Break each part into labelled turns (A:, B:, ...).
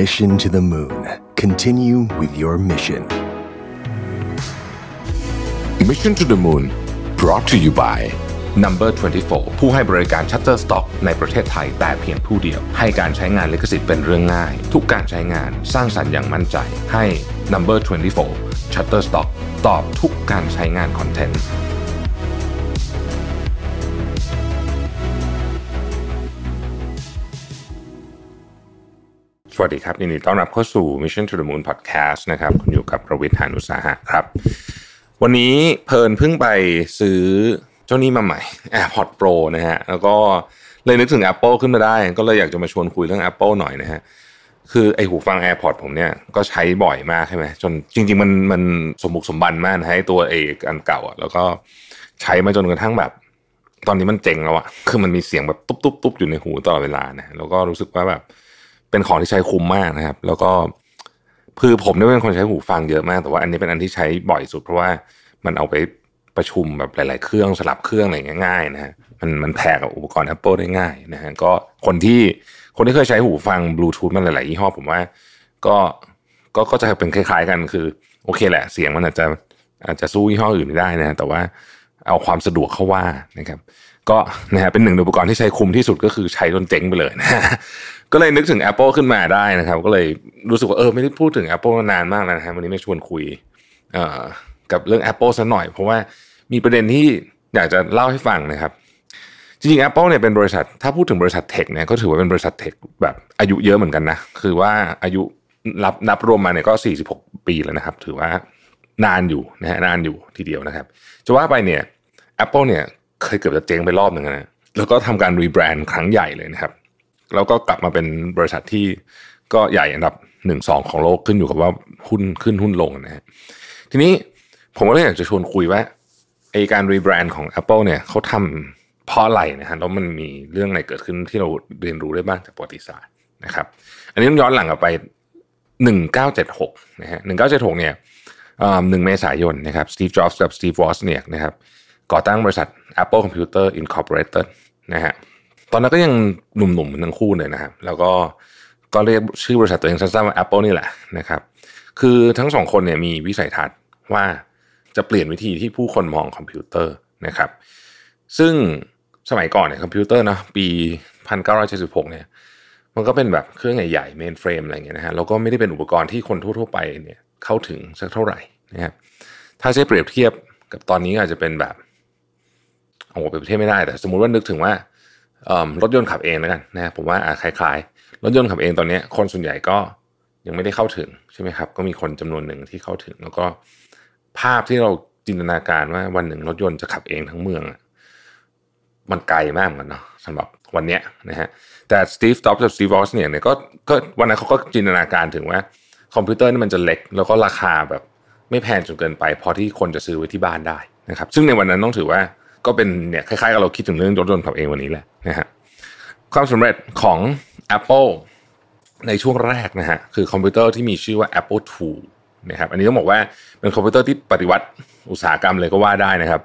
A: Mission to the Moon. Continue with your mission.
B: Mission to the Moon brought to you by Number 24 ผู้ให้บริการ Shutterstock ในประเทศไทยแต่เพียงผู้เดียว ให้การใช้งานลิขสิทธิ์เป็นเรื่องง่าย ทุกการใช้งานสร้างสรรค์อย่างมั่นใจ ให้ Number 24 Shutterstock ตอบทุกการใช้งานคอนเทนต์ สวัสดีครับยินดีต้อนรับเข้าสู่ Mission to the Moon Podcast นะครับคุณอยู่กับประวิทยานุสาหะครับ วันนี้เพลินเพิ่งไปซื้อเจ้านี้มาใหม่ AirPod Pro นะฮะแล้วก็เลยนึกถึง Apple ขึ้นมาได้ ก็เลยอยากจะมาชวนคุยเรื่อง Apple หน่อยนะฮะคือไอหูฟัง AirPod ผมเนี่ยก็ใช้บ่อยมากใช่ไหมจนจริง ๆ มันมันสมบุกสมบันมากนะฮะไอ้ตัวเอกอันเก่าอะแล้วก็ใช้มาจนกระทั่งแบบ ตอนนี้มันเจ๋งแล้วอะคือมันมีเสียงแบบตุ๊บตุบตุบอยู่ในหูตลอดเวลานะแล้วก็รู้สึกว่าแบบ เป็นของที่ใช้คุ้มมากนะครับ แล้วก็คือผมเนี่ยเป็นคนใช้หูฟังเยอะมาก แต่ว่าอันนี้เป็นอันที่ใช้บ่อยสุด เพราะว่ามันเอาไปประชุมแบบหลาย ๆ เครื่องสลับเครื่องอะไรอย่างเงี้ยง่ายนะฮะมันมันแพรกับอุปกรณ์ Apple ได้ง่ายนะฮะก็คนที่คนที่เคยใช้หูฟังบลูทูธมาหลายๆยี่ห้อผมว่า ก็ก็ก็จะเป็นคล้าย ๆ กันคือ โอเคแหละ เสียงมันอาจจะอาจจะสู้ยี่ห้ออื่นไม่ได้นะแต่ว่าเอาความสะดวกเข้าว่านะครับ ก็นะฮะเป็นหนึ่งอุปกรณ์ที่ใช้คุ้มที่สุดก็คือใช้จนเจ๊งไปเลยนะ ก็เลยนึกถึง Apple ขึ้นมาได้นะครับ ก็เลยรู้สึกว่าเออไม่ได้พูดถึง Apple มานานมากแล้วนะฮะวันนี้ไม่ชวนคุยเอ่อกับเรื่อง Apple ซะหน่อย เพราะว่ามีประเด็นที่อยากจะเล่าให้ฟังนะครับ จริงๆ Apple เนี่ยเป็นบริษัท ถ้าพูดถึงบริษัทเทคเนี่ยก็ถือว่าเป็นบริษัทเทคแบบอายุเยอะเหมือนกันนะคือว่าอายุนับนับรวมมาเนี่ยก็ 46 ปีแล้วนะครับ ถือว่านานอยู่นะฮะนานอยู่ทีเดียวนะครับจะว่าไปเนี่ย Apple เนี่ยเคยเกือบจะเจ๊งไปรอบหนึ่งนะแล้วก็ทำการรีแบรนด์ครั้งใหญ่เลยนะครับ แล้วก็กลับมาเป็นบริษัทที่ก็ใหญ่อันดับหนึ่งสองของโลกขึ้นอยู่กับว่าหุ้นขึ้นหุ้นลงนะฮะทีนี้ผมก็เลยอยากจะชวนคุยว่าไอการรีแบรนด์ของ Apple เนี่ยเขาทำเพราะอะไรนะฮะแล้วมันมีเรื่องอะไรเกิดขึ้นที่เราเรียนรู้ได้บ้างจากประวัติศาสตร์นะครับอันนี้ต้องย้อนหลังกลับไป 1976นะฮะ1976เนี่ยหนึ่งเมษายนนะครับสตีฟจ็อบส์กับสตีฟวอสเนี่ยนะครับก่อตั้งบริษัท Apple Computer Incorporated นะฮะ ตอนนั้นก็ยังหนุ่มๆทั้งคู่เลยนะครับแล้วก็ก็เรียกชื่อบริษัทตัวเองสั้นๆว่า Apple นี่แหละนะครับ คือทั้งสองคนเนี่ยมีวิสัยทัศน์ว่าจะเปลี่ยนวิธีที่ผู้คนมองคอมพิวเตอร์นะครับ ซึ่งสมัยก่อนเนี่ยคอมพิวเตอร์นะปี 1976เนี่ยมันก็เป็นแบบเครื่องใหญ่ๆเมนเฟรมอะไรเงี้ยนะฮะแล้วก็ไม่ได้เป็นอุปกรณ์ที่คนทั่วๆไปเนี่ยเข้าถึงสักเท่าไหร่นะครับถ้าใช้เปรียบเทียบกับตอนนี้อาจจะเป็นแบบโอ้โหเปรียบเทียบไม่ได้แต่สมมุติว่านึกถึงว่า รถยนต์ขับเองแล้วกันนะผมว่าคล้ายๆ รถยนต์ขับเองตอนนี้คนส่วนใหญ่ก็ยังไม่ได้เข้าถึงใช่ไหมครับ ก็มีคนจำนวนหนึ่งที่เข้าถึง แล้วก็ภาพที่เราจินตนาการว่าวันหนึ่งรถยนต์จะขับเองทั้งเมือง มันไกลมากเหมือนกันเนาะสำหรับวันเนี้ยนะฮะแต่สตีฟจ็อบส์กับสตีฟวอสเนี่ยก็ก็วันนั้นเขาก็จินตนาการถึงว่า คอมพิวเตอร์นี่มันจะเล็ก แล้วก็ราคาแบบไม่แพงจนเกินไป พอที่คนจะซื้อไว้ที่บ้านได้นะครับ ซึ่งในวันนั้นต้องถือว่า ก็เป็นเนี่ยคล้ายๆกับเราคิดถึงเรื่องรถยนต์ขับเองวันนี้แหละนะฮะความสำเร็จของ Apple ในช่วงแรกนะฮะคือคอมพิวเตอร์ที่มีชื่อว่า Apple II นะครับอันนี้ต้องบอกว่าเป็นคอมพิวเตอร์ที่ปฏิวัติอุตสาหกรรมเลยก็ว่าได้นะครับ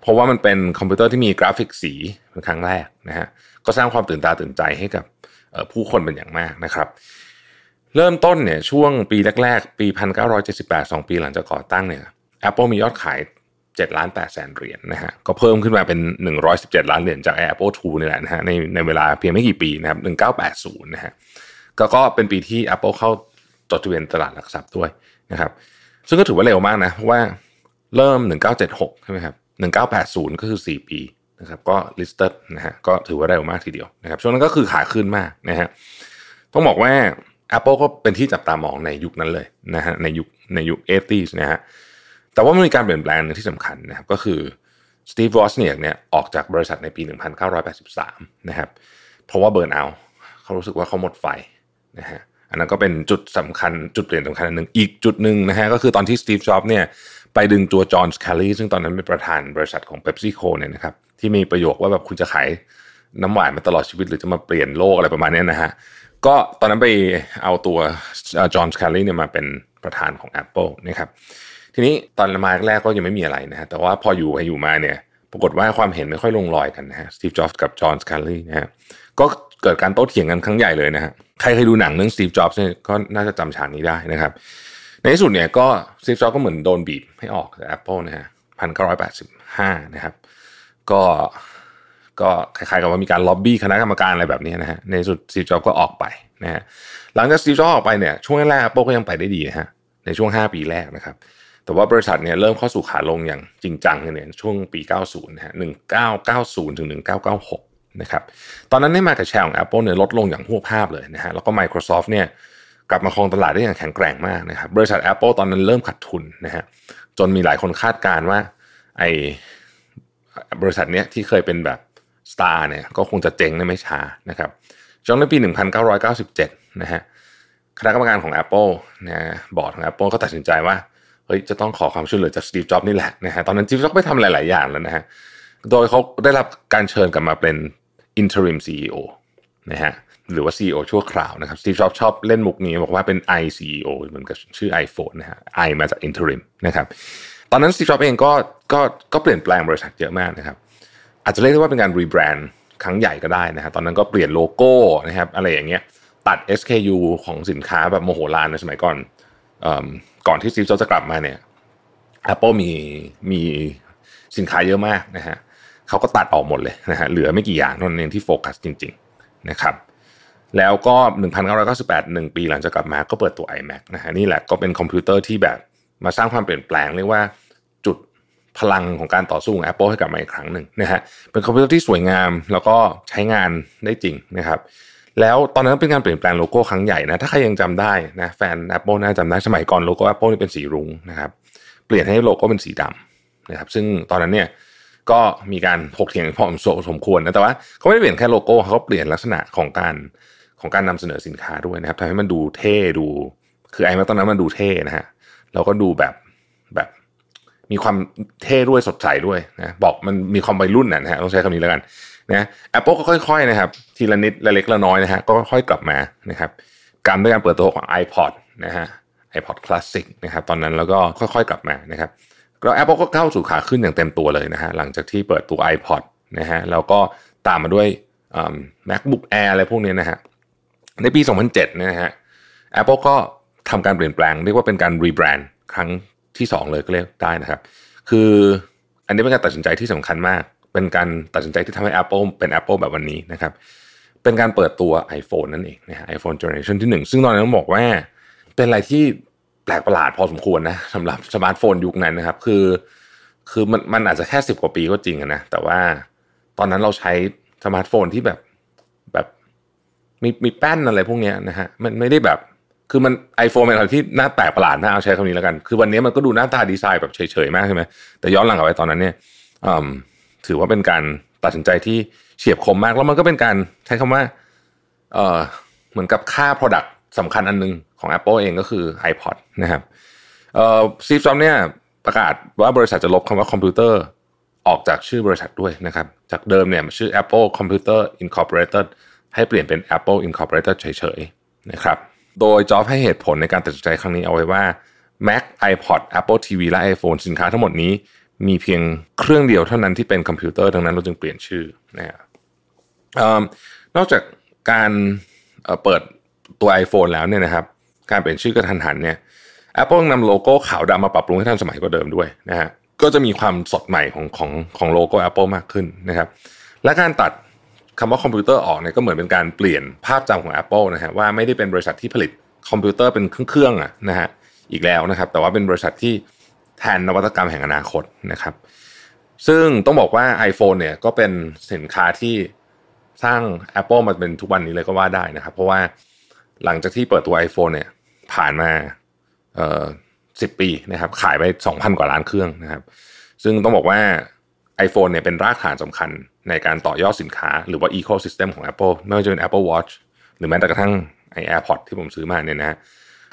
B: เพราะว่ามันเป็นคอมพิวเตอร์ที่มีกราฟิกสีเป็นครั้งแรกนะฮะก็สร้างความตื่นตาตื่นใจให้กับผู้คนเป็นอย่างมากนะครับ เริ่มต้นเนี่ยช่วงปีแรก ๆ ปี 1978 2 ปีหลังจากก่อตั้งเนี่ย Apple มียอดขาย 7ล้าน8แสนเหรียญนะฮะก็เพิ่มขึ้นมาเป็น 117 ล้านเหรียญจาก Apple II นี่แหละนะฮะในในเวลาเพียงไม่กี่ปีนะครับ1980นะฮะก็ก็เป็นปีที่ Apple เข้าจดทะเบียนตลาดหลักทรัพย์ด้วยนะครับ ซึ่งก็ถือว่าเร็วมากนะเพราะว่าเริ่ม 1976 ใช่ไหมครับ1980 ก็คือ 4 ปีนะครับก็ listed นะฮะก็ถือว่าเร็วมากทีเดียวนะครับช่วงนั้นก็คือขาขึ้นมากนะฮะต้องบอกว่า Apple ก็เป็นที่จับตามองในยุคนั้นเลยนะฮะในยุคในยุค 80นะฮะ แต่ว่ามันมีการเปลี่ยนแปลงนึงที่สำคัญนะครับก็คือสตีฟวอสเนียเนี่ยออกจากบริษัทในปี 1983 นะครับ เพราะว่า burn out เขารู้สึกว่าเขาหมดไฟนะฮะอันนั้นก็เป็นจุดสำคัญจุดเปลี่ยนสำคัญหนึ่งอีกจุดหนึ่งนะฮะก็คือตอนที่สตีฟจ็อบเนี่ยไปดึงตัวจอห์นสแคลลี่ซึ่งตอนนั้นเป็นประธานบริษัทของ PepsiCo เนี่ยนะครับที่มีประโยคว่าแบบคุณจะขายน้ำหวานมาตลอดชีวิตหรือจะมาเปลี่ยนโลกอะไรประมาณนี้นะฮะก็ตอนนั้นไปเอาตัวจอห์นสแคลลีเนี่ยมาเป็นประธานของ Apple นะครับ ทีนี้ตอนมาแรกก็ยังไม่มีอะไรนะฮะแต่ว่าพออยู่ไปอยู่มาเนี่ย ปรากฏว่าความเห็นไม่ค่อยลงรอยกันนะฮะสตีฟจ็อบส์กับจอห์นสแคลลีนะฮะก็เกิดการโต้เถียงกันครั้งใหญ่เลยนะฮะใครเคยดูหนังเรื่องสตีฟจ็อบส์เนี่ยก็น่าจะจำฉากนี้ได้นะครับ ในที่สุดเนี่ยก็สตีฟจ็อบส์ก็เหมือนโดนบีบให้ออกจาก Apple นะฮะพันเก้าร้อยแปดสิบห้านะครับก็ก็คล้ายๆกับว่ามีการล็อบบี้คณะกรรมการอะไรแบบนี้นะฮะในสุดสตีฟจ็อบส์ก็ออกไปนะฮะหลังจากสตีฟจ็อบส์ออกไปเนี่ยช่วงแรก Apple ก็ยังไปได้ดีนะฮะในช่วง 5 ปีแรกนะครับ แต่ว่าบริษัทเนี่ยเริ่มเข้าสู่ขาลงอย่างจริงจังเนี่ยช่วงปี 90นะฮะ1990 ถึง 1996 นะครับ ตอนนั้นได้มากับแชร์ของ Apple เนี่ยลดลงอย่างหัวภาพเลยนะฮะ แล้วก็ Microsoft เนี่ยกลับมาครองตลาดได้อย่างแข็งแกร่งมากนะครับ บริษัท Apple ตอนนั้นเริ่มขาดทุนนะฮะ จนมีหลายคนคาดการณ์ว่าไอบริษัทเนี้ยที่เคยเป็นแบบสตาร์เนี่ยก็คงจะเจ๊งในไม่ช้านะครับจนในปี 1997 นะฮะ คณะกรรมการของ Apple นะบอร์ดของ Apple ก็ตัดสินใจว่า เฮ้ยจะต้องขอความช่วยเหลือจากสตีฟจ็อบนี่แหละนะฮะตอนนั้นสตีฟจ็อบไปทำหลาย ๆ อย่างแล้วนะฮะโดยเขาได้รับการเชิญกลับมาเป็น interim CEO นะฮะหรือว่า CEO ชั่วคราวนะครับสตีฟจ็อบชอบเล่นมุกนี้บอกว่าเป็น I CEO เหมือนกับชื่อ iPhone นะฮะ I มาจาก interim นะครับตอนนั้นสตีฟจ็อบเองก็ก็ก็เปลี่ยนแปลงบริษัทเยอะมากนะครับอาจจะเรียกได้ว่าเป็นการรีแบรนด์ครั้งใหญ่ก็ได้นะฮะตอนนั้นก็เปลี่ยนโลโก้นะครับอะไรอย่างเงี้ยตัด SKU ของสินค้าแบบโมโหลานในสมัยก่อน ก่อนที่ซีฟจะกลับมาเนี่ย Apple มีมีสินค้าเยอะมากนะฮะเขาก็ตัดออกหมดเลยนะฮะเหลือไม่กี่อย่างนั้นเองที่โฟกัสจริง ๆ นะครับแล้วก็ 1998 1 ปีหลังจากกลับมาก็เปิดตัว iMac นะฮะนี่แหละก็เป็นคอมพิวเตอร์ที่แบบมาสร้างความเปลี่ยนแปลงเรียกว่าจุดพลังของการต่อสู้ของ Apple ให้กลับมาอีกครั้งหนึ่งนะฮะเป็นคอมพิวเตอร์ที่สวยงามแล้วก็ใช้งานได้จริงนะครับ แล้วตอนนั้นเป็นการเปลี่ยนแปลงโลโก้ครั้งใหญ่นะถ้าใครยังจำได้นะแฟน Apple น่าจำได้สมัยก่อนโลโก้ Apple นี่เป็นสีรุ้งนะครับเปลี่ยนให้โลโก้เป็นสีดำนะครับซึ่งตอนนั้นเนี่ยก็มีการถกเถียงพอสมควรนะแต่ว่าเขาไม่ได้เปลี่ยนแค่โลโก้เขาเปลี่ยนลักษณะของการของการนำเสนอสินค้าด้วยนะครับทำให้มันดูเท่ดู คือไอ้มาตอนนั้นมันดูเท่นะฮะแล้วก็ดูแบบแบบมีความเท่ด้วยสดใสด้วยนะบอกมันมีความวัยรุ่นนะฮะต้องใช้คำนี้แล้วกัน นะแอปเปิลก็ค่อยๆนะครับทีละนิดละเล็กละน้อยนะฮะก็ค่อยกลับมานะครับการด้วยการเปิดตัวของ iPod นะฮะ iPod Classic นะครับตอนนั้นแล้วก็ค่อยๆกลับมานะครับแล้ว Apple ก็เข้าสู่ขาขึ้นอย่างเต็มตัวเลยนะฮะหลังจากที่เปิดตัว iPod นะฮะแล้วก็ตามมาด้วย MacBook Air อะไรพวกนี้นะฮะในปี 2007นะฮะ Apple ก็ทำการเปลี่ยนแปลง เรียกว่าเป็นการรีแบรนด์ครั้งที่ 2 เลยก็เรียกได้นะครับ คืออันนี้เป็นการตัดสินใจที่สำคัญมาก เป็นการตัดสินใจที่ทำให้ Apple เป็น Apple แบบวันนี้นะครับ เป็นการเปิดตัว iPhone นั่นเองนะฮะ iPhone Generation ที่ 1 ซึ่งตอนนั้นบอกว่าเป็นอะไรที่แปลกประหลาดพอสมควรนะสำหรับสมาร์ทโฟนยุคนั้นนะครับ คือ คือมันมันอาจจะแค่สิบกว่าปีก็จริงนะแต่ว่าตอนนั้นเราใช้สมาร์ทโฟนที่แบบแบบมีมีแป้นอะไรพวกนี้นะฮะมันไม่ได้แบบคือมัน iPhone เป็นอะไรที่น่าแปลกประหลาดนะเอาใช้คำนี้แล้วกัน คือวันนี้มันก็ดูหน้าตาดีไซน์แบบเฉยๆมากใช่ไหมแต่ย้อนหลังกลับไปตอนนั้นเนี่ย ถือว่าเป็นการตัดสินใจที่เฉียบคมมาก แล้วมันก็เป็นการใช้คำว่าเออเหมือนกับค่า Product สำคัญอันนึงของ Apple เองก็คือ iPod นะครับเอ่อสตีฟจ็อบเนี่ยประกาศว่าบริษัทจะลบคำว่าคอมพิวเตอร์ออกจากชื่อบริษัทด้วยนะครับ จากเดิมเนี่ยชื่อ Apple Computer Incorporated ให้เปลี่ยนเป็น Apple Incorporated เฉยๆนะครับ โดยจ็อบให้เหตุผลในการตัดสินใจครั้งนี้เอาไว้ว่า Mac iPod Apple TV และ iPhone สินค้าทั้งหมดนี้ มีเพียงเครื่องเดียวเท่านั้นที่เป็นคอมพิวเตอร์ดังนั้นเราจึงเปลี่ยนชื่อนะครับนอกจากการเปิดตัว iPhone แล้วเนี่ยนะครับ การเปลี่ยนชื่อกระทันหันเนี่ย Apple นำโลโก้ขาวดำมาปรับปรุงให้ทันสมัยกว่าเดิมด้วยนะฮะก็จะมีความสดใหม่ของของของโลโก้ Apple มากขึ้นนะครับ และการตัดคำว่าคอมพิวเตอร์ออกเนี่ยก็เหมือนเป็นการเปลี่ยนภาพจำของ Apple นะฮะว่าไม่ได้เป็นบริษัทที่ผลิตคอมพิวเตอร์เป็นเครื่องๆอะนะฮะอีกแล้วนะครับ แต่ว่าเป็นบริษัทที่ แทนนวัตกรรมแห่งอนาคตนะครับ ซึ่งต้องบอกว่า iPhone เนี่ยก็เป็นสินค้าที่สร้าง Apple มาเป็นทุกวันนี้เลยก็ว่าได้นะครับ เพราะว่าหลังจากที่เปิดตัว iPhone เนี่ยผ่านมาเอ่อสิปีนะครับ ขายไป 2,000 กว่าล้านเครื่องนะครับ ซึ่งต้องบอกว่า iPhone เนี่ยเป็นรากฐานสำคัญในการต่อยอดสินค้าหรือว่า ecosystem ของ Apple ไม่ว่าจะเป็น Apple Watch หรือแม้แต่กระทั่งไอ AirPod ที่ผมซื้อมาเนี่ยนะ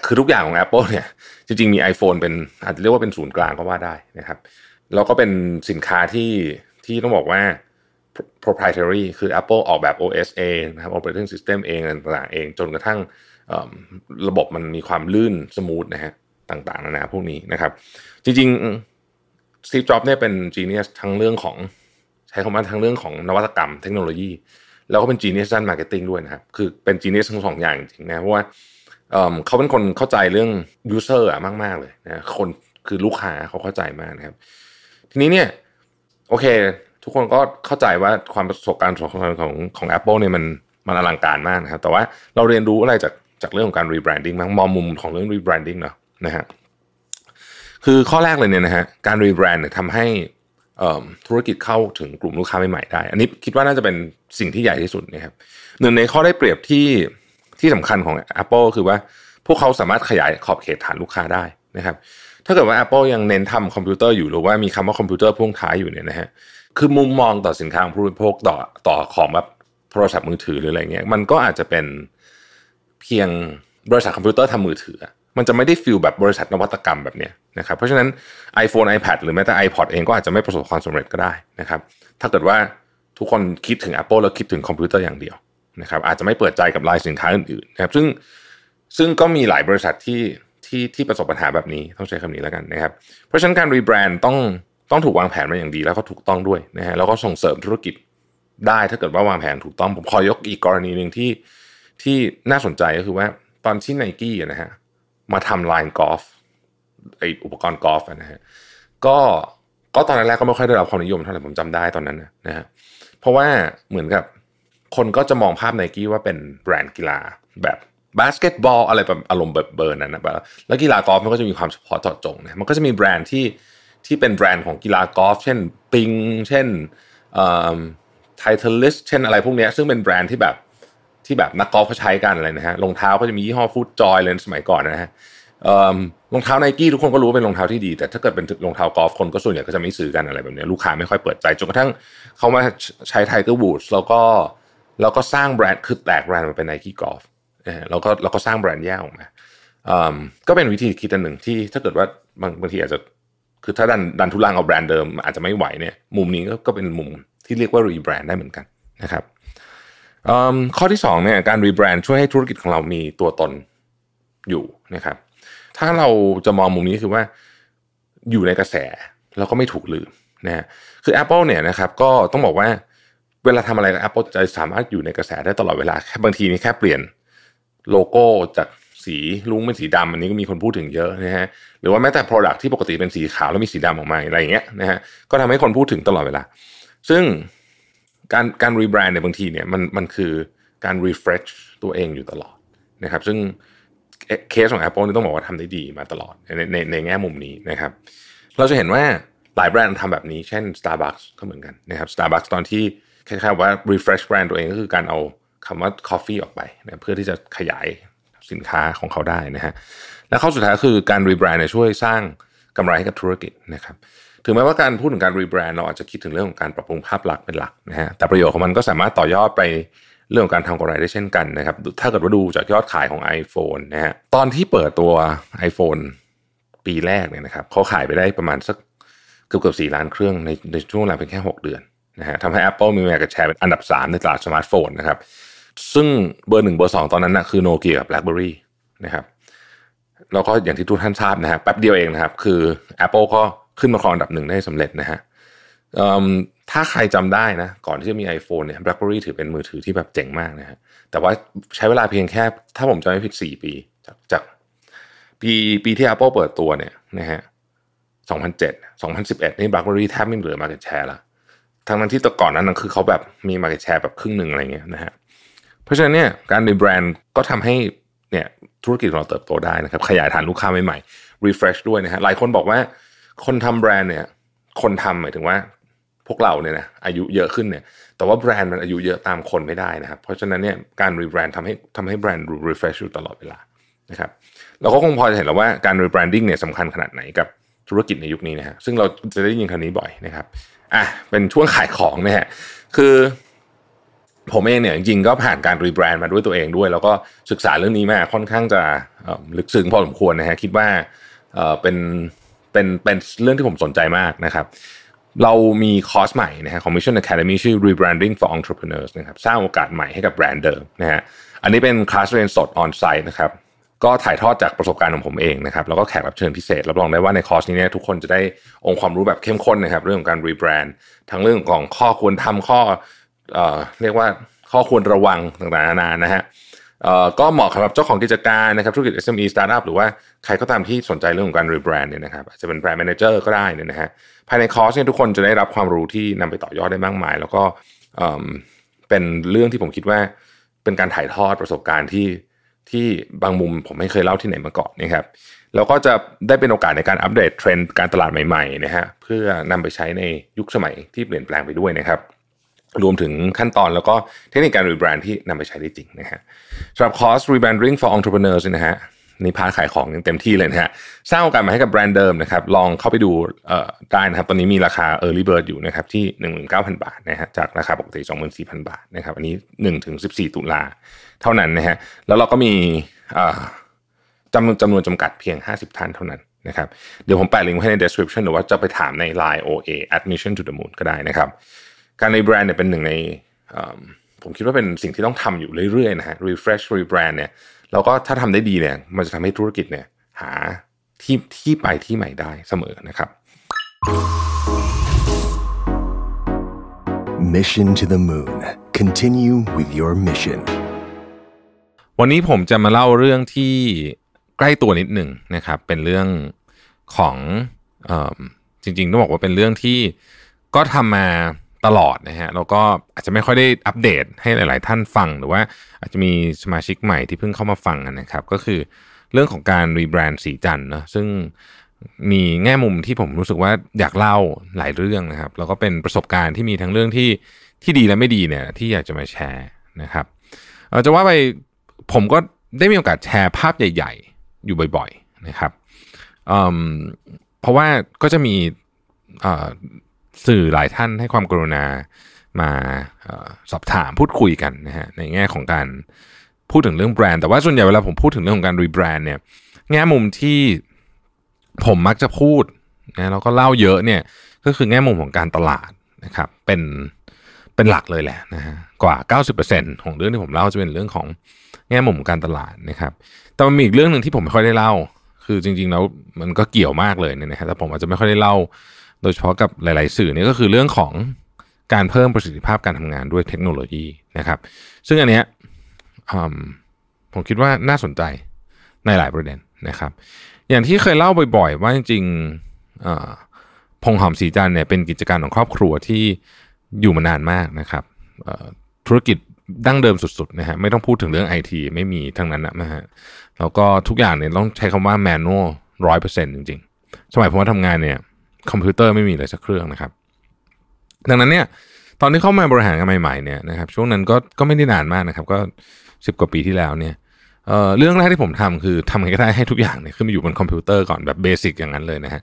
B: คือทุกอย่างของ Apple เนี่ยจริงๆมี iPhone เป็นอาจจะเรียกว่าเป็นศูนย์กลางก็ว่าได้นะครับแล้วก็เป็นสินค้าที่ที่ต้องบอกว่า proprietary คือ Apple ออกแบบ OS เองนะครับ operating system เองต่างๆเอง จนกระทั่งระบบมันมีความลื่นสมูทนะฮะต่างๆนานาพวกนี้นะครับ จริงๆ Steve Jobs เนี่ยเป็น genius ทั้งเรื่องของ ใช้คำว่าทั้งเรื่องของนวัตกรรมเทคโนโลยี แล้วก็เป็น genius ด้าน marketing ด้วยนะครับ คือเป็น genius ทั้งสองอย่างจริงๆนะเพราะว่า เขาเป็นคนเข้าใจเรื่อง user อะมาก ๆ เลยนะคนคือลูกค้าเขาเข้าใจมากนะครับ ทีนี้เนี่ย โอเค ทุกคนก็เข้าใจว่าความประสบการณ์ของของของ Apple เนี่ยมันมันอลังการมากนะครับ แต่ว่าเราเรียนรู้อะไรจากจากเรื่องของการ rebranding บ้างมองมุมของเรื่อง rebranding เนาะนะฮะคือข้อแรกเลยเนี่ยนะฮะการ rebrand เนี่ยทำให้ธุรกิจเข้าถึงกลุ่มลูกค้าใหม่ๆได้ อันนี้คิดว่าน่าจะเป็นสิ่งที่ใหญ่ที่สุดนะครับหนึ่งในข้อได้เปรียบที่ ที่สำคัญของ Apple คือว่าพวกเขาสามารถขยายขอบเขตฐานลูกค้าได้นะครับ ถ้าเกิดว่า Apple ยังเน้นทำคอมพิวเตอร์อยู่หรือว่ามีคำว่าคอมพิวเตอร์พ่วงท้ายอยู่เนี่ยนะฮะคือมุมมองต่อสินค้าของผู้บริโภคต่อต่อของแบบโทรศัพท์มือถือหรืออะไรเงี้ยมันก็อาจจะเป็นเพียงบริษัทคอมพิวเตอร์ทำมือถือ มันจะไม่ได้ feel แบบบริษัทนวัตกรรมแบบเนี้ยนะครับเพราะฉะนั้น iPhone iPad หรือแม้แต่ iPod เองก็อาจจะไม่ประสบความสำเร็จก็ได้นะครับ ถ้าเกิดว่าทุกคนคิดถึง Apple แล้วคิดถึงคอมพิวเตอร์อย่างเดียว นะครับอาจจะไม่เปิดใจกับไลน์สินค้าอื่นๆนะครับซึ่งซึ่งก็มีหลายบริษัทที่ที่ที่ประสบปัญหาแบบนี้ต้องใช้คำนี้แล้วกันนะครับ เพราะฉะนั้นการรีแบรนด์ต้องต้องถูกวางแผนมาอย่างดีแล้วก็ถูกต้องด้วยนะฮะแล้วก็ส่งเสริมธุรกิจได้ถ้าเกิดว่าวางแผนถูกต้องผมขอยกอีกกรณีหนึ่งที่ที่น่าสนใจก็คือว่าตอนที่ไนกี้นะฮะมาทำไลน์กอล์ฟไออุปกรณ์กอล์ฟนะฮะก็ก็ตอนแรกก็ไม่ค่อยได้รับความนิยมเท่าไหร่ผมจำได้ตอนนั้นนะฮะเพราะว่าเหมือนกับ คนก็จะมองภาพไนกี้ว่าเป็นแบรนด์กีฬาแบบบาสเกตบอลอะไรแบบอารมณ์แบบเบอร์นั้นนะแบบแล้วกีฬากอล์ฟมันก็จะมีความเฉพาะเจาะจงนะมันก็จะมีแบรนด์ที่ที่เป็นแบรนด์ของกีฬากอล์ฟเช่น PING เช่น Titleist เช่นอะไรพวกนี้ซึ่งเป็นแบรนด์ที่แบบที่แบบนักกอล์ฟเขาใช้กันอะไรนะฮะรองเท้าก็จะมียี่ห้อ FootJoy เลยสมัยก่อนนะฮะรองเท้าไนกี้ทุกคนก็รู้ว่าเป็นรองเท้าที่ดี แต่ถ้าเกิดเป็นรองเท้ากอล์ฟคนก็ส่วนใหญ่ก็จะไม่ซื้อกันอะไรแบบนี้ลูกค้าไม่ค่อยเปิดใจจนกระทั่งเขามาใช้ Tiger Woods แล้วก็ แล้วก็สร้างแบรนด์คือแตกแบรนด์มาเป็น Nike Golf แล้วก็เราก็สร้างแบรนด์แยกออกมาก็เป็นวิธีคิดอันหนึ่งที่ถ้าเกิดว่าบางบางทีอาจจะคือถ้าดันดันทุรังเอาแบรนด์เดิมอาจจะไม่ไหวเนี่ยมุมนี้ก็ก็เป็นมุมที่เรียกว่ารีแบรนด์ได้เหมือนกันนะครับข้อที่2เนี่ยการรีแบรนด์ช่วยให้ธุรกิจของเรามีตัวตนอยู่นะครับ ถ้าเราจะมองมุมนี้คือว่าอยู่ในกระแสเราก็ไม่ถูกลืมนะคือ Apple เนี่ยนะครับก็ต้องบอกว่า เวลาทำอะไร Apple จะสามารถอยู่ในกระแสได้ตลอดเวลาแค่บางทีนี่แค่เปลี่ยนโลโก้จากสีลุงเป็นสีดำอันนี้ก็มีคนพูดถึงเยอะนะฮะหรือว่าแม้แต่ Product ที่ปกติเป็นสีขาวแล้วมีสีดำออกมาอะไรอย่างเงี้ยนะฮะก็ทำให้คนพูดถึงตลอดเวลา ซึ่งการการรีแบรนด์เนี่ยบางทีเนี่ยมันมันคือการ refresh ตัวเองอยู่ตลอดนะครับซึ่งเคสของ Apple นี่ต้องบอกว่าทำได้ดีมาตลอดในในในแง่มุมนี้นะครับเราจะเห็นว่าหลายแบรนด์ทำแบบนี้ เช่น Starbucks ก็เหมือนกันนะครับ Starbucks ตอนที่ คล้ายๆว่า refresh แบรนด์ตัวเองก็คือการเอาคำว่า coffee ออกไปนะเพื่อที่จะขยายสินค้าของเขาได้นะฮะและข้อสุดท้ายคือการรีแบรนด์ช่วยสร้างกำไรให้กับธุรกิจนะครับถึงแม้ว่าการพูดถึงการรีแบรนด์เราอาจจะคิดถึงเรื่องของการปรับปรุงภาพลักษณ์เป็นหลักนะฮะแต่ประโยชน์ของมันก็สามารถต่อยอดไปเรื่องของการทำกำไรได้เช่นกันนะครับ ถ้าเกิดว่าดูจากยอดขายของ iPhone นะฮะตอนที่เปิดตัว iPhone ปีแรกเนี่ยนะครับเขาขายไปได้ประมาณสักเกือบเกือบสี่ล้านเครื่องในในช่วงเวลาเพียงแค่ 6 เดือน นะฮะทำให้ Apple มี market share เป็นอันดับ 3 ในตลาดสมาร์ทโฟนนะครับซึ่งเบอร์หนึ่งเบอร์สองตอนนั้นนะคือโนเกียกับ BlackBerry นะครับแล้วก็อย่างที่ทุกท่านทราบนะฮะแป๊บเดียวเองนะครับคือ Apple ก็ขึ้นมาครองอันดับหนึ่งได้สำเร็จนะฮะถ้าใครจำได้นะก่อนที่จะมี iPhone เนี่ย BlackBerry ถือเป็นมือถือที่แบบเจ๋งมากนะฮะแต่ว่าใช้เวลาเพียงแค่ ถ้าผมจำไม่ผิด 4 ปี จากจากปีปีที่ Apple เปิดตัวเนี่ยนะฮะ2007 2011 นี่ BlackBerry แทบไม่เหลือ market share ละ ทั้งนั้นที่ตก่อนนั้นคือเขาแบบมี market share แบบครึ่งหนึ่งอะไรเงี้ยนะฮะเพราะฉะนั้นเนี่ยการรีแบรนด์ก็ทำให้เนี่ยธุรกิจของเราเติบโตได้นะครับขยายฐานลูกค้าใหม่ๆ refresh ด้วยนะฮะหลายคนบอกว่าคนทำแบรนด์เนี่ยคนทำหมายถึงว่าพวกเราเนี่ยนะอายุเยอะขึ้นเนี่ยแต่ว่าแบรนด์มันอายุเยอะตามคนไม่ได้นะครับเพราะฉะนั้นเนี่ยการรีแบรนด์ทำให้ทำให้แบรนด์ refresh อยู่ตลอดเวลานะครับเราก็คงพอจะเห็นแล้วว่าการ rebranding เนี่ยสำคัญขนาดไหนกับธุรกิจในยุคนี้นะฮะซึ่งเราจะได้ยินคำนี้บ่อยนะครับ อะเป็นช่วงขายของนะฮะคือผมเองเนี่ยจริงๆก็ผ่านการรีแบรนด์มาด้วยตัวเองด้วย แล้วก็ศึกษาเรื่องนี้มาค่อนข้างจะลึกซึ้งพอสมควรนะฮะคิดว่าเป็นเป็นเป็นเรื่องที่ผมสนใจมากนะครับ เรามีคอร์สใหม่นะฮะของ Mission Academy ชื่อ Rebranding for Entrepreneurs นะครับสร้างโอกาสใหม่ให้กับแบรนด์เดิมนะฮะอันนี้เป็นคลาสเรียนสด on-site นะครับ ก็ถ่ายทอดจากประสบการณ์ของผมเองนะครับแล้วก็แขกรับเชิญพิเศษรับรองได้ว่าในคอร์สนี้เนี่ยทุกคนจะได้องค์ความรู้แบบเข้มข้นนะครับเรื่องของการรีแบรนด์ทั้งเรื่องของข้อควรทำข้อเอ่อเรียกว่าข้อควรระวังต่างๆนานานะฮะเอ่อก็เหมาะสำหรับเจ้าของกิจการนะครับธุรกิจ SME Startup หรือว่าใครก็ตามที่สนใจเรื่องของการรีแบรนด์เนี่ยนะครับอาจจะเป็น brand manager ก็ได้เนี่ยนะฮะภายในคอร์สเนี่ยทุกคนจะได้รับความรู้ที่นำไปต่อยอดได้มากมาย แล้วก็เอ่อเป็นเรื่องที่ผมคิดว่าเป็นการถ่ายทอดประสบการณ์ที่ ที่บางมุมผมไม่เคยเล่าที่ไหนมาก่อนนะครับแล้วก็จะได้เป็นโอกาสในการอัปเดตเทรนด์การตลาดใหม่ๆนะฮะเพื่อนำไปใช้ในยุคสมัยที่เปลี่ยนแปลงไปด้วยนะครับ รวมถึงขั้นตอนแล้วก็เทคนิคการรีแบรนด์ที่นำไปใช้ได้จริงนะฮะสำหรับคอร์ส rebranding for entrepreneurs นะฮะ นี่ part ขายของอย่างเต็มที่เลยนะฮะสร้างโอกาสมาให้กับแบรนด์เดิมนะครับลองเข้าไปดูได้นะครับตอนนี้มีราคา early bird อยู่นะครับที่ 19,000 บาทนะฮะจากราคาปกติ 24,000 บาทนะครับอันนี้1ถึง14 ตุลาเท่านั้นนะฮะแล้วเราก็มีจำนวนจำนวนจำกัดเพียง 50 ท่านเท่านั้นนะครับเดี๋ยวผมแปะลิงก์ไว้ใน description หรือว่าจะไปถามใน line OA admission to the moon ก็ได้นะครับ การรีแบรนด์เนี่ยเป็นหนึ่งในผมคิดว่าเป็นสิ่งที่ต้องทำอยู่เรื่อยๆนะฮะ refresh rebrand เนี่ย แล้วก็ถ้าทำได้ดีเนี่ยมันจะทำให้ธุรกิจเนี่ยหาที่ที่ไปที่ใหม่ได้เสมอนะครับ
A: Mission to the Moon. Continue with your mission.
B: วันนี้ผมจะมาเล่าเรื่องที่ใกล้ตัวนิดหนึ่งนะครับ เป็นเรื่องของเอมจริงๆต้องบอกว่าเป็นเรื่องที่ก็ทำมา ตลอดนะฮะแล้วก็อาจจะไม่ค่อยได้อัปเดตให้หลาย ๆ ท่านฟังหรือว่าอาจจะมีสมาชิกใหม่ที่เพิ่งเข้ามาฟังนะครับ ก็คือเรื่องของการรีแบรนด์สีจันเนะซึ่งมีแง่มุมที่ผมรู้สึกว่าอยากเล่าหลายเรื่องนะครับ แล้วก็เป็นประสบการณ์ที่มีทั้งเรื่องที่ที่ดีและไม่ดีเนี่ยที่อยากจะมาแชร์นะครับออจะว่าไปผมก็ได้มีโอกาสแชร์ภาพใหญ่ ๆ อยู่บ่อย ๆ นะครับเเพราะว่าก็จะมีเสื่อหลายท่านให้ความกรุณามาออสอบถามพูดคุยกันนะฮะในแง่ของการพูดถึงเรื่องแบรนด์ แต่ว่าส่วนใหญ่เวลาผมพูดถึงเรื่องของการรีแบรนด์เนี่ยแง่มุมที่ผมมักจะพูดนะแล้วก็เล่าเยอะเนี่ยก็คือแง่มุมของการตลาดนะครับเป็นเป็นหลักเลยแหละนะฮะกว่า 90%ของเรื่องที่ผมเล่าจะเป็นเรื่องของแง่มุมของการตลาดนะครับแต่มันมีอีกเรื่องหนึ่งที่ผมไม่ค่อยได้เล่า คือจริงๆแล้วมันก็เกี่ยวมากเลยเนี่ยนะฮะแต่ผมอาจจะไม่ค่อยได้เล่า โดยเฉพาะกับหลาย ๆ สื่อเนี่ยก็คือเรื่องของการเพิ่มประสิทธิภาพการทำงานด้วยเทคโนโลยีนะครับ ซึ่งอันเนี้ยผมคิดว่าน่าสนใจในหลายประเด็นนะครับ อย่างที่เคยเล่าบ่อย ๆ ว่าจริงๆพงหอมสีจันทร์เนี่ยเป็นกิจการของครอบครัวที่อยู่มานานมากนะครับธุรกิจดั้งเดิมสุดๆนะฮะไม่ต้องพูดถึงเรื่องไอทีไม่มีทั้งนั้นนะฮะแล้วก็ทุกอย่างเนี่ยต้องใช้คำว่าแมนนวลร้อยเปอร์เซ็นต์จริงๆ สมัยผมมาทำงานเนี่ย คอมพิวเตอร์ไม่มีเลยสักเครื่องนะครับ ดังนั้นเนี่ย ตอนที่เข้ามาบริหารกันใหม่ๆเนี่ยนะครับ ช่วงนั้นก็ก็ไม่ได้นานมากนะครับ ก็สิบกว่าปีที่แล้วเนี่ยเรื่องแรกที่ผมทำคือทำไงก็ได้ให้ทุกอย่างเนี่ยขึ้นมาอยู่บนคอมพิวเตอร์ก่อนแบบเบสิกอย่างนั้นเลยนะฮะ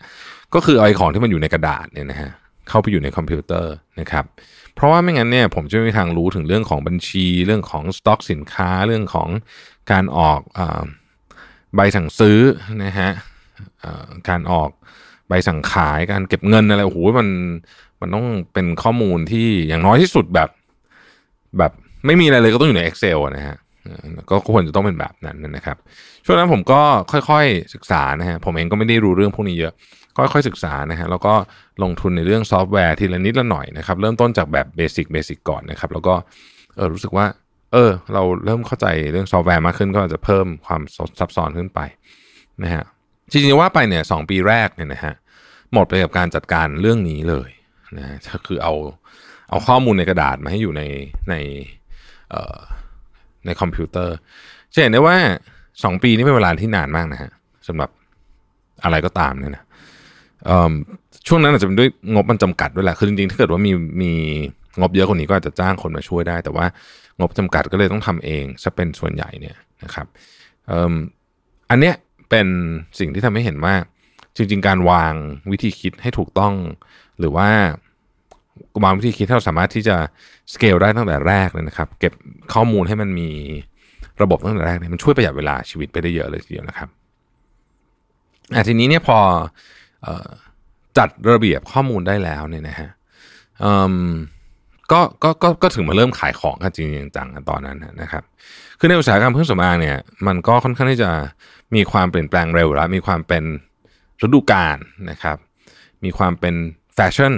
B: ก็คือเอาไอ้ของที่มันอยู่ในกระดาษเนี่ยนะฮะเข้าไปอยู่ในคอมพิวเตอร์นะครับ เพราะว่าไม่งั้นเนี่ยผมจะไม่มีทางรู้ถึงเรื่องของบัญชี เรื่องของสต็อกสินค้าเรื่องของการออกอใบสั่งซื้อนะฮะการออก ใบสั่งขายการเก็บเงินอะไรโอ้โหมันมันต้องเป็นข้อมูลที่อย่างน้อยที่สุดแบบ แบบไม่มีอะไรเลยก็ต้องอยู่ใน Excel นะฮะก็ควรจะต้องเป็นแบบนั้นนะครับ ช่วงนั้นผมก็ค่อยๆศึกษานะฮะผมเองก็ไม่ได้รู้เรื่องพวกนี้เยอะ ค่อยๆศึกษานะฮะแล้วก็ลงทุนในเรื่องซอฟต์แวร์ทีละนิดละหน่อยนะครับ เริ่มต้นจากแบบเบสิกเบสิกก่อนนะครับ แล้วก็เออรู้สึกว่า เออ เราเริ่มเข้าใจเรื่องซอฟต์แวร์มากขึ้นก็จะเพิ่มความซับซ้อนขึ้นไปนะฮะ จริงๆว่าไปเนี่ยสองปีแรกเนี่ยนะฮะหมดไปกับการจัดการเรื่องนี้เลยนะก็คือเอาเอาข้อมูลในกระดาษมาให้อยู่ในในในคอมพิวเตอร์จะเห็นได้ว่าสองปีนี่เป็นเวลาที่นานมากนะฮะสำหรับอะไรก็ตามเนี่ยนะช่วงนั้นอาจจะเป็นด้วยงบมันจำกัดด้วยแหละคือจริงๆถ้าเกิดว่ามีมีงบเยอะกว่านี้ก็อาจจะจ้างคนมาช่วยได้ แต่ว่างบจำกัดก็เลยต้องทำเองซะเป็นส่วนใหญ่เนี่ยนะครับออันเนี้ย เป็นสิ่งที่ทำให้เห็นว่า จริง ๆ การวางวิธีคิดให้ถูกต้อง หรือว่าวางวิธีคิดที่เราสามารถที่จะสเกลได้ตั้งแต่แรกเลยนะครับ เก็บข้อมูลให้มันมีระบบตั้งแต่แรกเนี่ยมันช่วยประหยัดเวลาชีวิตไปได้เยอะเลยทีเดียวนะครับอะทีนี้เนี่ยพอออจัดระเบียบข้อมูลได้แล้วเนี่ยนะฮะก็ก็ก็ก็ถึงมาเริ่มขายของกันจริงจังกันตอนนั้นนะครับ คือในอุตสาหกรรมเครื่องสำอางเนี่ยมันก็ค่อนข้างที่จะ มีความเปลี่ยนแปลงเร็วแล้วมีความเป็นฤดูกาลนะครับ มีความเป็นแฟชั่น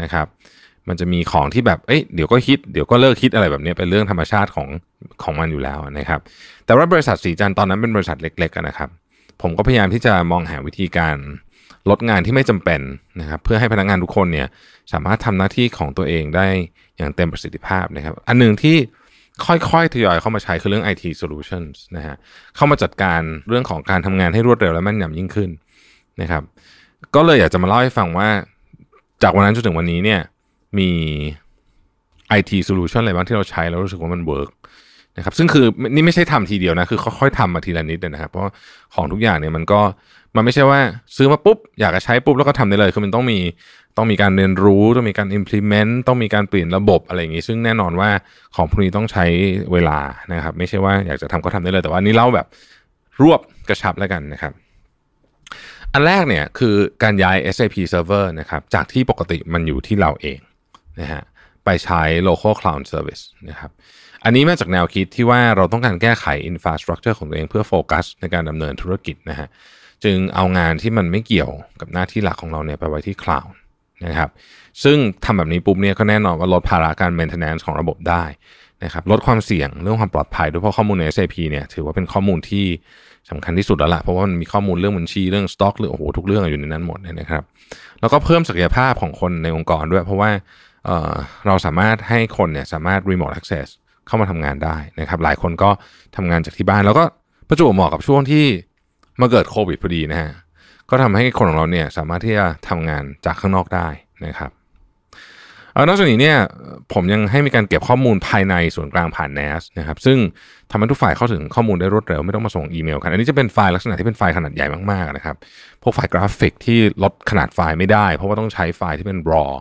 B: นะครับ มันจะมีของที่แบบเอ้ยเดี๋ยวก็ฮิตเดี๋ยวก็เลิกฮิตอะไรแบบนี้เป็นเรื่องธรรมชาติของของมันอยู่แล้วนะครับ แต่ว่าบริษัทสีจันตอนนั้นเป็นบริษัทเล็กๆนะครับ ผมก็พยายามที่จะมองหาวิธีการลดงานที่ไม่จำเป็นนะครับเพื่อให้พนักงานทุกคนเนี่ยสามารถทำหน้าที่ของตัวเองได้อย่างเต็มประสิทธิภาพนะครับ อันหนึ่งที่ ค่อยๆทยอยเข้ามาใช้คือเรื่อง IT solutions นะฮะเข้ามาจัดการเรื่องของการทำงานให้รวดเร็วและแม่นยำยิ่งขึ้นนะครับ ก็เลยอยากจะมาเล่าให้ฟังว่า จากวันนั้นจนถึงวันนี้เนี่ยมี IT solution อะไรบ้างที่เราใช้แล้วรู้สึกว่ามันเวิร์กนะครับซึ่งคือนี่ไม่ใช่ทำทีเดียวนะคือค่อยๆทำมาทีละนิดนะครับ เพราะของทุกอย่างเนี่ยมันก็มันไม่ใช่ว่าซื้อมาปุ๊บอยากจะใช้ปุ๊บแล้วก็ทำได้เลยคือมันต้องมี ต้องมีการเรียนรู้ ต้องมีการ implement ต้องมีการเปลี่ยนระบบอะไรอย่างงี้ ซึ่งแน่นอนว่าของพวกนี้ต้องใช้เวลานะครับ ไม่ใช่ว่าอยากจะทำก็ทำได้เลย แต่ว่านี้เล่าแบบรวบกระชับแล้วกันนะครับ อันแรกเนี่ยคือการย้าย SAP server นะครับ จากที่ปกติมันอยู่ที่เราเองนะฮะไปใช้ local cloud service นะครับอันนี้มาจากแนวคิดที่ว่าเราต้องการแก้ไข infrastructure ของตัวเองเพื่อโฟกัสในการดำเนินธุรกิจนะฮะจึงเอางานที่มันไม่เกี่ยวกับหน้าที่หลักของเราเนี่ยไปไว้ที่คลาวด์ นะครับ ซึ่งทำแบบนี้ปุ๊บเนี่ยก็แน่นอนว่าลดภาระการ maintenance ของระบบได้นะครับลดความเสี่ยงเรื่องความปลอดภัยด้วยเพราะข้อมูลใน SAP เนี่ยถือว่าเป็นข้อมูลที่สำคัญที่สุดแล้วล่ะเพราะว่ามันมีข้อมูลเรื่องบัญชีเรื่องสต็อกเรื่องโอ้โหทุกเรื่องอยู่ในนั้นหมดนะครับ แล้วก็เพิ่มศักยภาพของคนในองค์กรด้วย เพราะว่าเเราสามารถให้คนเนี่ยสามารถ remote access เข้ามาทำงานได้นะครับ หลายคนก็ทำงานจากที่บ้านแล้วก็ประจวบเหมาะกับช่วงที่มาเกิดโควิดพอดีนะฮะ ก็ทำให้คนของเราเนี่ยสามารถที่จะทำงานจากข้างนอกได้นะครับนอกจากนี้เนี่ยผมยังให้มีการเก็บข้อมูลภายในส่วนกลางผ่าน NAS นะครับซึ่งทำให้ทุกฝ่ายเข้าถึงข้อมูลได้รวดเร็วไม่ต้องมาส่งอีเมลกัน อันนี้จะเป็นไฟล์ลักษณะที่เป็นไฟล์ขนาดใหญ่มากๆนะครับ พวกไฟล์กราฟิกที่ลดขนาดไฟล์ไม่ได้ เพราะว่าต้องใช้ไฟล์ที่เป็น raw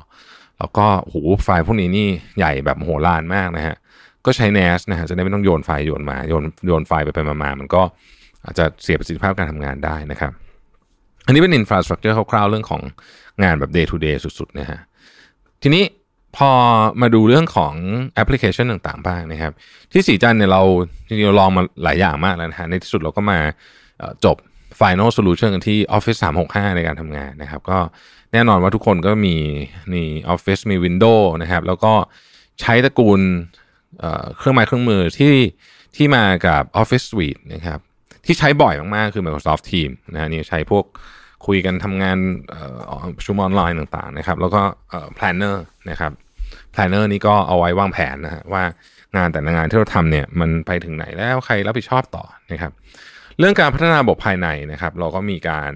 B: แล้วก็โหไฟล์พวกนี้นี่ใหญ่แบบโหฬารมากนะฮะก็ใช้ NAS นะฮะจะได้ไม่ต้องโยนไฟล์โยนมาโยนโยนไฟล์ไปไปมามันก็อาจจะเสียประสิทธิภาพการทำงานได้นะครับ อันนี้เป็นอินฟราสตรักเจอร์คร่าวๆเรื่องของงานแบบ day to day สุดๆนะฮะทีนี้พอมาดูเรื่องของแอปพลิเคชันต่างๆบ้างนะครับ ที่สีจันเนี่ยเราจริงๆลองมาหลายอย่างมากแล้วนะฮะในที่สุดเราก็มาจบ Final Solution กันที่ Office 365 ในการทำงานนะครับ ก็แน่นอนว่าทุกคนก็มีนี่ Office มี Windows นะครับ แล้วก็ใช้ตระกูลเครื่องไม้เครื่องมือที่ที่มากับ Office Suite นะครับ ที่ใช้บ่อยมากๆ คือ Microsoft Teams นะฮะนี่ใช้พวก คุยกันทำงานประชุมออนไลน์ต่างๆนะครับแล้วก็ planner นะครับ planner นี้ก็เอาไว้วางแผนนะฮะว่างานแต่ละงานที่เราทำเนี่ยมันไปถึงไหนแล้วใครรับผิดชอบต่อนะครับเรื่องการพัฒนาระบบภายในนะครับ เราก็มีการ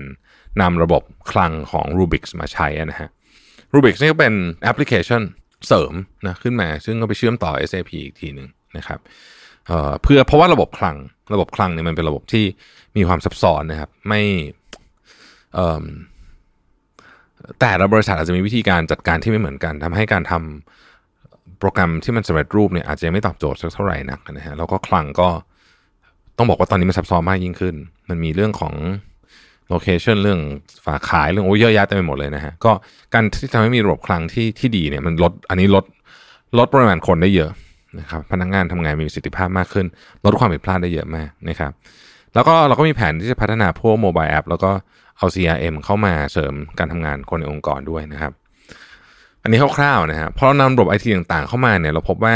B: นำระบบคลังของ Rubix มาใช้นะฮะ Rubix นี่ก็เป็นแอปพลิเคชันเสริมนะขึ้นมา ซึ่งก็ไปเชื่อมต่อ SAP อีกทีหนึ่งนะครับเพื่อเพราะว่าระบบคลังระบบคลังเนี่ยมันเป็นระบบที่มีความซับซ้อนนะครับ ไม่ แต่ละบริษัทอาจจะมีวิธีการจัดการที่ไม่เหมือนกันทำให้การทำโปรแกรมที่มันสำเร็จรูปเนี่ยอาจจะไม่ตอบโจทย์สักเท่าไหร่นักนะฮะแล้วก็คลังก็ต้องบอกว่าตอนนี้มันซับซ้อนมากยิ่งขึ้น มันมีเรื่องของlocation เรื่องฝากขายเรื่องโอ้เยอะแยะเต็มไปหมดเลยนะฮะก็การที่ทำให้มีระบบคลังที่ที่ดีเนี่ยมันลดอันนี้ลดลดปริมาณคนได้เยอะนะครับพนักงานทำงานมีประสิทธิภาพมากขึ้น ลดความผิดพลาดได้เยอะมากนะครับแล้วก็เราก็มีแผนที่จะพัฒนาพวก mobile app แล้วก็ เอา CRM เข้ามาเสริมการทำงานคนในองค์กรด้วยนะครับ อันนี้คร่าวๆนะฮะพอเรานำระบบไอทีต่างๆ เข้ามาเนี่ยเราพบว่า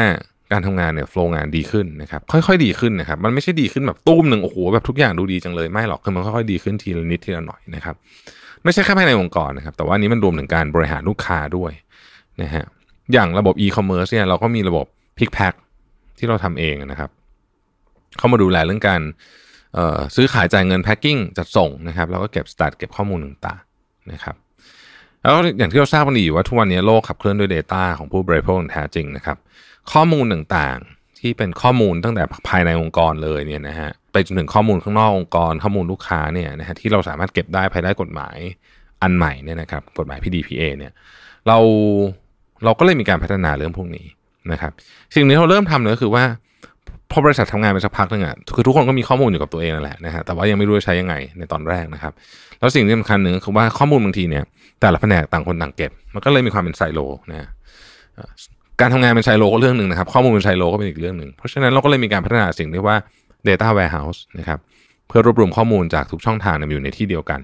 B: การทำงานเนี่ย flow งานดีขึ้นนะครับค่อยๆดีขึ้นนะครับมันไม่ใช่ดีขึ้นแบบตุ้มหนึ่งโอ้โหแบบทุกอย่างดูดีจังเลยไม่หรอกคือมันค่อยๆดีขึ้นทีละนิดทีละหน่อยนะครับไม่ใช่แค่ภายในองค์กรนะครับแต่ว่านี้มันรวมถึงการบริหารลูกค้าด้วยนะฮะอย่างระบบอีคอมเมิร์ซเนี่ยเราก็มีระบบ pick pack ที่เราทำเองนะครับ เข้ามาดูแลเรื่องการ ซื้อขายจ่ายเงิน packing จัดส่งนะครับแล้วก็เก็บ stat เก็บข้อมูลต่างๆนะครับแล้วอย่างที่เราทราบกันดีว่าทุกวันนี้โลกขับเคลื่อนด้วย Data ของผู้บริโภคแท้จริงนะครับข้อมูลต่างๆที่เป็นข้อมูลตั้งแต่ภายในองค์กรเลยเนี่ยนะฮะไปจนถึงข้อมูลข้างนอกองค์กร ข้อมูลลูกค้าเนี่ยนะฮะที่เราสามารถเก็บได้ภายใต้กฎหมายอันใหม่เนี่ยนะครับกฎหมาย PDPA เนี่ยเราเราก็เลยมีการพัฒนาเรื่องพวกนี้นะครับสิ่งนี้เราเริ่มทำเลยก็คือว่า พอบริษัททำงานไปสักพักนึงอะคือทุกคนก็มีข้อมูลอยู่กับตัวเองนั่นแหละนะฮะแต่ว่ายังไม่รู้จะใช้ยังไงในตอนแรกนะครับ แล้วสิ่งที่สำคัญหนึ่งคือว่าข้อมูลบางทีเนี่ย แต่ละแผนกต่างคนต่างเก็บ มันก็เลยมีความเป็นไซโลนะการทำงานเป็นไซโลก็เรื่องหนึ่งนะครับ ข้อมูลเป็นไซโลก็เป็นอีกเรื่องหนึ่งเพราะฉะนั้นเราก็เลยมีการพัฒนาสิ่งที่ว่า data warehouse นะครับเพื่อรวบรวมข้อมูลจากทุกช่องทางอยู่ในที่เดียวกัน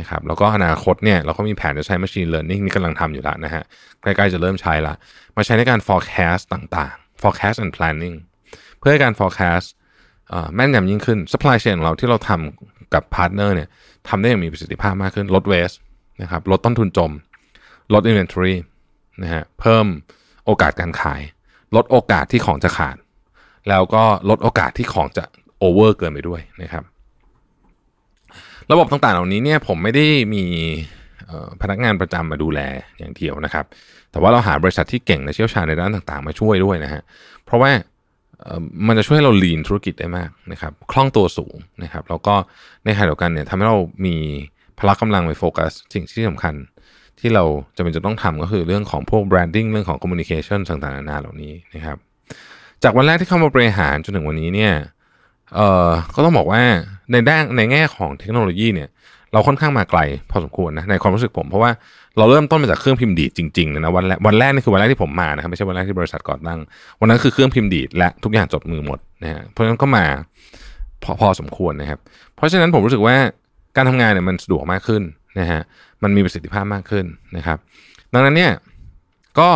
B: นะครับแล้วก็อนาคตเนี่ยเราก็มีแผนจะใช้ machine learning นี่กำลังทำอยู่แล้วนะฮะใกล้ๆจะเริ่มใช้ละมาใช้ในการ forecast ต่างๆ forecast and planning พื่อให้การ forecast แม่นยำยิ่งขึ้น supply chain ของเราที่เราทำกับ partner เนี่ยทำได้อย่างมีประสิทธิภาพมากขึ้น ลด waste นะครับ ลดต้นทุนจม ลด inventory นะฮะ เพิ่มโอกาสการขาย ลดโอกาสที่ของจะขาด แล้วก็ลดโอกาสที่ของจะ over เกินไปด้วยนะครับ ระบบต่างๆเหล่านี้เนี่ยผมไม่ได้มีพนักงานประจำมาดูแลอย่างเดียวนะครับ แต่ว่าเราหาบริษัทที่เก่งและเชี่ยวชาญในด้านต่างๆ มาช่วยด้วยนะฮะ เพราะว่า มันจะช่วยให้เรา lean ธุรกิจได้มากนะครับคล่องตัวสูงนะครับ แล้วก็ในขณะเดียวกันเนี่ยทำให้เรามีพละกำลังไปโฟกัสสิ่งที่สำคัญ ที่เราจำเป็นจะต้องทำก็คือเรื่องของพวก branding เรื่องของ communication ต่างๆนานาเหล่านี้นะครับ จากวันแรกที่เข้ามาบริหารจนถึงวันนี้เนี่ยเอ่อก็ต้องบอกว่าในด้านในแง่ของเทคโนโลยีเนี่ย เราค่อนข้างมาไกลพอสมควรนะในความรู้สึกผม เพราะว่า เราเริ่มต้นมาจากเครื่องพิมพ์ดีดจริงๆนะวันแรกวันแรกนี่คือวันแรกที่ผมมานะครับไม่ใช่วันแรกที่บริษัทก่อตั้ง วันนั้นคือเครื่องพิมพ์ดีดและทุกอย่างจดมือหมดนะฮะเพราะฉะนั้นก็มาพอพอสมควรนะครับ เพราะฉะนั้นผมรู้สึกว่าการทำงานเนี่ยมันสะดวกมากขึ้นนะฮะมันมีประสิทธิภาพมากขึ้นนะครับ ดังนั้นเนี่ยก็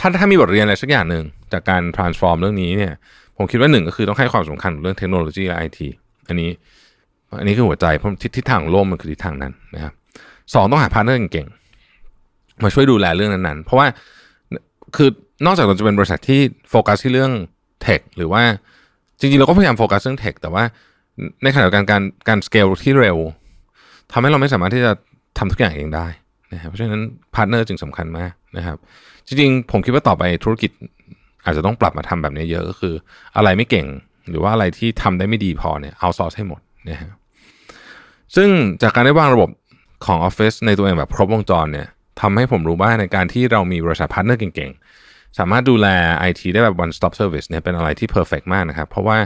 B: ถ้าถ้ามีบทเรียนอะไรสักอย่างหนึ่งจากการ transform เรื่องนี้เนี่ยผมคิดว่าหนึ่งก็คือต้องให้ความสำคัญเรื่องเทคโนโลยีและไอทีอันนี้อันนี้คือหัวใจเพราะทิศทางโลกมันคือทิศทางนั้นนะครับสองต้องหา partner เก่ง มาช่วยดูแลเรื่องนั้นๆ เพราะว่าคือนอกจากเราจะเป็นบริษัทที่โฟกัสที่เรื่อง tech หรือว่าจริงๆ เราก็พยายามโฟกัสเรื่อง tech แต่ว่าในขณะเดียวกันการการสเกลที่เร็วทำให้เราไม่สามารถที่จะทำทุกอย่างเองได้นะครับเพราะฉะนั้น partner จึงสำคัญมากนะครับ จริงๆ ผมคิดว่าต่อไปธุรกิจอาจจะต้องปรับมาทำแบบนี้เยอะก็คือ อะไรไม่เก่งหรือว่าอะไรที่ทำได้ไม่ดีพอเนี่ย outsource ให้หมดนะฮะซึ่งจากการได้วางระบบของ Office ในตัวเองแบบครบวงจรเนี่ย ทำให้ผมรู้ว่าในการที่เรามีบริษัท partner เก่งๆ สามารถดูแล IT ได้แบบ one stop service เนี่ยเป็นอะไรที่ perfect มากนะครับ เพราะว่า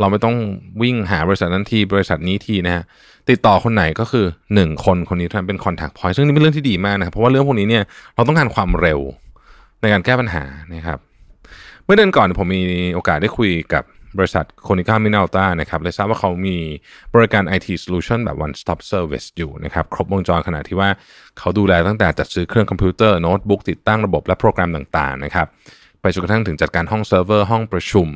B: เราไม่ต้องวิ่งหาบริษัทนั้นทีบริษัทนี้ทีนะฮะติดต่อคนไหนก็คือ 1 คนคนนี้ท่านเป็น contact point ซึ่งนี่เป็นเรื่องที่ดีมากนะครับ เพราะว่าเรื่องพวกนี้เนี่ยเราต้องการความเร็วในการแก้ปัญหานะครับ เมื่อเดือนก่อนผมมีโอกาสได้คุยกับ บริษัทโคนิก้ามินาลตานะครับเลยทราบว่าเขามีบริการ IT Solution แบบ One Stop Service อยู่นะครับครบวงจรขนาดที่ว่าเขาดูแลตั้งแต่จัดซื้อเครื่องคอมพิวเตอร์โน้ตบุ๊กติดตั้งระบบและโปรแกรมต่างๆนะครับไปจนกระทั่งถึงจัดการห้องเซิร์ฟเวอร์ห้องประชุม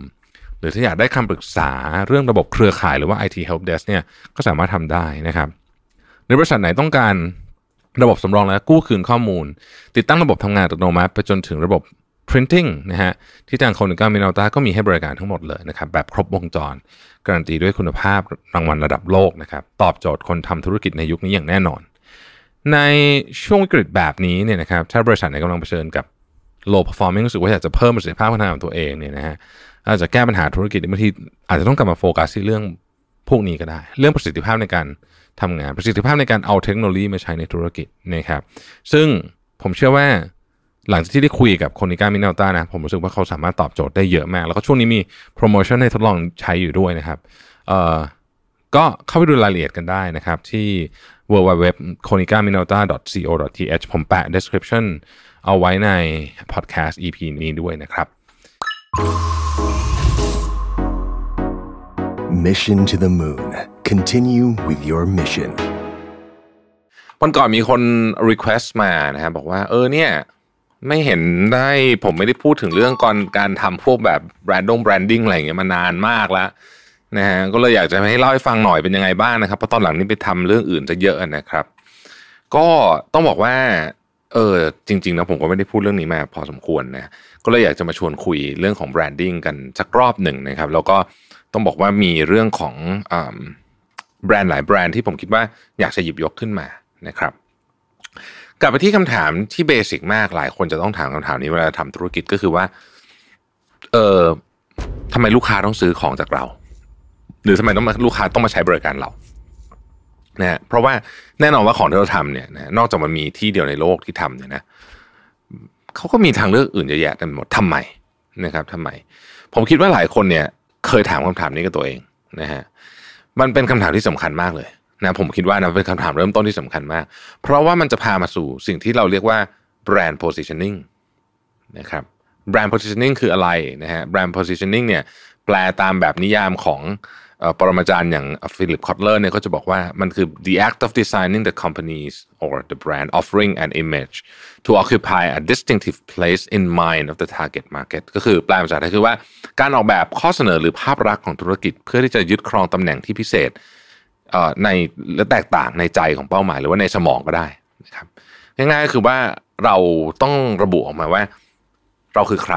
B: หรือถ้าอยากได้คำปรึกษาเรื่องระบบเครือข่ายหรือว่า IT Help Desk เนี่ยก็สามารถทำได้นะครับในบริษัทไหนต้องการระบบสำรองและกู้คืนข้อมูล ติดตั้งระบบทำงานอัตโนมัติไปจนถึงระบบ Printing นะฮะที่ทางคนิก้ามินาลตาก็มีให้บริการทั้งหมดเลยนะครับแบบครบวงจร การันตีด้วยคุณภาพรางวัลระดับโลกนะครับตอบโจทย์คนทำธุรกิจในยุคนี้อย่างแน่นอน ในช่วงวิกฤตแบบนี้เนี่ยนะครับถ้าบริษัทไหนกำลังเผชิญกับ low performing รู้สึกว่าอยากจะเพิ่มประสิทธิภาพการทำงานของตัวเองเนี่ยนะฮะอาจจะแก้ปัญหาธุรกิจบางทีอาจจะต้องกลับมาโฟกัสที่เรื่องพวกนี้ก็ได้ เรื่องประสิทธิภาพในการทำงานประสิทธิภาพในการเอาเทคโนโลยีมาใช้ในธุรกิจนะครับซึ่งผมเชื่อว่า หลังจากที่ได้คุยกับ Konica Minolta นะผมรู้สึกว่าเขาสามารถตอบโจทย์ได้เยอะมาก แล้วก็ช่วงนี้มีโปรโมชั่นให้ทดลองใช้อยู่ด้วยนะครับเอ่อก็เข้าไปดูรายละเอียดกันได้นะครับ ที่ www k o n i k a m i n a l t a co th ผมแปะ description เอาไว้ใน podcast EP นี้ด้วยนะครับ
A: Mission to the Moon. Continue with your mission.
B: วันก่อนมีคน request มานะครับบอกว่า เออเนี่ย ไม่เห็นได้ผมไม่ได้พูดถึงเรื่องก่อนการทำพวกแบบแบรนด์งแบรนดิ้งอะไรอย่างเงี้ยมานานมากแล้วนะฮะก็เลยอยากจะให้เล่าให้ฟังหน่อยเป็นยังไงบ้างนะครับเพราะตอนหลังนี้ไปทำเรื่องอื่นจะเยอะนะครับ ก็ต้องบอกว่า เออจริงๆนะผมก็ไม่ได้พูดเรื่องนี้มาพอสมควรนะก็เลยอยากจะมาชวนคุยเรื่องของ branding กันสักรอบหนึ่งนะครับ แล้วก็ต้องบอกว่ามีเรื่องของแบรนด์หลายแบรนด์ที่ผมคิดว่าอยากจะหยิบยกขึ้นมานะครับ กลับไปที่คำถามที่ basic มากหลายคนจะต้องถามคำถามนี้เวลาทำธุรกิจก็คือว่า เออทำไมลูกค้าต้องซื้อของจากเรา หรือทำไมต้องมาลูกค้าต้องมาใช้บริการเรานะเพราะว่าแน่นอนว่าของที่เราทำเนี่ยนะนอกจากมันมีที่เดียวในโลกที่ทำเนี่ยนะเขาก็มีทางเลือกอื่นเยอะแยะเต็มหมดทำไมนะครับทำไม ผมคิดว่าหลายคนเนี่ย เคยถามคำถามนี้กับตัวเองนะฮะมันเป็นคำถามที่สำคัญมากเลย นะผมคิดว่านะเป็นคำถามเริ่มต้นที่สำคัญมาก เพราะว่ามันจะพามาสู่สิ่งที่เราเรียกว่า brand positioning นะครับ brand positioning คืออะไรนะฮะ brand positioning เนี่ยแปลตามแบบนิยามของปรมาจารย์อย่างฟิลิปคอตเลอร์เนี่ยก็จะบอกว่ามันคือ the act of designing the companies or the brand offering an image to occupy a distinctive place in mind of the target market ก็คือแปลภาษาไทยคือว่าการออกแบบข้อเสนอหรือภาพลักษณ์ของธุรกิจ เพื่อที่จะยึดครองตำแหน่งที่พิเศษ ในและแตกต่างในใจของเป้าหมาย หรือว่าในสมองก็ได้นะครับง่ายๆก็คือว่าเราต้องระบุออกมาว่า เราคือใคร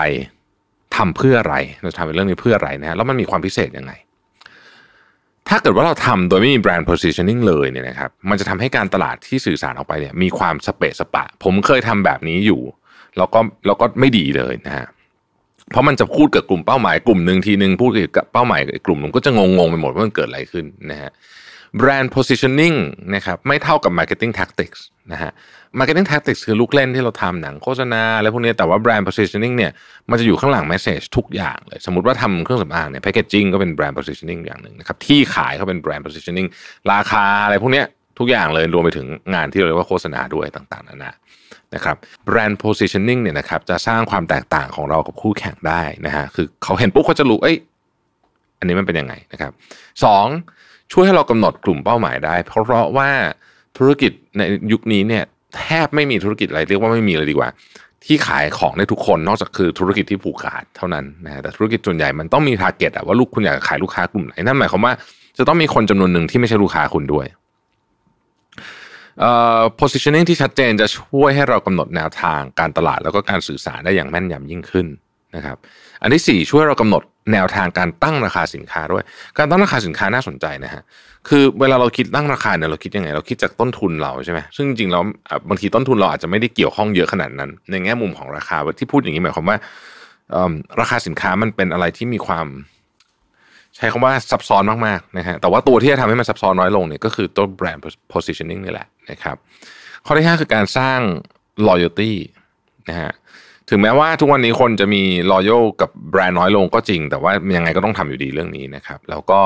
B: ทำเพื่ออะไรเราทำเรื่องนี้เพื่ออะไรนะแล้วมันมีความพิเศษยังไง ถ้าเกิดว่าเราทำโดยไม่มีแบรนด์ positioning เลยเนี่ยนะครับ มันจะทำให้การตลาดที่สื่อสารออกไปเนี่ยมีความสเปะสปะ ผมเคยทำแบบนี้อยู่ แล้วก็แล้วก็ไม่ดีเลยนะฮะเพราะมันจะพูดกับกลุ่มเป้าหมายกลุ่มหนึ่งทีหนึ่งพูดกับเป้าหมายกลุ่มหนึ่งก็จะงงๆไปหมดว่ามันเกิดอะไรขึ้นนะฮะ brand positioning นะครับไม่เท่ากับ marketing tactics นะฮะ marketing tactics คือลูกเล่นที่เราทำหนังโฆษณาอะไรพวกนี้แต่ว่า brand positioning เนี่ยมันจะอยู่ข้างหลัง message ทุกอย่างเลย สมมติว่าทำเครื่องสำอางเนี่ย packaging ก็เป็น brand positioning อย่างหนึ่งนะครับที่ขายก็เป็น brand positioning ราคาอะไรพวกนี้ทุกอย่างเลยรวมไปถึงงานที่เราเรียกว่าโฆษณาด้วยต่างๆนานานะครับ brand positioning เนี่ยนะครับจะสร้างความแตกต่างของเรากับคู่แข่งได้นะฮะคือเขาเห็นปุ๊บเขาจะรู้เอ้ยอันนี้มันเป็นยังไงนะครับสอง ช่วยให้เรากำหนดกลุ่มเป้าหมายได้ เพราะว่าธุรกิจในยุคนี้เนี่ยแทบไม่มีธุรกิจอะไรเรียกว่าไม่มีเลยดีกว่า ที่ขายของได้ทุกคนนอกจากคือธุรกิจที่ผูกขาดเท่านั้นนะแต่ธุรกิจส่วนใหญ่มันต้องมีทาร์เก็ตอะว่าลูกคุณอยากขายลูกค้ากลุ่มไหนนั่นหมายความว่าจะต้องมีคนจำนวนหนึ่งที่ไม่ใช่ลูกค้าคุณด้วยเอ่อ positioning ที่ชัดเจนจะช่วยให้เรากำหนดแนวทางการตลาดแล้วก็การสื่อสารได้อย่างแม่นยำยิ่งขึ้น นะครับ อันที่ 4 ช่วยเรากำหนดแนวทางการตั้งราคาสินค้าด้วย การตั้งราคาสินค้าน่าสนใจนะฮะคือเวลาเราคิดตั้งราคาเนี่ยเราคิดยังไง เราคิดจากต้นทุนเราใช่ไหมซึ่งจริงๆแล้วบางทีต้นทุนเราอาจจะไม่ได้เกี่ยวข้องเยอะขนาดนั้น ในแง่มุมของราคาที่พูดอย่างนี้หมายความว่าราคาสินค้ามันเป็นอะไรที่มีความ ใช้คำว่าซับซ้อนมากๆนะฮะแต่ว่าตัวที่จะทำให้มันซับซ้อนน้อยลงเนี่ยก็คือตัวแบรนด์ positioning นี่แหละนะครับข้อที่ 5 คือการสร้าง loyalty นะฮะ ถึงแม้ว่าทุกวันนี้คนจะมีรอยัลกับแบรนด์น้อยลงก็จริง แต่ว่ายังไงก็ต้องทำอยู่ดีเรื่องนี้นะครับ แล้วก็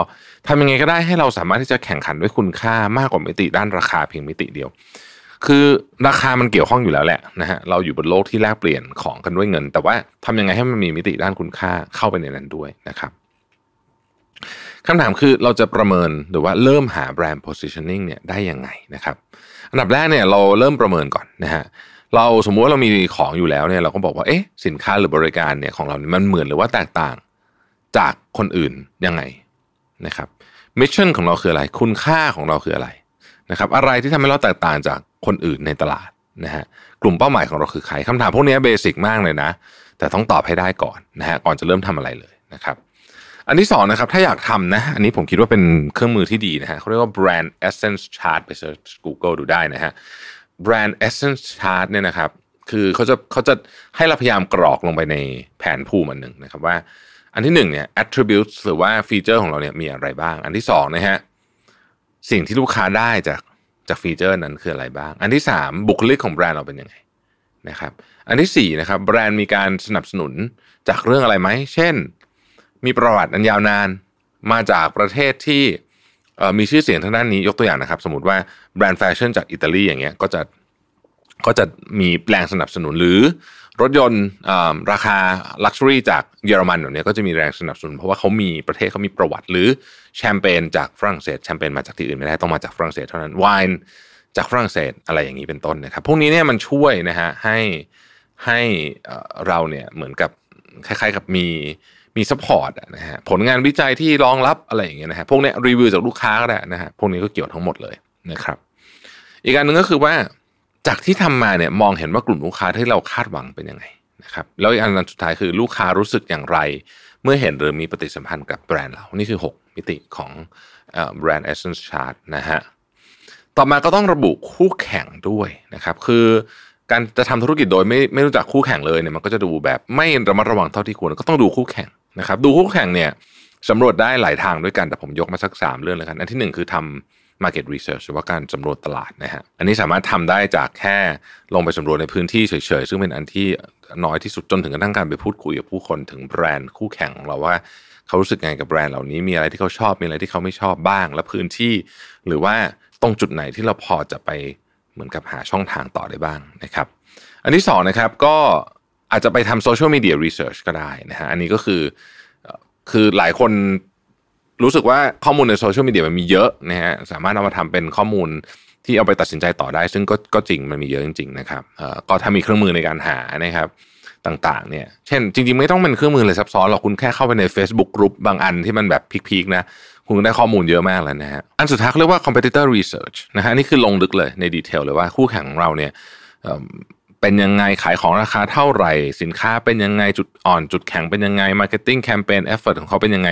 B: ทำยังไงก็ได้ให้เราสามารถที่จะแข่งขันด้วยคุณค่ามากกว่ามิติด้านราคาเพียงมิติเดียว คือราคามันเกี่ยวข้องอยู่แล้วแหละนะฮะเราอยู่บนโลกที่แลกเปลี่ยนของกันด้วยเงิน แต่ว่าทำยังไงให้มันมีมิติด้านคุณค่าเข้าไปในนั้นด้วยนะครับคำถามคือเราจะประเมินหรือว่าเริ่มหาแบรนด์ positioning เนี่ยได้ยังไงนะครับ อันดับแรกเนี่ยเราเริ่มประเมินก่อนนะฮะ เราสมมุติว่าเรามีของอยู่แล้วเนี่ยเราก็บอกว่าเอ๊ะสินค้าหรือบริการเนี่ยของเราเนี่ยมันเหมือนหรือว่าแตกต่างจากคนอื่นยังไงนะครับมิชชั่นของเราคืออะไร คุณค่าของเราคืออะไรนะครับอะไรที่ทำให้เราแตกต่างจากคนอื่นในตลาดนะฮะกลุ่มเป้าหมายของเราคือใครคำถามพวกนี้เบสิกมากเลยนะ แต่ต้องตอบให้ได้ก่อนนะฮะก่อนจะเริ่มทำอะไรเลยนะครับอันที่สองนะครับถ้าอยากทำนะอันนี้ผมคิดว่าเป็นเครื่องมือที่ดีนะฮะเขาเรียกว่า brand essence chart ไป search Google ดูได้นะฮะ brand essence chart เนี่ยนะครับ คือเขาจะเขาจะให้เราพยายามกรอกลงไปในแผนภูมิอันหนึ่งนะครับว่า อันที่หนึ่งเนี่ย attributes หรือว่า feature ของเราเนี่ยมีอะไรบ้าง อันที่สองนะฮะสิ่งที่ลูกค้าได้จากจาก feature นั้นคืออะไรบ้าง อันที่สามบุคลิกของแบรนด์เราเป็นยังไงนะครับ อันที่สี่นะครับแบรนด์มีการสนับสนุนจากเรื่องอะไรไหม เช่น มีประวัติอันยาวนานมาจากประเทศที่ มีชื่อเสียงทางด้านนี้ยกตัวอย่างนะครับ สมมติว่าแบรนด์แฟชั่นจากอิตาลีอย่างเงี้ยก็จะก็จะมีแรงสนับสนุนหรือรถยนต์ราคา luxury จากเยอรมันแบบนี้ก็จะมีแรงสนับสนุน เพราะว่าเขามีประเทศเขามีประวัติ หรือแชมเปญจากฝรั่งเศสแชมเปญมาจากที่อื่นไม่ได้ต้องมาจากฝรั่งเศสเท่านั้นไวน์จากฝรั่งเศสอะไรอย่างนี้เป็นต้นนะครับ พวกนี้เนี่ยมันช่วยนะฮะให้ให้เราเนี่ยเหมือนกับคล้ายๆกับมี มี support นะฮะผลงานวิจัยที่รองรับอะไรอย่างเงี้ยนะฮะพวกนี้รีวิวจากลูกค้าก็ได้นะฮะพวกนี้ก็เกี่ยวทั้งหมดเลยนะครับ อีกอันหนึ่งก็คือว่าจากที่ทำมาเนี่ยมองเห็นว่ากลุ่มลูกค้าที่เราคาดหวังเป็นยังไงนะครับแล้วอีกอันสุดท้ายคือลูกค้ารู้สึกอย่างไร เมื่อเห็นหรือมีปฏิสัมพันธ์กับแบรนด์เรา นี่คือ 6 มิติของแบรนด์ Essence Chart นะฮะต่อมาก็ต้องระบุคู่แข่งด้วยนะครับ คือ การจะทำธุรกิจโดยไม่ไม่รู้จักคู่แข่งเลยเนี่ยมันก็จะดูแบบไม่ระมัดระวังเท่าที่ควรก็ต้องดูคู่แข่งนะครับดูคู่แข่งเนี่ยสำรวจได้หลายทางด้วยกันแต่ผมยกมาสักสามเรื่องเลยกัน อันที่หนึ่งคือทำ market research หรือว่าการสำรวจตลาดนะฮะอันนี้สามารถทำได้จากแค่ลงไปสำรวจในพื้นที่เฉยๆ ซึ่งเป็นอันที่น้อยที่สุดจนถึงกระทั่งการไปพูดคุยกับผู้คนถึงแบรนด์คู่แข่งของเราว่าเขารู้สึกไงกับแบรนด์เหล่านี้มีอะไรที่เขาชอบมีอะไรที่เขาไม่ชอบบ้าง และพื้นที่ หรือว่าตรงจุดไหนที่เราพอจะไป เหมือนกับหาช่องทางต่อได้บ้างนะครับ อันที่สองนะครับก็อาจจะไปทำ social media research ก็ได้นะฮะอันนี้ก็คือคือหลายคนรู้สึกว่าข้อมูลในโซเชียลมีเดียมันมีเยอะนะฮะสามารถเอามาทำเป็นข้อมูลที่เอาไปตัดสินใจต่อได้ ซึ่งก็ก็จริงมันมีเยอะจริงๆนะครับเอ่อก็ถ้ามีเครื่องมือในการหานะครับต่างๆเนี่ย เช่นจริงๆ ไม่ต้องเป็นเครื่องมือเลยซับซ้อนหรอกคุณแค่เข้าไปใน Facebook กลุ่มบางอันที่มันแบบ peak ๆนะ คุณก็ได้ข้อมูลเยอะมากแล้วนะฮะอันสุดท้ายเขาเรียกว่า competitor research นะฮะนี่คือลงลึกเลยในดีเทลเลยว่าคู่แข่งของเราเนี่ยเป็นยังไงขายของราคาเท่าไหร่ สินค้าเป็นยังไงจุดอ่อนจุดแข็งเป็นยังไง marketing campaign effort ของเขาเป็นยังไง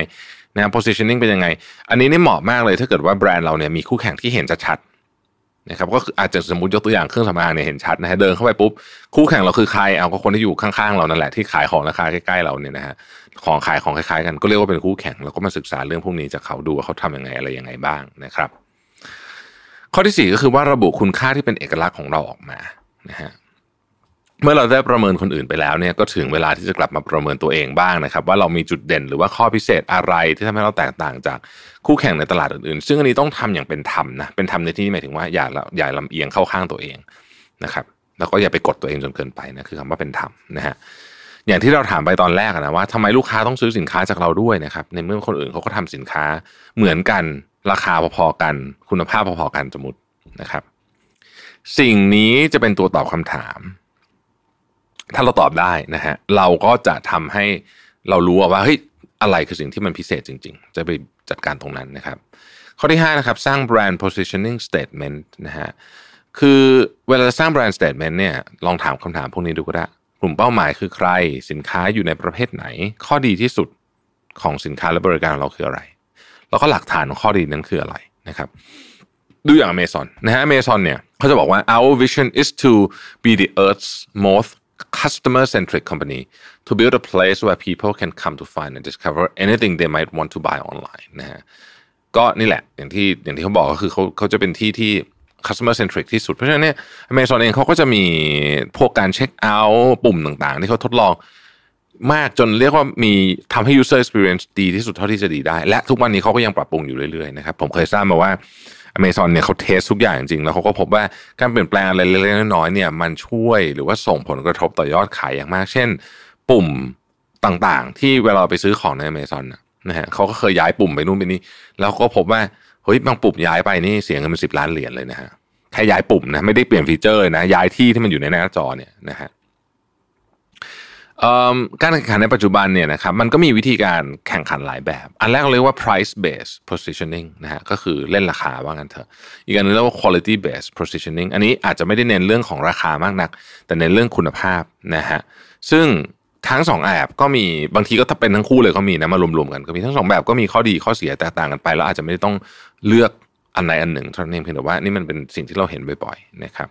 B: นะ positioning เป็นยังไง อันนี้นี่เหมาะมากเลยถ้าเกิดว่าแบรนด์เราเนี่ยมีคู่แข่งที่เห็นชัดนะครับก็ออาจจะสมมติยกตัวอย่างเครื่องสำอางเนี่ยเห็นชัดนะฮะเดินเข้าไปปุ๊บคู่แข่งเราคือใครเอาก็คนที่อยู่ข้างๆเรานั่นแหละที่ขายของราคาใกล้ๆเราเนี่ยนะฮะ ของขายของคล้ายๆกันก็เรียกว่าเป็นคู่แข่งเราก็มาศึกษาเรื่องพวกนี้จากเขาดูว่าเขาทำยังไงอะไรยังไงบ้างนะครับ ข้อที่สี่ก็คือว่าระบุคุณค่าที่เป็นเอกลักษณ์ของเราออกมานะฮะเมื่อเราได้ประเมินคนอื่นไปแล้วเนี่ยก็ถึงเวลาที่จะกลับมาประเมินตัวเองบ้างนะครับ ว่าเรามีจุดเด่นหรือว่าข้อพิเศษอะไรที่ทำให้เราแตกต่างจากคู่แข่งในตลาดอื่นๆ ซึ่งอันนี้ต้องทำอย่างเป็นธรรมนะเป็นธรรมในที่นี้หมายถึงว่าอย่าละอย่าลำเอียงเข้าข้างตัวเองนะครับ แล้วก็อย่าไปกดตัวเองจนเกินไปนะคือคำว่าเป็นธรรมนะฮะ อย่างที่เราถามไปตอนแรกนะว่าทำไมลูกค้าต้องซื้อสินค้าจากเราด้วยนะครับในเมื่อคนอื่นเขาก็ทำสินค้าเหมือนกันราคาพอๆกัน คุณภาพพอๆกันสมมตินะครับ สิ่งนี้จะเป็นตัวตอบคำถาม ถ้าเราตอบได้นะฮะเราก็จะทำให้เรารู้ว่าเฮ้ยอะไรคือสิ่งที่มันพิเศษจริง ๆ จะไปจัดการตรงนั้นนะครับ ข้อที่5นะครับสร้าง brand positioning statement นะฮะคือเวลาสร้าง brand statement เนี่ยลองถามคำถามพวกนี้ดูก็ได้ กลุ่มเป้าหมายคือใคร สินค้าอยู่ในประเภทไหน ข้อดีที่สุดของสินค้าและบริการของเราคืออะไร แล้วก็หลักฐานของข้อดีนั้นคืออะไรนะครับ ดูอย่าง Amazon นะฮะ Amazon เนี่ยเขาจะบอกว่า our vision is to be the earth's most customer centric company to build a place where people can come to find and discover anything they might want to buy online นะฮะก็นี่แหละอย่างที่อย่างที่เขาบอกก็คือเขาเขาจะเป็นที่ที่ customer centric ที่สุด เพราะฉะนั้นเนี่ย Amazon เองเขาก็จะมีพวกการเช็คเอาท์ปุ่มต่างๆ ที่เขาทดลองมากจนเรียกว่ามีทำให้ user experience ดีที่สุดเท่าที่จะดีได้ และทุกวันนี้เขาก็ยังปรับปรุงอยู่เรื่อยๆนะครับผมเคยทราบมาว่า Amazon เนี่ยเขาเทสทุกอย่างจริงๆแล้วเขาก็พบว่าการเปลี่ยนแปลงอะไรเล็กๆน้อยๆเนี่ยมันช่วยหรือว่าส่งผลกระทบต่อยอดขายอย่างมาก เช่น ปุ่มต่างๆ ที่เวลาไปซื้อของใน Amazon นนะฮะเขาก็เคยย้ายปุ่มไปนู่นไปนี่แล้วก็พบว่า เฮ้ยบางปุ่มย้ายไปนี่เสียเงินเป็นสิบล้านเหรียญเลยนะฮะแค่ย้ายปุ่มนะไม่ได้เปลี่ยนฟีเจอร์เลยนะย้ายที่ที่มันอยู่ในหน้าจอเนี่ยนะฮะการแข่งขันในปัจจุบันเนี่ยนะครับมันก็มีวิธีการแข่งขันหลายแบบ อันแรกเราเรียกว่า price based positioning นะฮะก็คือเล่นราคาว่างั้นเถอะ อีกอันนึงเรียกว่า quality based positioning อันนี้อาจจะไม่ได้เน้นเรื่องของราคามากนัก แต่เน้นเรื่องคุณภาพนะฮะซึ่ง ทั้งสองแบบก็มีบางทีก็ถ้าเป็นทั้งคู่เลยก็มีนะมารวมๆกันก็มีทั้งสองแบบก็มีข้อดีข้อเสียแตกต่างกันไป แล้วอาจจะไม่ได้ต้องเลือกอันใดอันหนึ่งเท่านั้นเองเพียงแต่ว่านี่มันเป็นสิ่งที่เราเห็นบ่อยๆนะครับ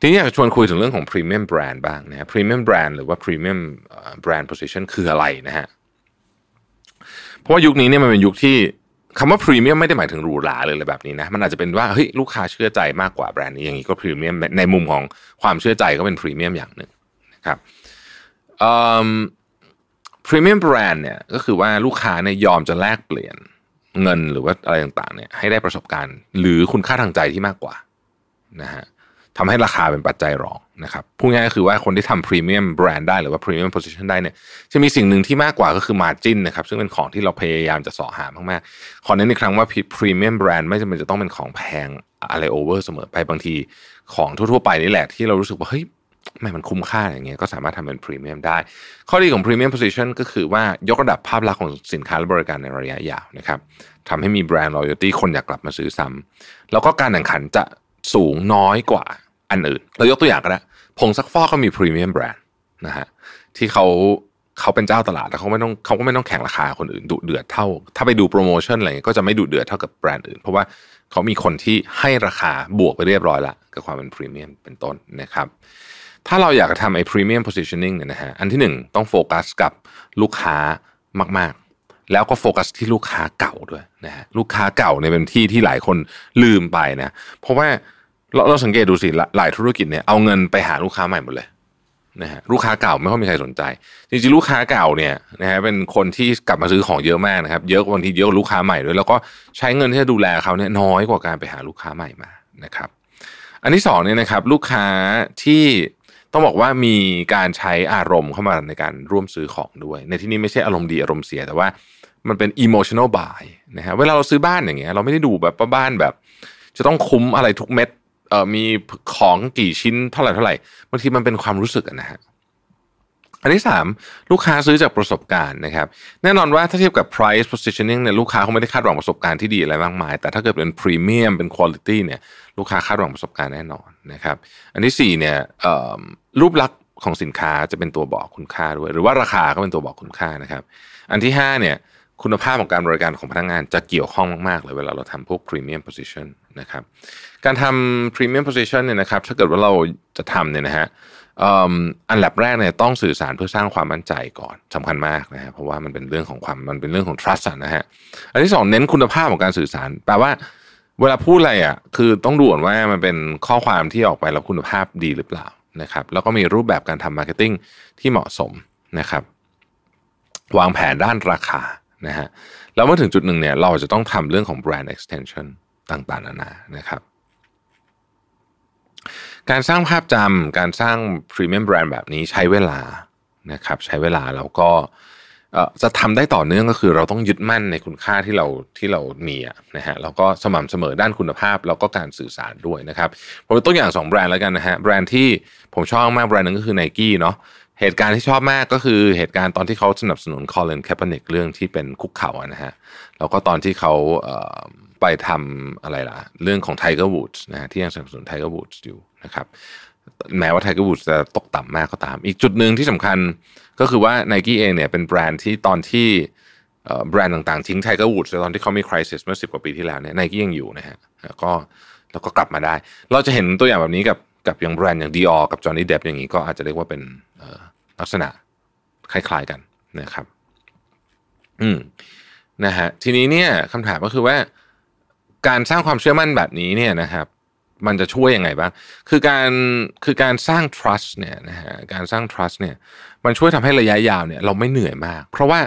B: ทีนี้อยากจะชวนคุยถึงเรื่องของ premium brand บ้างนะฮะ premium brand หรือว่า premium เอ่อ brand position คืออะไรนะฮะเพราะว่ายุคนี้เนี่ยมันเป็นยุคที่คำว่า premium ไม่ได้หมายถึงหรูหราเลยอะไรแบบนี้นะมันอาจจะเป็นว่าเฮ้ยลูกค้าเชื่อใจมากกว่าแบรนด์นี้อย่างนี้ก็ premium ในมุมของความเชื่อใจก็เป็น premium อย่างหนึ่งนะครับ เอิ่ม premium brand เนี่ยก็คือว่าลูกค้าเนี่ยยอมจะแลกเปลี่ยนเงินหรือว่าอะไรต่างๆเนี่ยให้ได้ประสบการณ์ หรือคุณค่าทางใจที่มากกว่านะฮะทำให้ราคาเป็นปัจจัยรองนะครับพูดง่ายๆก็คือว่าคนที่ทำพรีเมียมแบรนด์ได้หรือว่าพรีเมียม position ได้เนี่ยจะมีสิ่งหนึ่งที่มากกว่าก็คือ margin นะครับซึ่งเป็นของที่เราพยายามจะเสาะหามากๆ ขอเน้นอีกครั้งว่าพรีเมียมแบรนด์ไม่จำเป็นจะต้องเป็นของแพงอะไรโอเวอร์เสมอไปบางทีของทั่วๆไปนี่แหละที่เรารู้สึกว่าเฮ้ย ไม่มันคุ้มค่าอย่างเงี้ยก็สามารถทำเป็นพรีเมียมได้ ข้อดีของพรีเมียม position ก็คือว่ายกระดับภาพลักษณ์ของสินค้าและบริการในระยะยาวนะครับทำให้มี brand loyalty คนอยากกลับมาซื้อซ้ำแล้วก็การแข่งขันจะสูงน้อยกว่าอันอื่น เรายกตัวอย่างก็ได้ผงซักฟอกก็มีพรีเมียมแบรนด์นะฮะที่เขาเขาเป็นเจ้าตลาดแล้วเขาไม่ต้องเขาก็ไม่ต้องแข่งราคาคนอื่นดุเดือดเท่า ถ้าไปดูโปรโมชั่นอะไรเงี้ยก็จะไม่ดุเดือดเท่ากับแบรนด์อื่น เพราะว่าเขามีคนที่ให้ราคาบวกไปเรียบร้อยละกับความเป็นพรีเมียมเป็นต้นนะครับ ถ้าเราอยากจะทำไอ้ premium positioning เนี่ยนะฮะอันที่หนึ่งต้องโฟกัสกับลูกค้ามากๆ แล้วก็โฟกัสที่ลูกค้าเก่าด้วยนะฮะลูกค้าเก่าเนี่ยเป็นที่ที่หลายคนลืมไปนะเพราะว่าเราเราสังเกตดูสิหลายหลายธุรกิจเนี่ยเอาเงินไปหาลูกค้าใหม่หมดเลยนะฮะลูกค้าเก่าไม่ค่อยมีใครสนใจ จริงๆลูกค้าเก่าเนี่ยนะฮะเป็นคนที่กลับมาซื้อของเยอะมากนะครับ เยอะกว่าบางทีเยอะกว่าลูกค้าใหม่ด้วยแล้วก็ใช้เงินที่จะดูแลเขาเนี่ยน้อยกว่าการไปหาลูกค้าใหม่มานะครับ อันที่สองเนี่ยนะครับ ลูกค้าที่ ต้องบอกว่ามีการใช้อารมณ์เข้ามาในการร่วมซื้อของด้วย ในที่นี้ไม่ใช่อารมณ์ดีอารมณ์เสียแต่ว่ามันเป็น emotional buy นะฮะเวลาเราซื้อบ้านอย่างเงี้ยเราไม่ได้ดูแบบว่าบ้านแบบ จะต้องคุ้มอะไรทุกเม็ดเอ่อมีของกี่ชิ้นเท่าไหร่เท่าไหร่บางทีมันเป็นความรู้สึกนะฮะ อันที่สามลูกค้าซื้อจากประสบการณ์นะครับแน่นอนว่าถ้าเทียบกับ price positioning เนี่ยลูกค้าเขาไม่ได้คาดหวังประสบการณ์ที่ดีอะไรมากมาย แต่ถ้าเกิดเป็น premium เป็น quality เนี่ยลูกค้าคาดหวังประสบการณ์แน่นอนนะครับอันที่สี่เนี่ยรูปลักษณ์ของสินค้าจะเป็นตัวบอกคุณค่าด้วย หรือว่าราคาก็เป็นตัวบอกคุณค่านะครับ อันที่ห้าเนี่ยคุณภาพของการบริการของพนักงานจะเกี่ยวข้องมากๆเลยเวลาเราทำพวก premium position นะครับการทำ premium position เนี่ยนะครับถ้าเกิดว่าเราจะทำเนี่ยนะฮะ อันดับแรกเนี่ยต้องสื่อสารเพื่อสร้างความมั่นใจก่อนสำคัญมากนะฮะเพราะว่ามันเป็นเรื่องของความมันเป็นเรื่องของ trust นะฮะอันที่สองเน้นคุณภาพของการสื่อสารแปลว่าเวลาพูดอะไรอะคือต้องดูก่อนว่ามันเป็นข้อความที่ออกไปแล้วคุณภาพดีหรือเปล่านะครับแล้วก็มีรูปแบบการทำ marketing ที่เหมาะสมนะครับวางแผนด้านราคานะฮะแล้วเมื่อถึงจุดหนึ่งเนี่ยเราจะต้องทำเรื่องของ brand extension ต่างๆนานานะครับ การสร้างภาพจำการสร้างพรีเมียมแบรนด์แบบนี้ใช้เวลานะครับ ใช้เวลาแล้วก็จะทำได้ต่อเนื่องก็คือเราต้องยึดมั่นในคุณค่าที่เราที่เรามีนะฮะแล้วก็สม่ำเสมอด้านคุณภาพ แล้วก็การสื่อสารด้วยนะครับผมเป็นตัวอย่าง 2 แบรนด์แล้วกันนะฮะแบรนด์ที่ผมชอบมากแบรนด์นึงก็คือ n นกี้เนาะเหตุการณ์ที่ชอบมากก็คือเหตุการณ์ตอนที่เขาสนับสนุน Colin Kaepernick เรื่องที่เป็นคุกเข่านะฮะแล้วก็ตอนที่เขาไปทำอะไรล่ะ เรื่องของ Tiger Woods นะที่ยังสนับสนุน Tiger Woods อยู่ นะครับแม้ว่า Tiger Woods จะตกต่ำมากก็ตาม อีกจุดหนึ่งที่สำคัญก็คือว่า n นกี้เองเนี่ยเป็นแบรนด์ที่ตอนที่แบรนด์ต่างๆ ทิ้ง Tiger Woods ตอนที่เขามี crisis เมื่อสิบกว่าปีที่แล้วเนี่ยไนกี้ยังอยู่นะฮะแล้วก็แล้วก็กลับมาได้ เราจะเห็นตัวอย่างแบบนี้กับกับอย่างแบรนด์อย่างดีออกับจอห์นนี่เดฟอย่างนี้ก็อาจจะเรียกว่าเป็นลักษณะคล้ายๆกันนะครับ อืมนะฮะทีนี้เนี่ยคำถามก็คือว่า การสร้างความเชื่อมั่นแบบนี้เนี่ยนะครับ มันจะช่วยยังไงบ้าง คือการคือการสร้าง trust เนี่ยนะฮะ การสร้าง trust เนี่ย มันช่วยทำให้ระยะยาวเนี่ยเราไม่เหนื่อยมาก เพราะว่า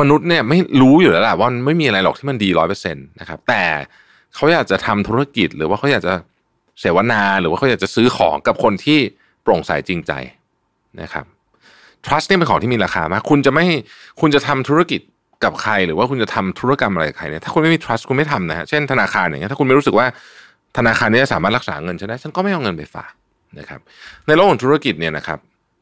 B: มนุษย์เนี่ยไม่รู้อยู่แล้วแหละว่าไม่มีอะไรหรอกที่มันดีร้อยเปอร์เซ็นต์นะครับ แต่เขาอยากจะทำธุรกิจหรือว่าเขาอยากจะเสวนาหรือว่าเขาอยากจะซื้อของกับคนที่โปร่งใสจริงใจนะครับ trust นี่เป็นของที่มีราคามาก คุณจะไม่คุณจะทำธุรกิจกับใคร หรือว่าคุณจะทำธุรกรรมอะไรกับใครเนี่ยถ้าคุณไม่มี trust คุณไม่ทำนะฮะเช่นธนาคารอย่างเงี้ยถ้าคุณไม่รู้สึกว่า ธนาคารนี้สามารถรักษาเงินฉันได้ฉันก็ไม่เอาเงินไปฝากนะครับ ในโลกของธุรกิจเนี่ยนะครับ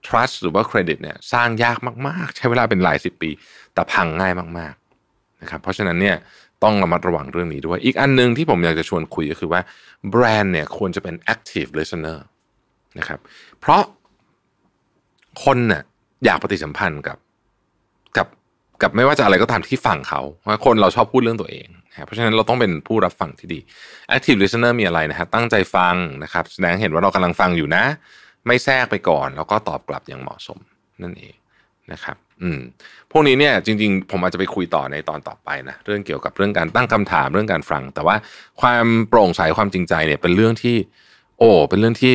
B: trust หรือว่าเครดิตเนี่ยสร้างยากมากๆ ใช้เวลาเป็นหลายสิบปี แต่พังง่ายมากๆนะครับ เพราะฉะนั้นเนี่ยต้องระมัดระวังเรื่องนี้ด้วย อีกอันหนึ่งที่ผมอยากจะชวนคุยก็คือว่าแบรนด์เนี่ยควรจะเป็น active listener นะครับ เพราะคนเนี่ยอยากปฏิสัมพันธ์กับ กับไม่ว่าจะอะไรก็ตามที่ฟังเขาว่าคนเราชอบพูดเรื่องตัวเองเพราะฉะนั้นเราต้องเป็นผู้รับฟังที่ดี active listener มีอะไรนะฮะตั้งใจฟังนะครับแสดงเห็นว่าเรากำลังฟังอยู่นะ ไม่แทรกไปก่อน แล้วก็ตอบกลับอย่างเหมาะสมนั่นเองนะครับอืมพวกนี้เนี่ยจริงๆ ผมอาจจะไปคุยต่อในตอนต่อไปนะเรื่องเกี่ยวกับเรื่องการตั้งคำถามเรื่องการฟัง แต่ว่าความโปร่งใสความจริงใจเนี่ยเป็นเรื่องที่ โอ้เป็นเรื่องที่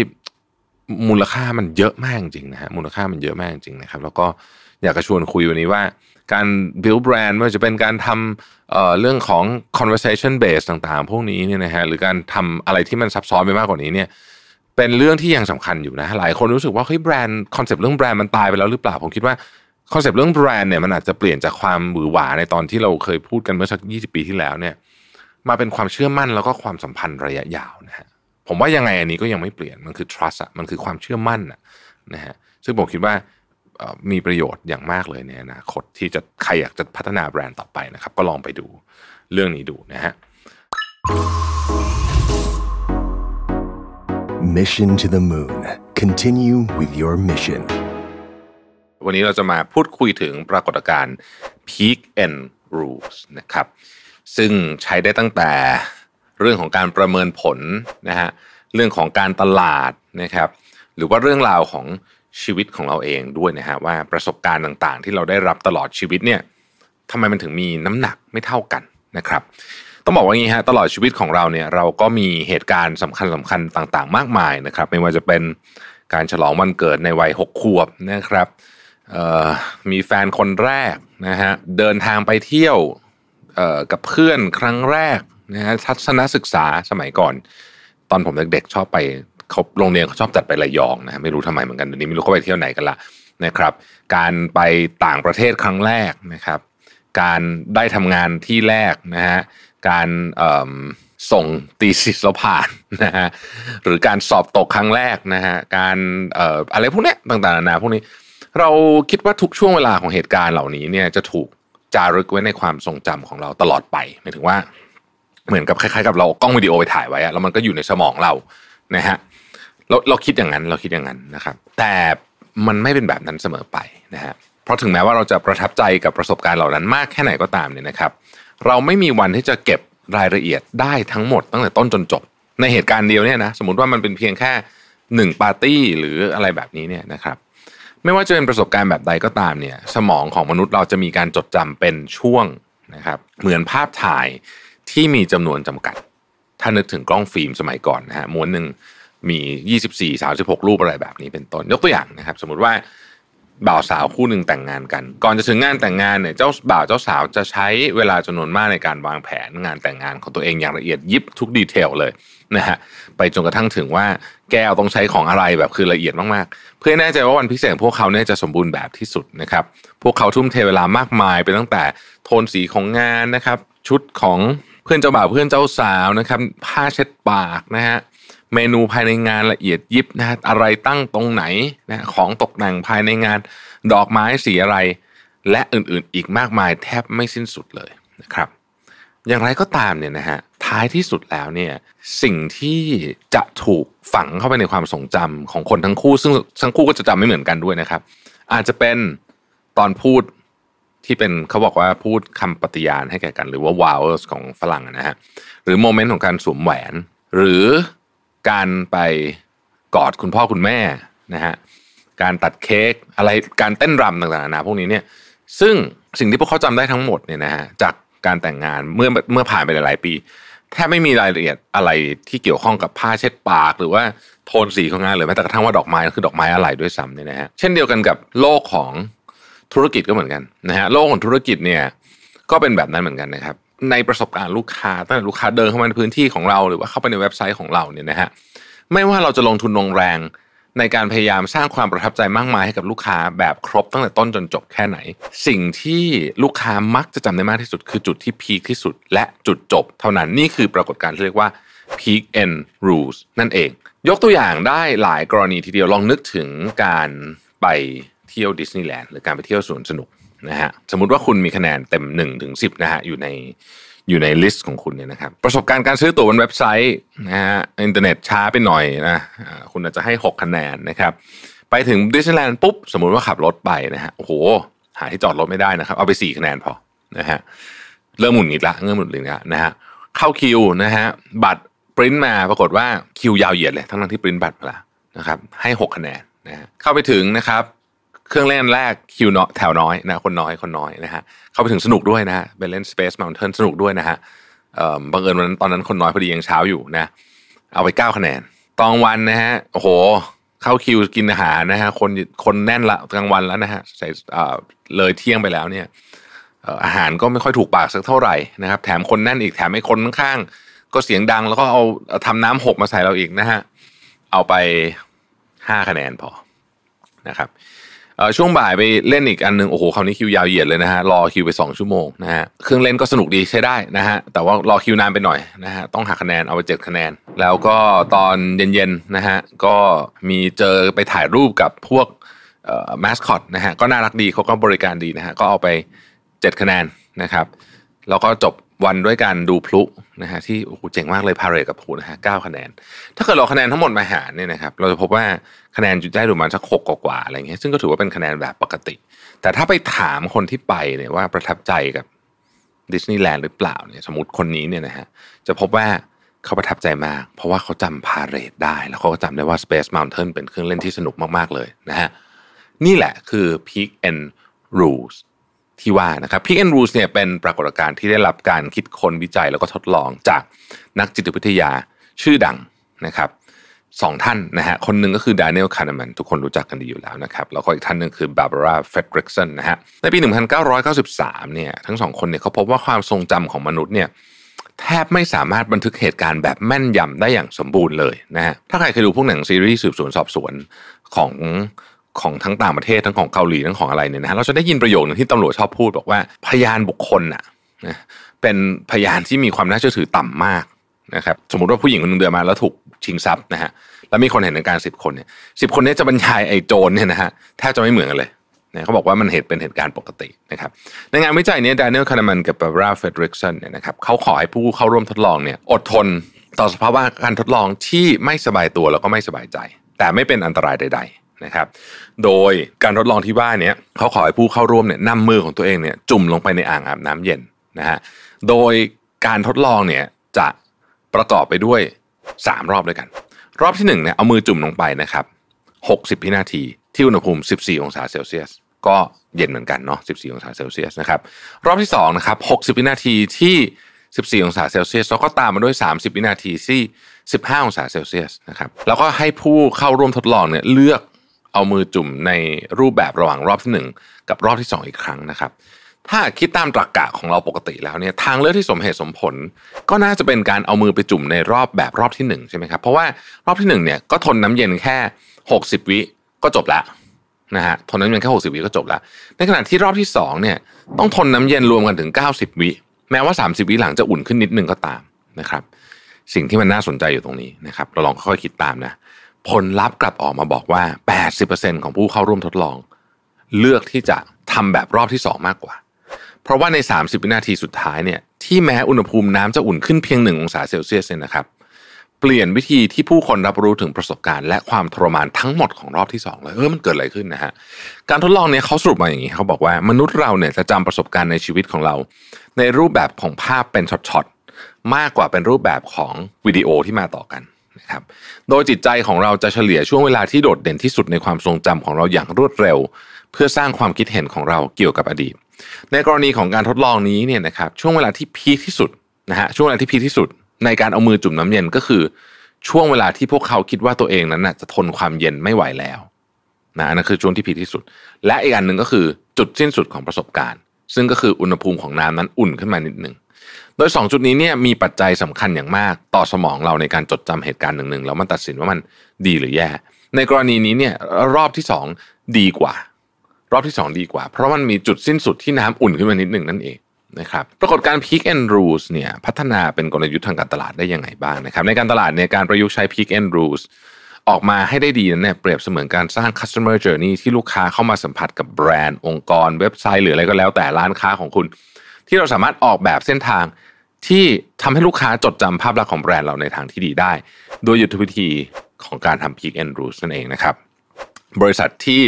B: มูลค่ามันเยอะมากจริงนะฮะมูลค่ามันเยอะมากจริงนะครับ แล้วก็อยากจะชวนคุยวันนี้ว่า การ build brand ไม่ว่าจะเป็นการทำเเรื่องของ conversation base ต่างๆ พวกนี้เนี่ยนะฮะหรือการทำอะไรที่มันซับซ้อนไปมากกว่านี้เนี่ยเป็นเรื่องที่ยังสำคัญอยู่นะหลายคนรู้สึกว่าเฮ้ยแบรนด์คอนเซปต์เรื่องแบรนด์มันตายไปแล้วหรือเปล่าผมคิดว่าคอนเซปต์เรื่องแบรนด์เนี่ยมันอาจจะเปลี่ยนจากความหวือหวาในตอนที่เราเคยพูดกันเมื่อสัก 20 ปีที่แล้วเนี่ยมาเป็นความเชื่อมั่นแล้วก็ความสัมพันธ์ระยะยาวนะฮะผมว่ายังไงอันนี้ก็ยังไม่เปลี่ยนมันคือ trust อะมันคือความเชื่อมั่นอะนะฮะซึ่งผมคิดว่า มีประโยชน์อย่างมากเลยในอนาคตที่จะใครอยากจะพัฒนาแบรนด์ต่อไปนะครับ ก็ลองไปดูเรื่องนี้ดูนะฮะ
A: Mission to the Moon Continue with your mission
B: วันนี้เราจะมาพูดคุยถึงปรากฏการณ์ Peak and Rules นะครับ ซึ่งใช้ได้ตั้งแต่เรื่องของการประเมินผลนะฮะเรื่องของการตลาดนะครับหรือว่าเรื่องราวของ ชีวิตของเราเองด้วยนะฮะว่าประสบการณ์ต่างๆ ที่เราได้รับตลอดชีวิตเนี่ยทำไมมันถึงมีน้ำหนักไม่เท่ากันนะครับ ต้องบอกว่างี้ฮะตลอดชีวิตของเราเนี่ยเราก็มีเหตุการณ์สำคัญสำคัญต่างๆ มากมายนะครับ ไม่ว่าจะเป็นการฉลองวันเกิดในวัยหกขวบนะครับมีแฟนคนแรกนะฮะเดินทางไปเที่ยวกับเพื่อนครั้งแรกนะฮะทัศนศึกษาสมัยก่อน ตอนผมเด็กๆชอบไป เขาโรงเรียนเขาชอบจัดไประยองนะไม่รู้ทำไมเหมือนกันเดี๋ยวนี้ไม่รู้เขาไปเที่ยวไหนกันละนะครับ การไปต่างประเทศครั้งแรกนะครับ การได้ทำงานที่แรกนะฮะการส่งตีสิสแล้วผ่านนะฮะหรือการสอบตกครั้งแรกนะฮะการอะไรพวกนี้ต่างๆนานาพวกนี้ เราคิดว่าทุกช่วงเวลาของเหตุการณ์เหล่านี้เนี่ยจะถูกจารึกไว้ในความทรงจำของเราตลอดไปหมายถึงว่า เหมือนกับคล้ายๆกับเรากล้องวิดีโอไปถ่ายไว้แล้วมันก็อยู่ในสมองเรานะฮะ เราเราคิดอย่างนั้นเราคิดอย่างนั้นนะครับ แต่มันไม่เป็นแบบนั้นเสมอไปนะฮะเพราะถึงแม้ว่าเราจะประทับใจกับประสบการณ์เหล่านั้นมากแค่ไหนก็ตามเนี่ยนะครับ เราไม่มีวันที่จะเก็บรายละเอียดได้ทั้งหมดตั้งแต่ต้นจนจบ ในเหตุการณ์เดียวเนี่ยนะสมมติว่ามันเป็นเพียงแค่หนึ่งปาร์ตี้หรืออะไรแบบนี้เนี่ยนะครับ ไม่ว่าจะเป็นประสบการณ์แบบใดก็ตามเนี่ย สมองของมนุษย์เราจะมีการจดจำเป็นช่วงนะครับเหมือนภาพถ่ายที่มีจำนวนจำกัด ถ้านึกถึงกล้องฟิล์มสมัยก่อนนะฮะม้วนหนึ่ง มี 24 36 รูปอะไรแบบนี้เป็นต้นยกตัวอย่างนะครับ สมมติว่าบ่าวสาวคู่หนึ่งแต่งงานกัน ก่อนจะถึงงานแต่งงานเนี่ยเจ้าบ่าวเจ้าสาวจะใช้เวลาจำนวนมากในการวางแผนงานแต่งงานของตัวเองอย่างละเอียดยิบทุกดีเทลเลยนะฮะไปจนกระทั่งถึงว่าแก้วต้องใช้ของอะไรแบบคือละเอียดมากๆ เพื่อแน่ใจว่าวันพิเศษพวกเขาเนี่ยจะสมบูรณ์แบบที่สุดนะครับ พวกเขาทุ่มเทเวลามากมายไปตั้งแต่โทนสีของงานนะครับ ชุดของเพื่อนเจ้าบ่าวเพื่อนเจ้าสาวนะครับ ผ้าเช็ดปากนะฮะ เมนูภายในงานละเอียดยิบนะฮะอะไรตั้งตรงไหนนะของตกแต่งภายในงาน ดอกไม้สีอะไร และอื่นๆ อีกมากมายแทบไม่สิ้นสุดเลยนะครับ อย่างไรก็ตามเนี่ยนะฮะท้ายที่สุดแล้วเนี่ยสิ่งที่จะถูกฝังเข้าไปในความทรงจำของคนทั้งคู่ ซึ่งทั้งคู่ก็จะจำไม่เหมือนกันด้วยนะครับ อาจจะเป็นตอนพูดที่เป็นเขาบอกว่าพูดคำปฏิญาณให้แก่กัน หรือว่า vows ของฝรั่งนะฮะหรือโมเมนต์ของการสวมแหวน หรือ การไปกอดคุณพ่อคุณแม่นะฮะการตัดเค้กอะไรการเต้นรำต่างๆนะพวกนี้เนี่ยซึ่งสิ่งที่พวกเขาจำได้ทั้งหมดเนี่ยนะฮะจากการแต่งงานเมื่อเมื่อผ่านไปหลายๆปีแทบไม่มีรายละเอียดอะไรที่เกี่ยวข้องกับผ้าเช็ดปาก หรือว่าโทนสีของงานหรือแม้แต่กระทั่งว่าดอกไม้คือดอกไม้อะไรด้วยซ้ำเนี่ยนะฮะเช่นเดียวกันกับโลกของธุรกิจก็เหมือนกันนะฮะโลกของธุรกิจเนี่ยก็เป็นแบบนั้นเหมือนกันนะครับ ในประสบการณ์ลูกค้าตั้งแต่ลูกค้าเดินเข้ามาในพื้นที่ของเราหรือว่าเข้าไปในเว็บไซต์ของเราเนี่ยนะฮะไม่ว่าเราจะลงทุนลงแรง ในการพยายามสร้างความประทับใจมากมายให้กับลูกค้าแบบครบตั้งแต่ต้นจนจบแค่ไหน สิ่งที่ลูกค้ามักจะจำได้มากที่สุด คือจุดที่พีคที่สุด และจุดจบ เท่านั้นนี่คือปรากฏการณ์ที่เรียกว่า peak end rules นั่นเอง ยกตัวอย่างได้หลายกรณีทีเดียวลองนึกถึงการไปเที่ยวดิสนีย์แลนด์หรือการไปเที่ยวสวนสนุก นะฮะสมมติว่าคุณมีคะแนนเต็ม1ถึง10นะฮะอยู่ในอยู่ใน list ของคุณเนี่ยนะครับประสบการณ์การซื้อตั๋วบนเว็บไซต์นะฮะอินเทอร์เน็ตช้าไปหน่อยนะคุณอาจจะให้ 6 คะแนนนะครับไปถึงดิสนีย์แลนด์ปุ๊บสมมุติว่าขับรถไปนะฮะโอ้โห หาที่จอดรถไม่ได้นะครับ เอาไป 4 คะแนนพอนะฮะเริ่มหงุดหงิดละเริ่มหงุดหงิดละนะฮะเข้าคิวนะฮะบัตรปริ้นมาปรากฏว่าคิวยาวเหยียดเลยทั้งที่ปริ้นบัตรมาแล้วนะครับให้ 6 คะแนนนะฮะเข้าไปถึงนะครับ เครื่องเล่นแรกคิวเนาะแถวน้อยนะคนน้อยคนน้อยนะฮะเข้าไปถึงสนุกด้วยนะฮะไปเล่น Space Mountain สนุกด้วยนะฮะบังเอิญวันนั้นตอนนั้นคนน้อยพอดียังเช้าอยู่นะ เอาไปเก้าคะแนนตอนวันนะฮะโอ้โห เข้าคิวกินอาหารนะฮะคนคนแน่นละกลางวันแล้วนะฮะใส่เลยเที่ยงไปแล้วเนี่ยอาหารก็ไม่ค่อยถูกปากสักเท่าไหร่นะครับ แถมคนแน่นอีกแถมไอ้คนข้างๆก็เสียงดังแล้วก็เอาทำน้ำหกมาใส่เราอีกนะฮะเอาไปห้าคะแนนพอนะครับ ช่วงบ่ายไปเล่นอีกอันนึงโอ้โหคราวนี้คิวยาวเหยียดเลยนะฮะรอคิวไป 2 ชั่วโมงนะฮะเครื่องเล่นก็สนุกดีใช้ได้นะฮะแต่ว่ารอคิวนานไปหน่อยนะฮะต้องหักคะแนนเอาไปเจ็ดคะแนน แล้วก็ตอนเย็นๆนะฮะก็มีเจอไปถ่ายรูปกับพวกมาสคอตนะฮะก็น่ารักดีเขาก็บริการดีนะฮะก็เอาไปเจ็ดคะแนนนะครับแล้วก็จบ วันด้วยการดูพลุนะฮะที่โอ้โหเจ๋งมากเลยพาเรดกับพลุนะฮะเก้าคะแนน ถ้าเกิดเราคะแนนทั้งหมดมาหารเนี่ยนะครับเราจะพบว่าคะแนนได้ประมาณสักหกกว่าอะไรเงี้ยซึ่งก็ถือว่าเป็นคะแนนแบบปกติ แต่ถ้าไปถามคนที่ไปเนี่ยว่าประทับใจกับดิสนีย์แลนด์หรือเปล่าเนี่ยสมมติคนนี้เนี่ยนะฮะจะพบว่าเขาประทับใจมาก เพราะว่าเขาจำพาเรดได้ แล้วเขาก็จำได้ว่า Space Mountain เป็นเครื่องเล่นที่สนุกมากๆเลยนะฮะนี่แหละคือ Peak and Rules ที่ว่านะครับ Peak and Rules เนี่ยเป็นปรากฏการณ์ที่ได้รับการคิดค้นวิจัยแล้วก็ทดลองจากนักจิตวิทยาชื่อดังนะครับสองท่านนะฮะคนหนึ่งก็คือ Daniel Kahneman ทุกคนรู้จักกันดีอยู่แล้วนะครับแล้วก็อีกท่านหนึ่งคือ Barbara Fredrickson นะฮะในปี 1993เนี่ยทั้งสองคนเนี่ยเขาพบว่าความทรงจำของมนุษย์เนี่ยแทบไม่สามารถบันทึกเหตุการณ์แบบแม่นยำได้อย่างสมบูรณ์เลยนะฮะถ้าใครเคยดูพวกหนังซีรีส์สืบสวนสอบสวนของ ของทั้งต่างประเทศทั้งของเกาหลีทั้งของอะไรเนี่ยนะเราจะได้ยินประโยคนึงที่ตำรวจชอบพูดบอกว่าพยานบุคคลน่ะเป็นพยานที่มีความน่าเชื่อถือต่ำมากนะครับสมมติว่าผู้หญิงคนนึงเดินมาแล้วถูกชิงทรัพย์นะฮะแล้วมีคนเห็นในการสิบคนเนี่ยสิบคนนี้จะบรรยายไอ้โจรเนี่ยนะฮะแทบจะไม่เหมือนกันเลยนะเขาบอกว่ามันเหตุเป็นเหตุการณ์ปกตินะครับในงานวิจัยนี้ดานิเอลคานามันกับบาราเฟดริกสันเนี่ยนะครับเขาขอให้ผู้เข้าร่วมทดลองเนี่ยอดทนต่อสภาวะการทดลองที่ไม่สบายตัวแล้วก็ไม่สบายใจ แต่ไม่เป็นอันตรายใด ๆ นะครับ โดยการทดลองที่ว่านี้เขาขอให้ผู้เข้าร่วมเนี่ยนำมือของตัวเองเนี่ยจุ่มลงไปในอ่างอาบน้ำเย็นนะฮะ โดยการทดลองเนี่ยจะประกอบไปด้วย 3 รอบด้วยกัน รอบที่1เนี่ยเอามือจุ่มลงไปนะครับ60วินาที ที่อุณหภูมิ 14 องศาเซลเซียส ก็เย็นเหมือนกันเนาะ 14 องศาเซลเซียสนะครับ รอบที่2นะครับ60วินาทีที่ 14 องศาเซลเซียส แล้วก็ตามมาด้วย 30 วินาทีที่ 15 องศาเซลเซียสนะครับ แล้วก็ให้ผู้เข้าร่วมทดลองเนี่ยเลือก เอามือจุ่มในรูปแบบระหว่างรอบที่ 1 กับรอบที่ 2 อีกครั้งนะครับ ถ้าคิดตามตรรกะของเราปกติแล้วเนี่ยทางเลือกที่สมเหตุสมผล ก็น่าจะเป็นการเอามือไปจุ่มในรอบแบบรอบที่1ใช่ไหมครับเพราะว่ารอบที่1เนี่ยก็ทนน้ำเย็นแค่ 60 วิก็จบแล้วนะฮะทนน้ำเย็นแค่60วิก็จบแล้วในขณะที่รอบที่2เนี่ยต้องทนน้ำเย็นรวมกันถึง 90 วิแม้ว่า 30 วิหลังจะอุ่นขึ้นนิดนึงก็ตามนะครับ สิ่งที่มันน่าสนใจอยู่ตรงนี้นะครับ เราลองค่อยๆคิดตามนะ ผลลัพธ์กลับออกมาบอกว่า 80%ของผู้เข้าร่วมทดลอง เลือกที่จะทำแบบรอบที่ 2 มากกว่า เพราะว่าใน 30 วินาทีสุดท้ายเนี่ยที่แม้อุณหภูมิน้ำจะอุ่นขึ้นเพียง 1 องศาเซลเซียสเนี่ยนะครับ เปลี่ยนวิธีที่ผู้คนรับรู้ถึงประสบการณ์และความทรมานทั้งหมดของรอบที่2เลยเออมันเกิดอะไรขึ้นนะฮะการทดลองเนี่ยเขาสรุปมาอย่างนี้เขาบอกว่ามนุษย์เราเนี่ยจะจำประสบการณ์ในชีวิตของเรา ในรูปแบบของภาพเป็นช็อตๆมากกว่าเป็นรูปแบบของวิดีโอที่มาต่อกัน ครับโดยจิตใจของเราจะเฉลี่ยช่วงเวลาที่โดดเด่นที่สุดในความทรงจำของเราอย่างรวดเร็ว เพื่อสร้างความคิดเห็นของเราเกี่ยวกับอดีต ในกรณีของการทดลองนี้เนี่ยนะครับช่วงเวลาที่พีคที่สุดนะฮะช่วงเวลาที่พีคที่สุด ในการเอามือจุ่มน้ำเย็นก็คือช่วงเวลาที่พวกเขาคิดว่าตัวเองนั้นนะจะทนความเย็นไม่ไหวแล้วนะนั่นคือช่วงที่พีคที่สุด และอีกอันหนึ่งก็คือจุดสิ้นสุดของประสบการณ์ ซึ่งก็คืออุณหภูมิของน้ำนั้นอุ่นขึ้นมานิดหนึ่ง โดย 2 จุดนี้เนี่ยมีปัจจัยสำคัญอย่างมากต่อสมองเราในการจดจำเหตุการณ์หนึ่งๆแล้วมันตัดสินว่ามันดีหรือแย่ ในกรณีนี้เนี่ยรอบที่ 2 ดีกว่า รอบที่ 2 ดีกว่า เพราะมันมีจุดสิ้นสุดที่น้ำอุ่นขึ้นมานิดหนึ่งนั่นเองนะครับปรากฏการ Peak and Rules เนี่ยพัฒนาเป็นกลยุทธ์ทางการตลาดได้ยังไงบ้างนะครับในการตลาดเนี่ยการประยุกต์ใช้ Peak and Rules ออกมาให้ได้ดีนั้นเนี่ยเปรียบเสมือนการสร้าง customer journey ที่ลูกค้าเข้ามาสัมผัสกับแบรนด์องค์กร เว็บไซต์หรืออะไรก็แล้วแต่ร้านค้าของคุณ ที่เราสามารถออกแบบเส้นทาง ที่ทำให้ลูกค้าจดจำภาพลักษณ์ของแบรนด์เราในทางที่ดีได้ โดยยุทธวิธีของการทำ Peak and Rules นั่นเองนะครับ บริษัทที่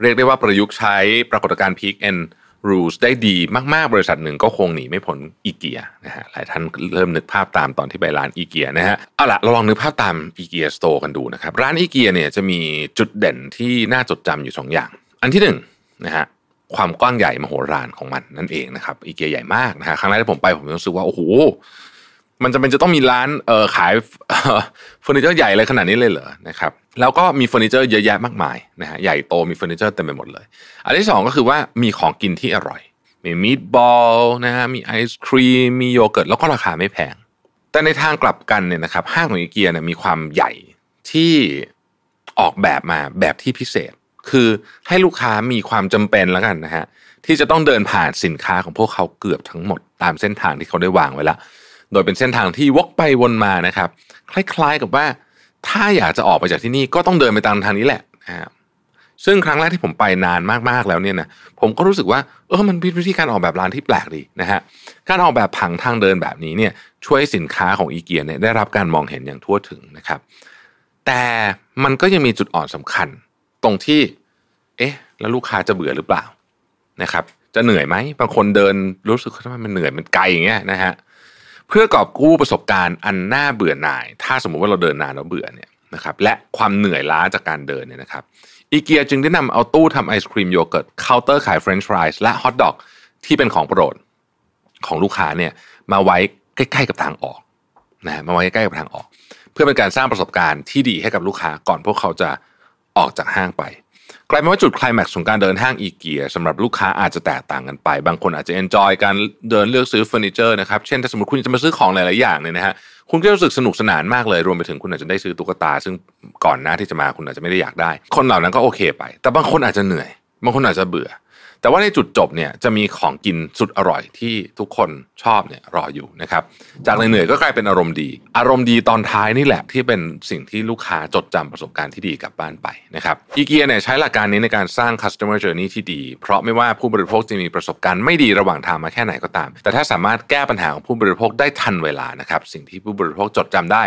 B: เรียกได้ว่าประยุกต์ใช้ปรากฏการณ์ Peak and rules ได้ดีมากๆ บริษัทหนึ่งก็คงหนีไม่พ้นอีเกียนะฮะหลายท่านเริ่มนึกภาพตามตอนที่ไปร้านอีเกียนะฮะเอาละเราลองนึกภาพตาม IKEA store กันดูนะครับ ร้านอีเกียเนี่ยจะมีจุดเด่นที่น่าจดจำอยู่ 2 อย่าง อันที่1นะฮะ ความกว้างใหญ่มโหฬารของมันนั่นเองนะครับอีเกียใหญ่มากนะฮะครั้งแรกที่ผมไปผมรู้สึกว่าโอ้โหมันจะเป็นจะต้องมีร้านเอ่อขายเฟอร์นิเจอร์ใหญ่เลยขนาดนี้เลยเหรอนะครับแล้วก็มีเฟอร์นิเจอร์เยอะแยะมากมายนะฮะใหญ่โตมีเฟอร์นิเจอร์เต็มไปหมดเลย อันที่สองก็คือว่ามีของกินที่อร่อย มีมีดบอลนะฮะมีไอศครีมมีโยเกิร์ตแล้วก็ราคาไม่แพง แต่ในทางกลับกันเนี่ยนะครับห้างของอีเกียเนี่ยมีความใหญ่ที่ออกแบบมาแบบที่พิเศษ คือให้ลูกค้ามีความจำเป็นแล้วกันนะฮะที่จะต้องเดินผ่านสินค้าของพวกเขาเกือบทั้งหมดตามเส้นทางที่เขาได้วางไว้แล้วโดยเป็นเส้นทางที่วกไปวนมานะครับ คล้ายๆกับว่า ถ้าอยากจะออกไปจากที่นี่ก็ต้องเดินไปตามทางนี้แหละนะซึ่งครั้งแรกที่ผมไปนานมากๆแล้วเนี่ยนะผมก็รู้สึกว่าเออมันเป็นวิธีการออกแบบร้านที่แปลกดีนะฮะการออกแบบผังทางเดินแบบนี้เนี่ยช่วยสินค้าของอีเกียเนี่ยได้รับการมองเห็นอย่างทั่วถึงนะครับ แต่มันก็ยังมีจุดอ่อนสำคัญ ตรงที่ เอ๊ะ แล้วลูกค้าจะเบื่อหรือเปล่านะครับ จะเหนื่อยไหมบางคนเดินรู้สึกว่ามันเหนื่อยมันไกลอย่างเงี้ยนะฮะเพื่อกอบกู้ประสบการณ์อันน่าเบื่อหน่าย ถ้าสมมุติว่าเราเดินนานแล้วเบื่อเนี่ยนะครับและความเหนื่อยล้าจากการเดินเนี่ยนะครับอีเกียจึงได้นำเอาตู้ทำไอศครีมโยเกิร์ตเคาน์เตอร์ขายเฟรนช์ฟรายส์และฮอทดอกที่เป็นของโปรดของลูกค้าเนี่ยมาไว้ใกล้ ๆ กับทางออกนะมาไว้ใกล้ๆกับทางออก เพื่อเป็นการสร้างประสบการณ์ที่ดีให้กับลูกค้าก่อนพวกเขาจะ ออกจากห้างไปกลายเป็นว่าจุดคลายแม็กซ์ของการเดินห้างอีเกียสำหรับลูกค้าอาจจะแตกต่างกันไป บางคนอาจจะ enjoy การเดินเลือกซื้อเฟอร์นิเจอร์นะครับ เช่นถ้าสมมติคุณจะมาซื้อของหลาย ๆ อย่างเนี่ยนะฮะคุณก็รู้สึกสนุกสนานมากเลย รวมไปถึงคุณอาจจะได้ซื้อตุ๊กตา ซึ่งก่อนหน้าที่จะมาคุณอาจจะไม่ได้อยากได้ คนเหล่านั้นก็โอเคไป แต่บางคนอาจจะเหนื่อย บางคนอาจจะเบื่อ แต่ว่าในจุดจบเนี่ยจะมีของกินสุดอร่อยที่ทุกคนชอบเนี่ยรออยู่นะครับ จากเหนื่อยๆก็กลายเป็นอารมณ์ดี อารมณ์ดีตอนท้ายนี่แหละที่เป็นสิ่งที่ลูกค้าจดจำประสบการณ์ที่ดีกลับบ้านไปนะครับอีเกียเนี่ยใช้หลักการนี้ในการสร้าง customer journey ที่ดี เพราะไม่ว่าผู้บริโภคจะมีประสบการณ์ไม่ดีระหว่างทางมาแค่ไหนก็ตาม แต่ถ้าสามารถแก้ปัญหาของผู้บริโภคได้ทันเวลานะครับสิ่งที่ผู้บริโภคจดจำได้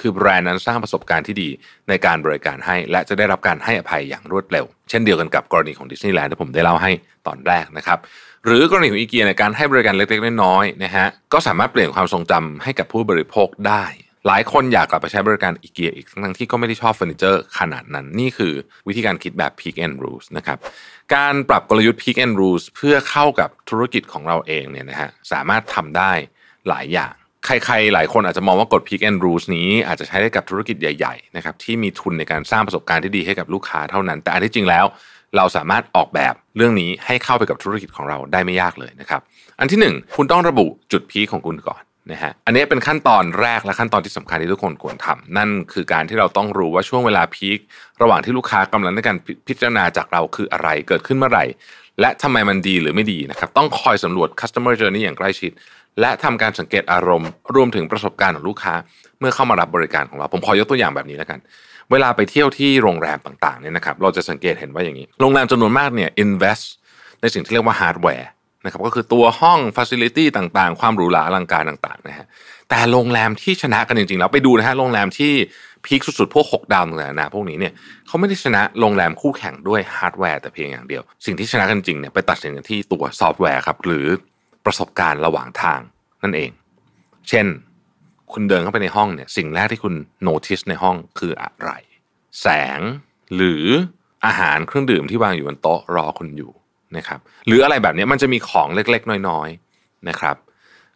B: คือแบรนด์นั้นสร้างประสบการณ์ที่ดีในการบริการให้ และจะได้รับการให้อภัยอย่างรวดเร็ว เช่นเดียวกันกับกรณีของดิสนีย์แลนด์ที่ผมได้เล่าให้ตอนแรกนะครับหรือกรณีของอีเกียในการให้บริการเล็กๆน้อยๆนะฮะก็สามารถเปลี่ยนความทรงจำให้กับผู้บริโภคได้ หลายคนอยากกลับไปใช้บริการอีเกียอีกทั้งที่ก็ไม่ได้ชอบเฟอร์นิเจอร์ขนาดนั้น นี่คือวิธีการคิดแบบ Peak and Rules นะครับการปรับกลยุทธ์ Peak and Rules เพื่อเข้ากับธุรกิจของเราเองเนี่ยนะฮะสามารถทำได้หลายอย่าง ใครๆ หลายคนอาจจะมองว่ากฎ Peak and Rules นี้อาจจะใช้ได้กับธุรกิจใหญ่ๆนะครับที่มีทุนในการสร้างประสบการณ์ที่ดีให้กับลูกค้าเท่านั้น แต่อันที่จริงแล้ว เราสามารถออกแบบเรื่องนี้ให้เข้าไปกับธุรกิจของเราได้ไม่ยากเลยนะครับ อันที่หนึ่งคุณต้องระบุจุดพีคของคุณก่อนนะฮะอันนี้เป็นขั้นตอนแรกและขั้นตอนที่สำคัญที่ทุกคนควรทำนั่นคือการที่เราต้องรู้ว่าช่วงเวลาพีคระหว่างที่ลูกค้ากำลังในการพิจารณาจากเราคืออะไรเกิดขึ้นเมื่อไหร่ และทำไมมันดีหรือไม่ดีนะครับต้องคอยสำรวจ customer journey อย่างใกล้ชิด และทำการสังเกตอารมณ์ รวมถึงประสบการณ์ของลูกค้า เมื่อเข้ามารับบริการของเรา ผมขอยกตัวอย่างแบบนี้แล้วกัน เวลาไปเที่ยวที่โรงแรมต่างๆเนี่ยนะครับเราจะสังเกตเห็นว่าอย่างนี้ โรงแรมจำนวนมากเนี่ย invest ในสิ่งที่เรียกว่าฮาร์ดแวร์นะครับก็คือตัวห้องฟ a ซิลิตี้ต่างๆ ความหรูหราอลังการต่างๆนะฮะแต่โรงแรมที่ชนะกันจริงๆแล้วไปดูนะฮะโรงแรมที่ peak สุดๆ พวก 6 ดาวต่างๆนะพวกนี้เนี่ยเขาไม่ได้ชนะโรงแรมคู่แข่งด้วยฮาร์ดแวร์แต่เพียงอย่างเดียว สิ่งที่ชนะกันจริงเนี่ยไปตัดสินกันที่ตัวซอฟต์แวร์ครับ หรือประสบการณ์ระหว่างทางนั่นเอง เช่น คุณเดินเข้าไปในห้องเนี่ยสิ่งแรกที่คุณ notice ในห้องคืออะไร แสงหรืออาหารเครื่องดื่มที่วางอยู่บนโต๊ะรอคุณอยู่นะครับหรืออะไรแบบนี้มันจะมีของเล็กๆ น้อยๆนะครับ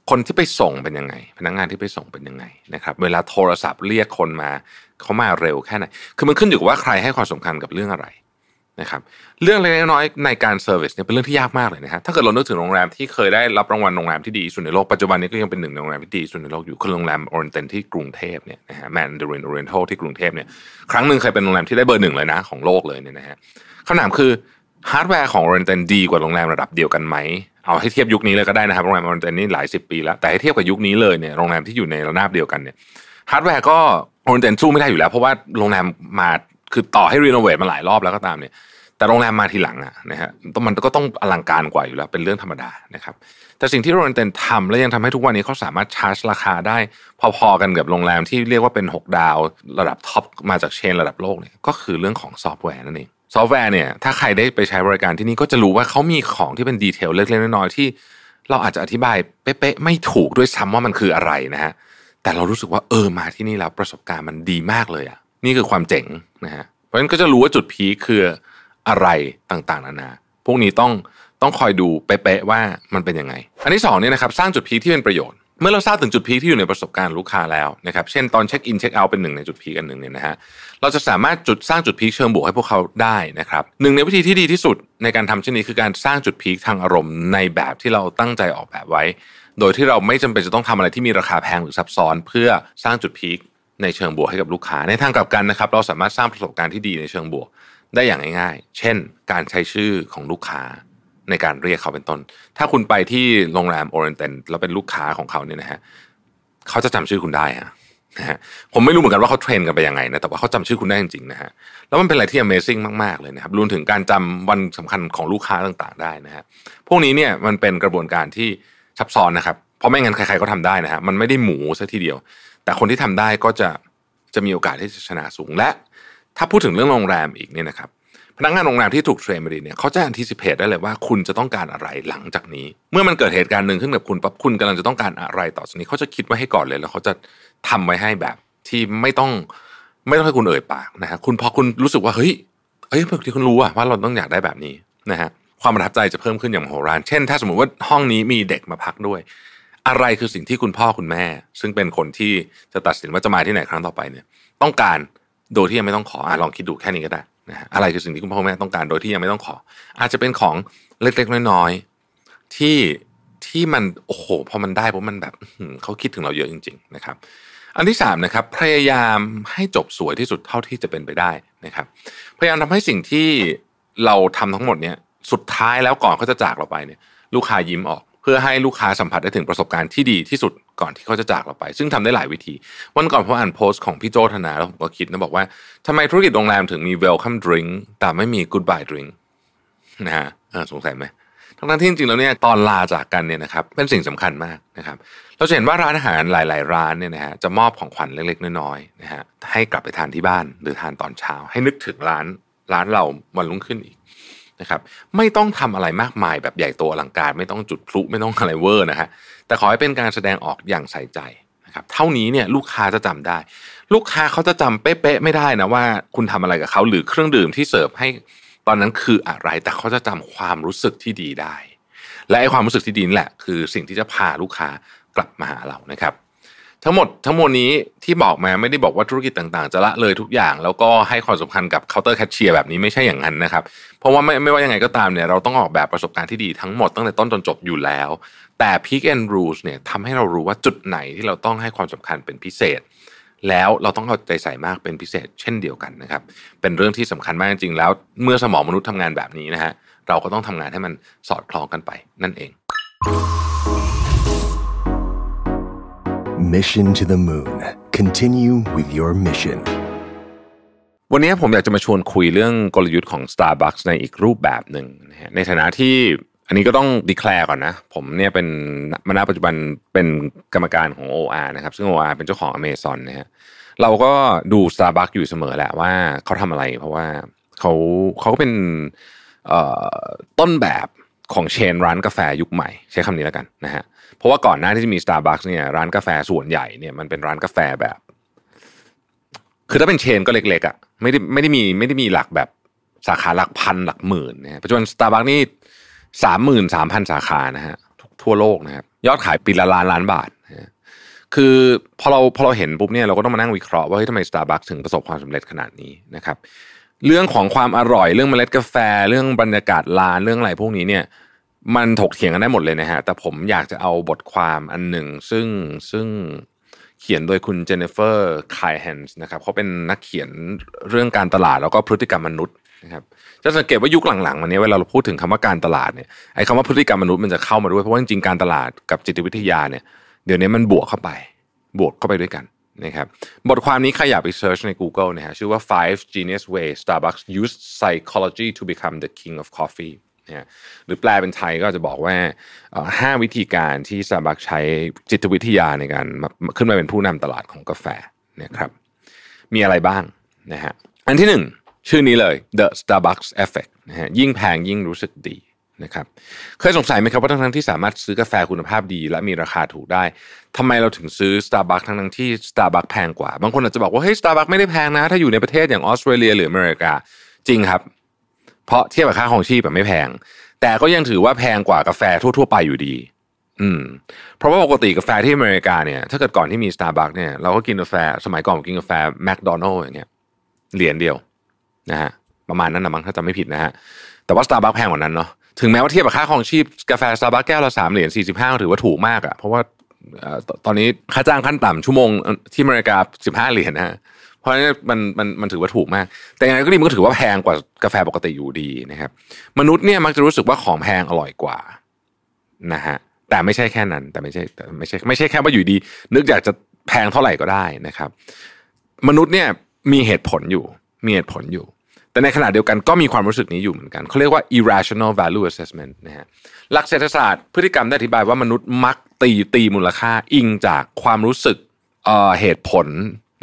B: คนที่ไปส่งเป็นยังไง พนักงานที่ไปส่งเป็นยังไงนะครับ เวลาโทรศัพท์เรียกคนมาเขามาเร็วแค่ไหนคือมันขึ้นอยู่กับว่าใครให้ความสำคัญกับเรื่องอะไรนะครับ เรื่องเล็กน้อยในการ service เนี่ยเป็นเรื่องที่ยากมากเลยนะฮะถ้าเกิดเรานึกถึงโรงแรมที่เคยได้รับรางวัลโรงแรมที่ดีสุดในโลกปัจจุบันนี้ก็ยังเป็นหนึ่งในโรงแรมที่ดีสุดในโลกอยู่คือโรงแรมโอเรียนเต็ลที่กรุงเทพเนี่ยนะฮะแมนดารินโอเรียนเต็ลที่กรุงเทพเนี่ยครั้งหนึ่งเคยเป็นโรงแรมที่ได้เบอร์หนึ่งเลยนะของโลกเลยเนี่ยนะฮะคำถามคือ ฮาร์ดแวร์ของโอเรียนเต็ลดีกว่าโรงแรมระดับเดียวกันไหมเอาให้เทียบยุคนี้เลยก็ได้นะครับโรงแรมโอเรียนเต็ลนี่หลายสิบปีแล้วแต่ให้เทียบกับยุคนี้เลยเนี่ยโรงแรมที่อยู่ในระนาบเดียวกันเนี่ยฮาร์ดแวร์ก็โอเรียนเต็ลสู้ไม่ได้อยู่แล้ว เพราะว่าโรงแรมมาคือต่อให้ renovate มาหลายรอบแล้วก็ตามเนี่ย แต่โรงแรมมาทีหลังอะนะฮะมันก็ต้องอลังการกว่าอยู่แล้วเป็นเรื่องธรรมดานะครับแต่สิ่งที่โอเรียนเต็ลทำและยังทำให้ทุกวันนี้เขาสามารถชาร์จราคาได้ พอๆกันกับโรงแรมที่เรียกว่าเป็น 6 ดาว ระดับ top มาจาก chain ระดับโลกเนี่ยก็คือเรื่องของซอฟต์แวร์นั่นเอง ซอฟต์แวร์เนี่ยถ้าใครได้ไปใช้บริการที่นี่ก็จะรู้ว่าเขามีของที่เป็น detail เล็กๆน้อยๆที่ เราอาจจะอธิบายเป๊ะๆไม่ถูกด้วยซ้ำว่ามันคืออะไรนะฮะแต่เรารู้สึกว่าเออมาที่นี่แล้วประสบการณ์มันดีมากเลยอะนี่คือความเจ๋งนะฮะเพราะฉะนั้นก็จะรู้ว่าจุด peak คืออะไรต่างๆนานาพวกนี้ต้องต้องคอยดูเป๊ะๆว่ามันเป็นยังไง อันที่สองเนี่ยนะครับสร้างจุด peak ที่เป็นประโยชน์ เมื่อเราทราบถึงจุด peak ที่อยู่ในประสบการณ์ลูกค้าแล้วนะครับ เช่นตอนเช็คอินเช็คเอาท์เป็นหนึ่งในจุด peak อันหนึ่งเนี่ยนะฮะ เราจะสามารถจุดสร้างจุด peak เชิงบวกให้พวกเขาได้นะครับหนึ่งในวิธีที่ดีที่สุดในการทำเช่นนี้คือการสร้างจุด peak ทางอารมณ์ในแบบที่เราตั้งใจออกแบบไว้ โดยที่เราไม่จำเป็นจะต้องทำอะไรที่มีราคาแพงหรือซับซ้อน เพื่อสร้างจุด peak ในเชิงบวกให้กับลูกค้า ในทางกลับกันนะครับ เราสามารถสร้างประสบการณ์ที่ดีในเชิงบวก ได้อย่างง่าย ๆ เช่น การใช้ชื่อของลูกค้า ในการเรียกเขาเป็นต้น ถ้าคุณไปที่โรงแรมโอเรียนเต็ลแล้วเป็นลูกค้าของเขาเนี่ยนะฮะเขาจะจำชื่อคุณได้ฮะผมไม่รู้เหมือนกันว่าเขา train กันไปยังไงนะแต่ว่าเขาจำชื่อคุณได้จริงๆนะฮะแล้วมันเป็นอะไรที่ Amazing มากๆเลยนะครับรวมถึงการจำวันสำคัญของลูกค้าต่างๆ ได้นะฮะพวกนี้เนี่ยมันเป็นกระบวนการที่ซับซ้อนนะครับเพราะไม่งั้นใครๆก็ทำได้นะฮะมันไม่ได้หมูซะทีเดียว แต่คนที่ทำได้ก็จะจะมีโอกาสที่จะชนะสูงและ ถ้าพูดถึงเรื่องโรงแรมอีกเนี่ยนะครับ พนักงานโรงแรมที่ถูกเทรนมาดีเนี่ยเขาจะอันทิสิเพตได้เลยว่าคุณจะต้องการอะไรหลังจากนี้ เมื่อมันเกิดเหตุการณ์หนึ่งขึ้นกับคุณปั๊บคุณกำลังจะต้องการอะไรต่อจากนี้เขาจะคิดไว้ให้ก่อนเลย แล้วเขาจะทำไว้ให้แบบที่ไม่ต้องไม่ต้องให้คุณเอ่ยปากนะฮะคุณพอคุณรู้สึกว่าเฮ้ยเฮ้ยบางทีคุณรู้อะว่าเราต้องอยากได้แบบนี้นะฮะความประทับใจจะเพิ่มขึ้นอย่างโหฬารเช่น ถ้าสมมติว่าห้องนี้มีเด็กมาพักด้วย อะไรคือสิ่งที่คุณพ่อคุณแม่ ซึ่งเป็นคนที่จะตัดสินว่าจะมาที่ไหนครั้งต่อไปเนี่ย ต้องการโดยที่ยังไม่ต้องขออลองคิดดูแค่นี้ก็ได้ นะอะไรคือสิ่งที่คุณพ่อแม่ต้องการโดยที่ยังไม่ต้องขอ อาจจะเป็นของเล็กๆน้อยๆที่ที่มันโอ้โหพอมันได้เพราะมันแบบเขาคิดถึงเราเยอะจริง ๆ นะครับ อันที่สามนะครับพยายามให้จบสวยที่สุดเท่าที่จะเป็นไปได้นะครับ พยายามทำให้สิ่งที่เราทำทั้งหมดเนี่ยสุดท้ายแล้วก่อนเขาจะจากเราไปเนี่ย ลูกค้ายิ้มออก เพื่อให้ลูกค้าสัมผัสได้ถึงประสบการณ์ที่ดีที่สุดก่อนที่เขาจะจากเราไป ซึ่งทำได้หลายวิธี วันก่อนผมอ่านโพสต์ของพี่โจธนาแล้วผมก็คิดนะบอกว่าทำไมธุรกิจโรงแรมถึงมี welcome drink แต่ไม่มี goodbye drink นะฮะสงสัยไหมทั้งที่จริงๆแล้วเนี่ยตอนลาจากกันเนี่ยนะครับเป็นสิ่งสำคัญมากนะครับเราจะเห็นว่าร้านอาหารหลาย ๆ ร้านเนี่ยนะฮะจะมอบของขวัญเล็กๆน้อยๆนะฮะให้กลับไปทานที่บ้านหรือทานตอนเช้า ให้นึกถึงร้านร้านเราวันรุ่งขึ้นอีก นะครับไม่ต้องทำอะไรมากมายแบบใหญ่โตอลังการ ไม่ต้องจุดพลุไม่ต้องอะไรเวอร์นะฮะแต่ขอให้เป็นการแสดงออกอย่างใส่ใจนะครับเท่านี้เนี่ยลูกค้าจะจำได้ ลูกค้าเขาจะจำเป๊ะๆไม่ได้นะว่าคุณทำอะไรกับเขาหรือเครื่องดื่มที่เสิร์ฟให้ตอนนั้นคืออะไรแต่เขาจะจำความรู้สึกที่ดีได้ และไอ้ความรู้สึกที่ดีนี่แหละ คือสิ่งที่จะพาลูกค้ากลับมาหาเรานะครับ ทั้งหมดทั้งมวลนี้ที่บอกมาไม่ได้บอกว่าธุรกิจต่างๆ จะละเลยทุกอย่าง แล้วก็ให้ความสำคัญกับเคาน์เตอร์แคชเชียร์แบบนี้ไม่ใช่อย่างนั้นนะครับ เพราะว่าไม่ไม่ว่ายังไงก็ตามเนี่ยเราต้องออกแบบประสบการณ์ที่ดีทั้งหมดตั้งแต่ต้นจนจบอยู่แล้ว แต่ Peak and Rules เนี่ยทำให้เรารู้ว่าจุดไหนที่เราต้องให้ความสำคัญเป็นพิเศษ แล้วเราต้องเอาใจใส่มากเป็นพิเศษ เช่นเดียวกันนะครับเป็นเรื่องที่สำคัญมากจริงๆแล้ว เมื่อสมองมนุษย์ทำงานแบบนี้นะฮะเราก็ต้องทำงานให้มันสอดคล้องกันไปนั่นเอง
A: Mission to the Moon. Continue with your mission.
B: วันนี้ผมอยากจะมาชวนคุยเรื่องกลยุทธ์ของ Starbucks ในอีกรูปแบบหนึ่งนะฮะในฐานะที่อันนี้ก็ต้องดีแคลร์ก่อนนะ ผมเนี่ยเป็นมาณปัจจุบันเป็นกรรมการของ OR นะครับ ซึ่ง OR เป็นเจ้าของ Amazon นะฮะเราก็ดู Starbucks อยู่เสมอแหละว่าเขาทำอะไร เพราะว่าเขาเขาก็เป็นต้นแบบของเชนร้านกาแฟยุคใหม่ ใช้คำนี้แล้วกันนะฮะเพราะว่าก่อนหน้าที่จะมี Starbucks เนี่ยร้านกาแฟส่วนใหญ่เนี่ยมันเป็นร้านกาแฟแบบ คือถ้าเป็นเชนก็เล็กๆอะ่ะไม่ได้ไม่ได้มีไม่ได้มีหลักแบบสาขาหลักพันหลักหมื่นนะปัจจุบัน Starbucks นี่สามหมื่นสามพันสาขานะฮะทั่วโลกนะครับยอดขายปีละล้านล้านบาทนะคือพอเราพอเราเห็นปุ๊บเนี่ยเราก็ต้องมานั่งวิเคราะห์ว่าเฮ้ยทำไม Starbucks ถึงประสบความสำเร็จขนาดนี้นะครับ เรื่องของความอร่อยเรื่องเมล็ดกาแฟ เรื่องบรรยากาศร้านเรื่องอะไรพวกนี้เนี่ย มันถกเถียงกันได้หมดเลยนะฮะ แต่ผมอยากจะเอาบทความอันหนึ่ง ซึ่งซึ่งเขียนโดยคุณเจนนิเฟอร์ ไคลน์แฮนส์นะครับเขาเป็นนักเขียนเรื่องการตลาดแล้วก็พฤติกรรมมนุษย์นะครับจะสังเกตว่ายุคหลังๆวันนี้เวลาเราพูดถึงคำว่าการตลาดเนี่ยไอ้คำว่าพฤติกรรมมนุษย์มันจะเข้ามาด้วยเพราะว่าจริงๆการตลาดกับจิตวิทยาเนี่ยเดี๋ยวนี้มันบวกเข้าไป บวกเข้าไปด้วยกันนะครับบทความนี้ใครอยากไปเซิร์ชใน Google นะฮะชื่อว่า five genius ways Starbucks Used psychology to become the king of coffee นะหรือแปลเป็นไทยก็จะบอกว่าห้าวิธีการที่ Starbucks ใช้จิตวิทยาในการขึ้นมาเป็นผู้นำตลาดของกาแฟนะครับมีอะไรบ้างนะฮะอันที่หนึ่งชื่อนี้เลย The Starbucks Effect นะฮะยิ่งแพงยิ่งรู้สึกดีนะครับเคยสงสัยไหมครับว่าทั้งที่สามารถซื้อกาแฟคุณภาพดี และมีราคาถูกได้ทำไมเราถึงซื้อ Starbucks ทั้งที่ Starbucks แพงกว่า บางคนอาจจะบอกว่าเฮ้ย Starbucks ไม่ได้แพงนะ ถ้าอยู่ในประเทศอย่างออสเตรเลียหรืออเมริกา จริงครับ เพราะเทียบกับค่าของชีพแบบไม่แพง แต่ก็ยังถือว่าแพงกว่ากาแฟทั่ว ๆ ไปอยู่ดี อืม เพราะว่าปกติกาแฟที่อเมริกาเนี่ย ถ้าเกิดก่อนที่มี Starbucks เนี่ยเราก็กินกาแฟสมัยก่อนกินกาแฟแมคโดนัลล์อย่างเงี้ยเหรียญเดียวนะฮะประมาณนั้นนะมั้งถ้าจำไม่ผิดนะฮะแต่ว่า Starbucks แพงกว่านั้นเนาะถึงแม้ว่าเทียบกับค่าของชีพกาแฟ Starbucks แก้วละสามเหรียญสี่สิบห้าถือว่าถูกมากอะเพราะว่าตอนนี้ค่าจ้างขั้นต่ำชั่วโมงที่อเมริกาสิบห้าเหรียญนะฮะ เพราะฉะนั้นมันมันมันถือว่าถูกมาก แต่อย่างไรก็ดีมันก็ถือว่าแพงกว่ากาแฟปกติอยู่ดีนะครับ มนุษย์เนี่ยมักจะรู้สึกว่าของแพงอร่อยกว่านะฮะแต่ไม่ใช่แค่นั้น แต่ไม่ใช่แต่ไม่ใช่ไม่ใช่แค่ว่าอยู่ดี นึกอยากจะแพงเท่าไหร่ก็ได้นะครับ มนุษย์เนี่ยมีเหตุผลอยู่ มีเหตุผลอยู่ แต่ในขณะเดียวกันก็มีความรู้สึกนี้อยู่เหมือนกันเขาเรียกว่า irrational value assessment นะฮะหลักเศรษฐศาสตร์พฤติกรรมได้อธิบายว่ามนุษย์มักตีตีมูลค่าอิงจากความรู้สึกเอ่อเหตุผล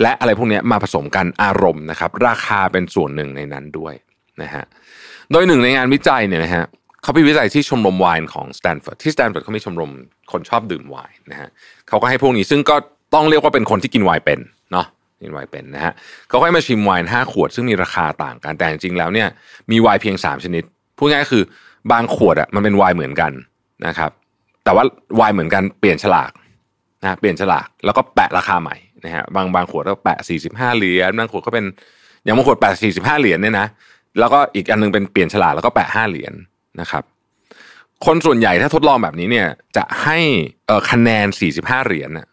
B: และอะไรพวกนี้มาผสมกันอารมณ์นะครับ ราคาเป็นส่วนหนึ่งในนั้นด้วยนะฮะโดยหนึ่งในงานวิจัยเนี่ยนะฮะเขาไปวิจัยที่ชมรมไวน์ของสแตนฟอร์ดที่สแตนฟอร์ดเขามีชมรมคนชอบดื่มไวน์นะฮะเขาก็ให้พวกนี้ซึ่งก็ต้องเรียกว่าเป็นคนที่กินไวน์เป็นเนาะกินไวน์เป็นนะฮะเขาให้มาชิมไวน์ห้าขวด ซึ่งมีราคาต่างกันแต่จริงๆแล้วเนี่ยมีไวน์เพียงสามชนิดพูดง่ายคือบางขวดอะมันเป็นไวน์เหมือนกันนะครับแต่ว่าไวน์เหมือนกันเปลี่ยนฉลากนะเปลี่ยนฉลากแล้วก็แปะราคาใหม่ นะฮะบางบางขวดก็แปะสี่สิบห้าเหรียญบางขวดก็เป็นอย่างบางขวดแปะสี่สิบห้าเหรียญเนี่ยนะแล้วก็อีกอันนึงเป็นเปลี่ยนฉลากแล้วก็แปะห้าเหรียญนะครับ คนส่วนใหญ่ถ้าทดลองแบบนี้เนี่ยจะให้เอ่อคะแนน45เหรียญน่ะ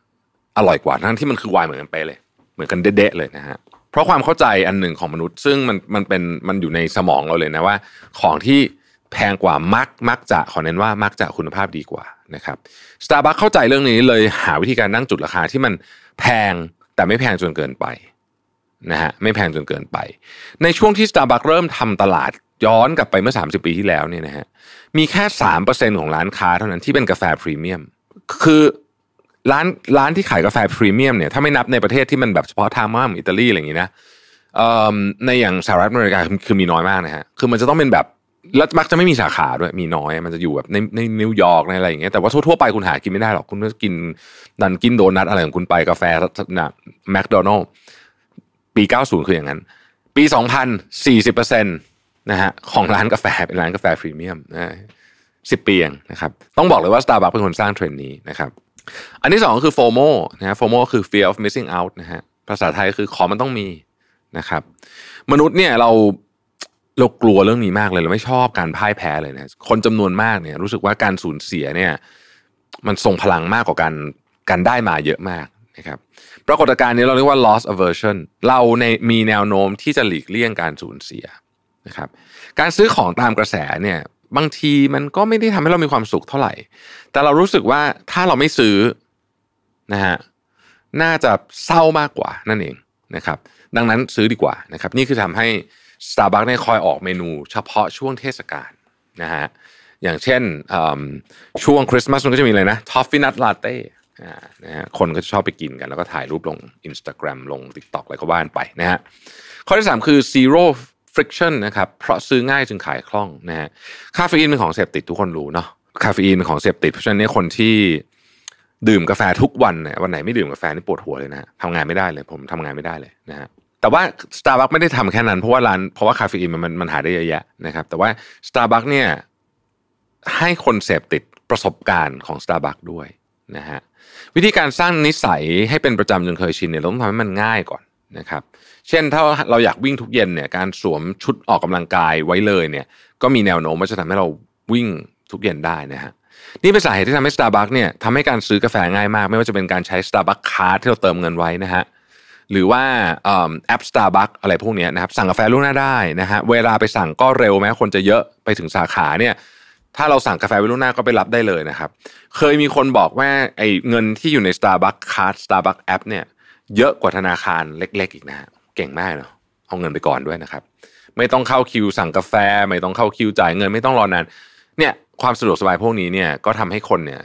B: อร่อยกว่าทั้งที่มันคือไวน์เหมือนกันไปเลย เหมือนกันเด๊ะเลยนะฮะเพราะความเข้าใจอันหนึ่งของมนุษย์ ซึ่งมันมันเป็นมันอยู่ในสมองเราเลยนะว่า ของที่แพงกว่ามักมักจะขอเน้นว่ามักจะคุณภาพดีกว่า นะครับสตาร์บัคเข้าใจเรื่องนี้เลยหาวิธีการนั่งจุดราคาที่มันแพงแต่ไม่แพงจนเกินไปนะฮะไม่แพงจนเกินไป ในช่วงที่ Starbucks เริ่มทำตลาดย้อนกลับไปเมื่อ 30 ปีที่แล้วเนี่ยนะฮะมีแค่ 3%ของร้านค้าเท่านั้นที่เป็นกาแฟพรีเมียม คือร้านร้านที่ขายกาแฟพรีเมียมเนี่ยถ้าไม่นับในประเทศที่มันแบบเฉพาะทางมากอิตาลีอะไรอย่างนี้นะในอย่างสหรัฐอเมริกาคือมีน้อยมากนะฮะคือมันจะต้องเป็นแบบ แล้วมักจะไม่มีสาขาด้วย มีน้อยมันจะอยู่แบบในในนิวยอร์กในอะไรอย่างเงี้ยแต่ว่าทั่วๆไปคุณหากินไม่ได้หรอกคุณก็กินดันกินโดนัทอะไรของคุณไปกาแฟนะแมคโดนัลล์ปี 90 คืออย่างนั้น ปี 2000 40%นะฮะของร้านกาแฟเป็นร้านกาแฟพรีเมียมนะสิบปีเองนะครับ ต้องบอกเลยว่า Starbucks เป็นคนสร้างเทรนด์นี้นะครับ อันที่สองคือ FOMO นะฮะ FOMO คือ fear of missing out นะฮะภาษาไทยคือของมันต้องมีนะครับ มนุษย์เนี่ยเรา เรากลัวเรื่องนี้มากเลยเราไม่ชอบการพ่ายแพ้เลยนะคนจำนวนมากเนี่ย รู้สึกว่าการสูญเสียเนี่ย มันส่งพลังมากกว่าการการได้มาเยอะมากนะครับปรากฏการณ์นี้เราเรียกว่า loss aversion เราในมีแนวโน้มที่จะหลีกเลี่ยงการสูญเสียนะครับ การซื้อของตามกระแสเนี่ย บางทีมันก็ไม่ได้ทำให้เรามีความสุขเท่าไหร่ แต่เรารู้สึกว่าถ้าเราไม่ซื้อนะฮะน่าจะเศร้ามากกว่านั่นเองนะครับ ดังนั้นซื้อดีกว่านะครับ นี่คือทำให้ Starbucks เนี่ยคอยออกเมนูเฉพาะช่วงเทศกาลนะฮะอย่างเช่นช่วงคริสต์มาสมันก็จะมีเลยนะ Toffee Nut Latte นะฮะคนก็ชอบไปกินกัน แล้วก็ถ่ายรูปลง Instagram ลง TikTok อะไรก็ว่ากันไปนะฮะข้อที่ 3 คือ zero friction นะครับเพราะซื้อง่ายจึงขายคล่องนะฮะคาเฟอีนเป็นของเสพติดทุกคนรู้เนาะคาเฟอีนเป็นของเสพติด เพราะฉะนั้นคนที่ดื่มกาแฟทุกวันเนี่ยวันไหนไม่ดื่มกาแฟนี่ปวดหัวเลยนะทำงานไม่ได้เลย ผมทำงานไม่ได้เลยนะฮะ แต่ว่า Starbucks ไม่ได้ทำแค่นั้น เพราะว่าร้านเพราะว่าคาเฟอีนมันมันหาได้เยอะแยะนะครับ แต่ว่า Starbucks เนี่ยให้คนเสพติดประสบการณ์ของ Starbucks ด้วยนะฮะวิธีการสร้างนิสัยให้เป็นประจำจนเคยชินเนี่ยเราต้องทำให้มันง่ายก่อนนะครับเช่นถ้าเราอยากวิ่งทุกเย็นเนี่ยการสวมชุดออกกำลังกายไว้เลยเนี่ยก็มีแนวโน้มว่าจะทำให้เราวิ่งทุกเย็นได้นะฮะนี่เป็นสาเหตุที่ทำให้ Starbucks เนี่ยทำให้การซื้อกาแฟง่ายมาก ไม่ว่าจะเป็นการใช้ Starbucks Card ที่เราเติมเงินไว้นะฮะ หรือว่าแอป Starbucks อะไรพวกนี้นะครับสั่งกาแฟล่วงหน้าได้นะฮะเวลาไปสั่งก็เร็วแม้คนจะเยอะไปถึงสาขาเนี่ยถ้าเราสั่งกาแฟไว้ล่วงหน้าก็ไปรับได้เลยนะครับ เคยมีคนบอกว่าไอ้เงินที่อยู่ใน Starbucks Card Starbucks App เนี่ยเยอะกว่าธนาคารเล็ก ๆ อีกนะฮะเก่งมากเนาะเอาเงินไปก่อนด้วยนะครับ ไม่ต้องเข้าคิวสั่งกาแฟ ไม่ต้องเข้าคิวจ่ายเงินไม่ต้องรอนานเนี่ยความสะดวกสบายพวกนี้เนี่ยก็ทำให้คนเนี่ย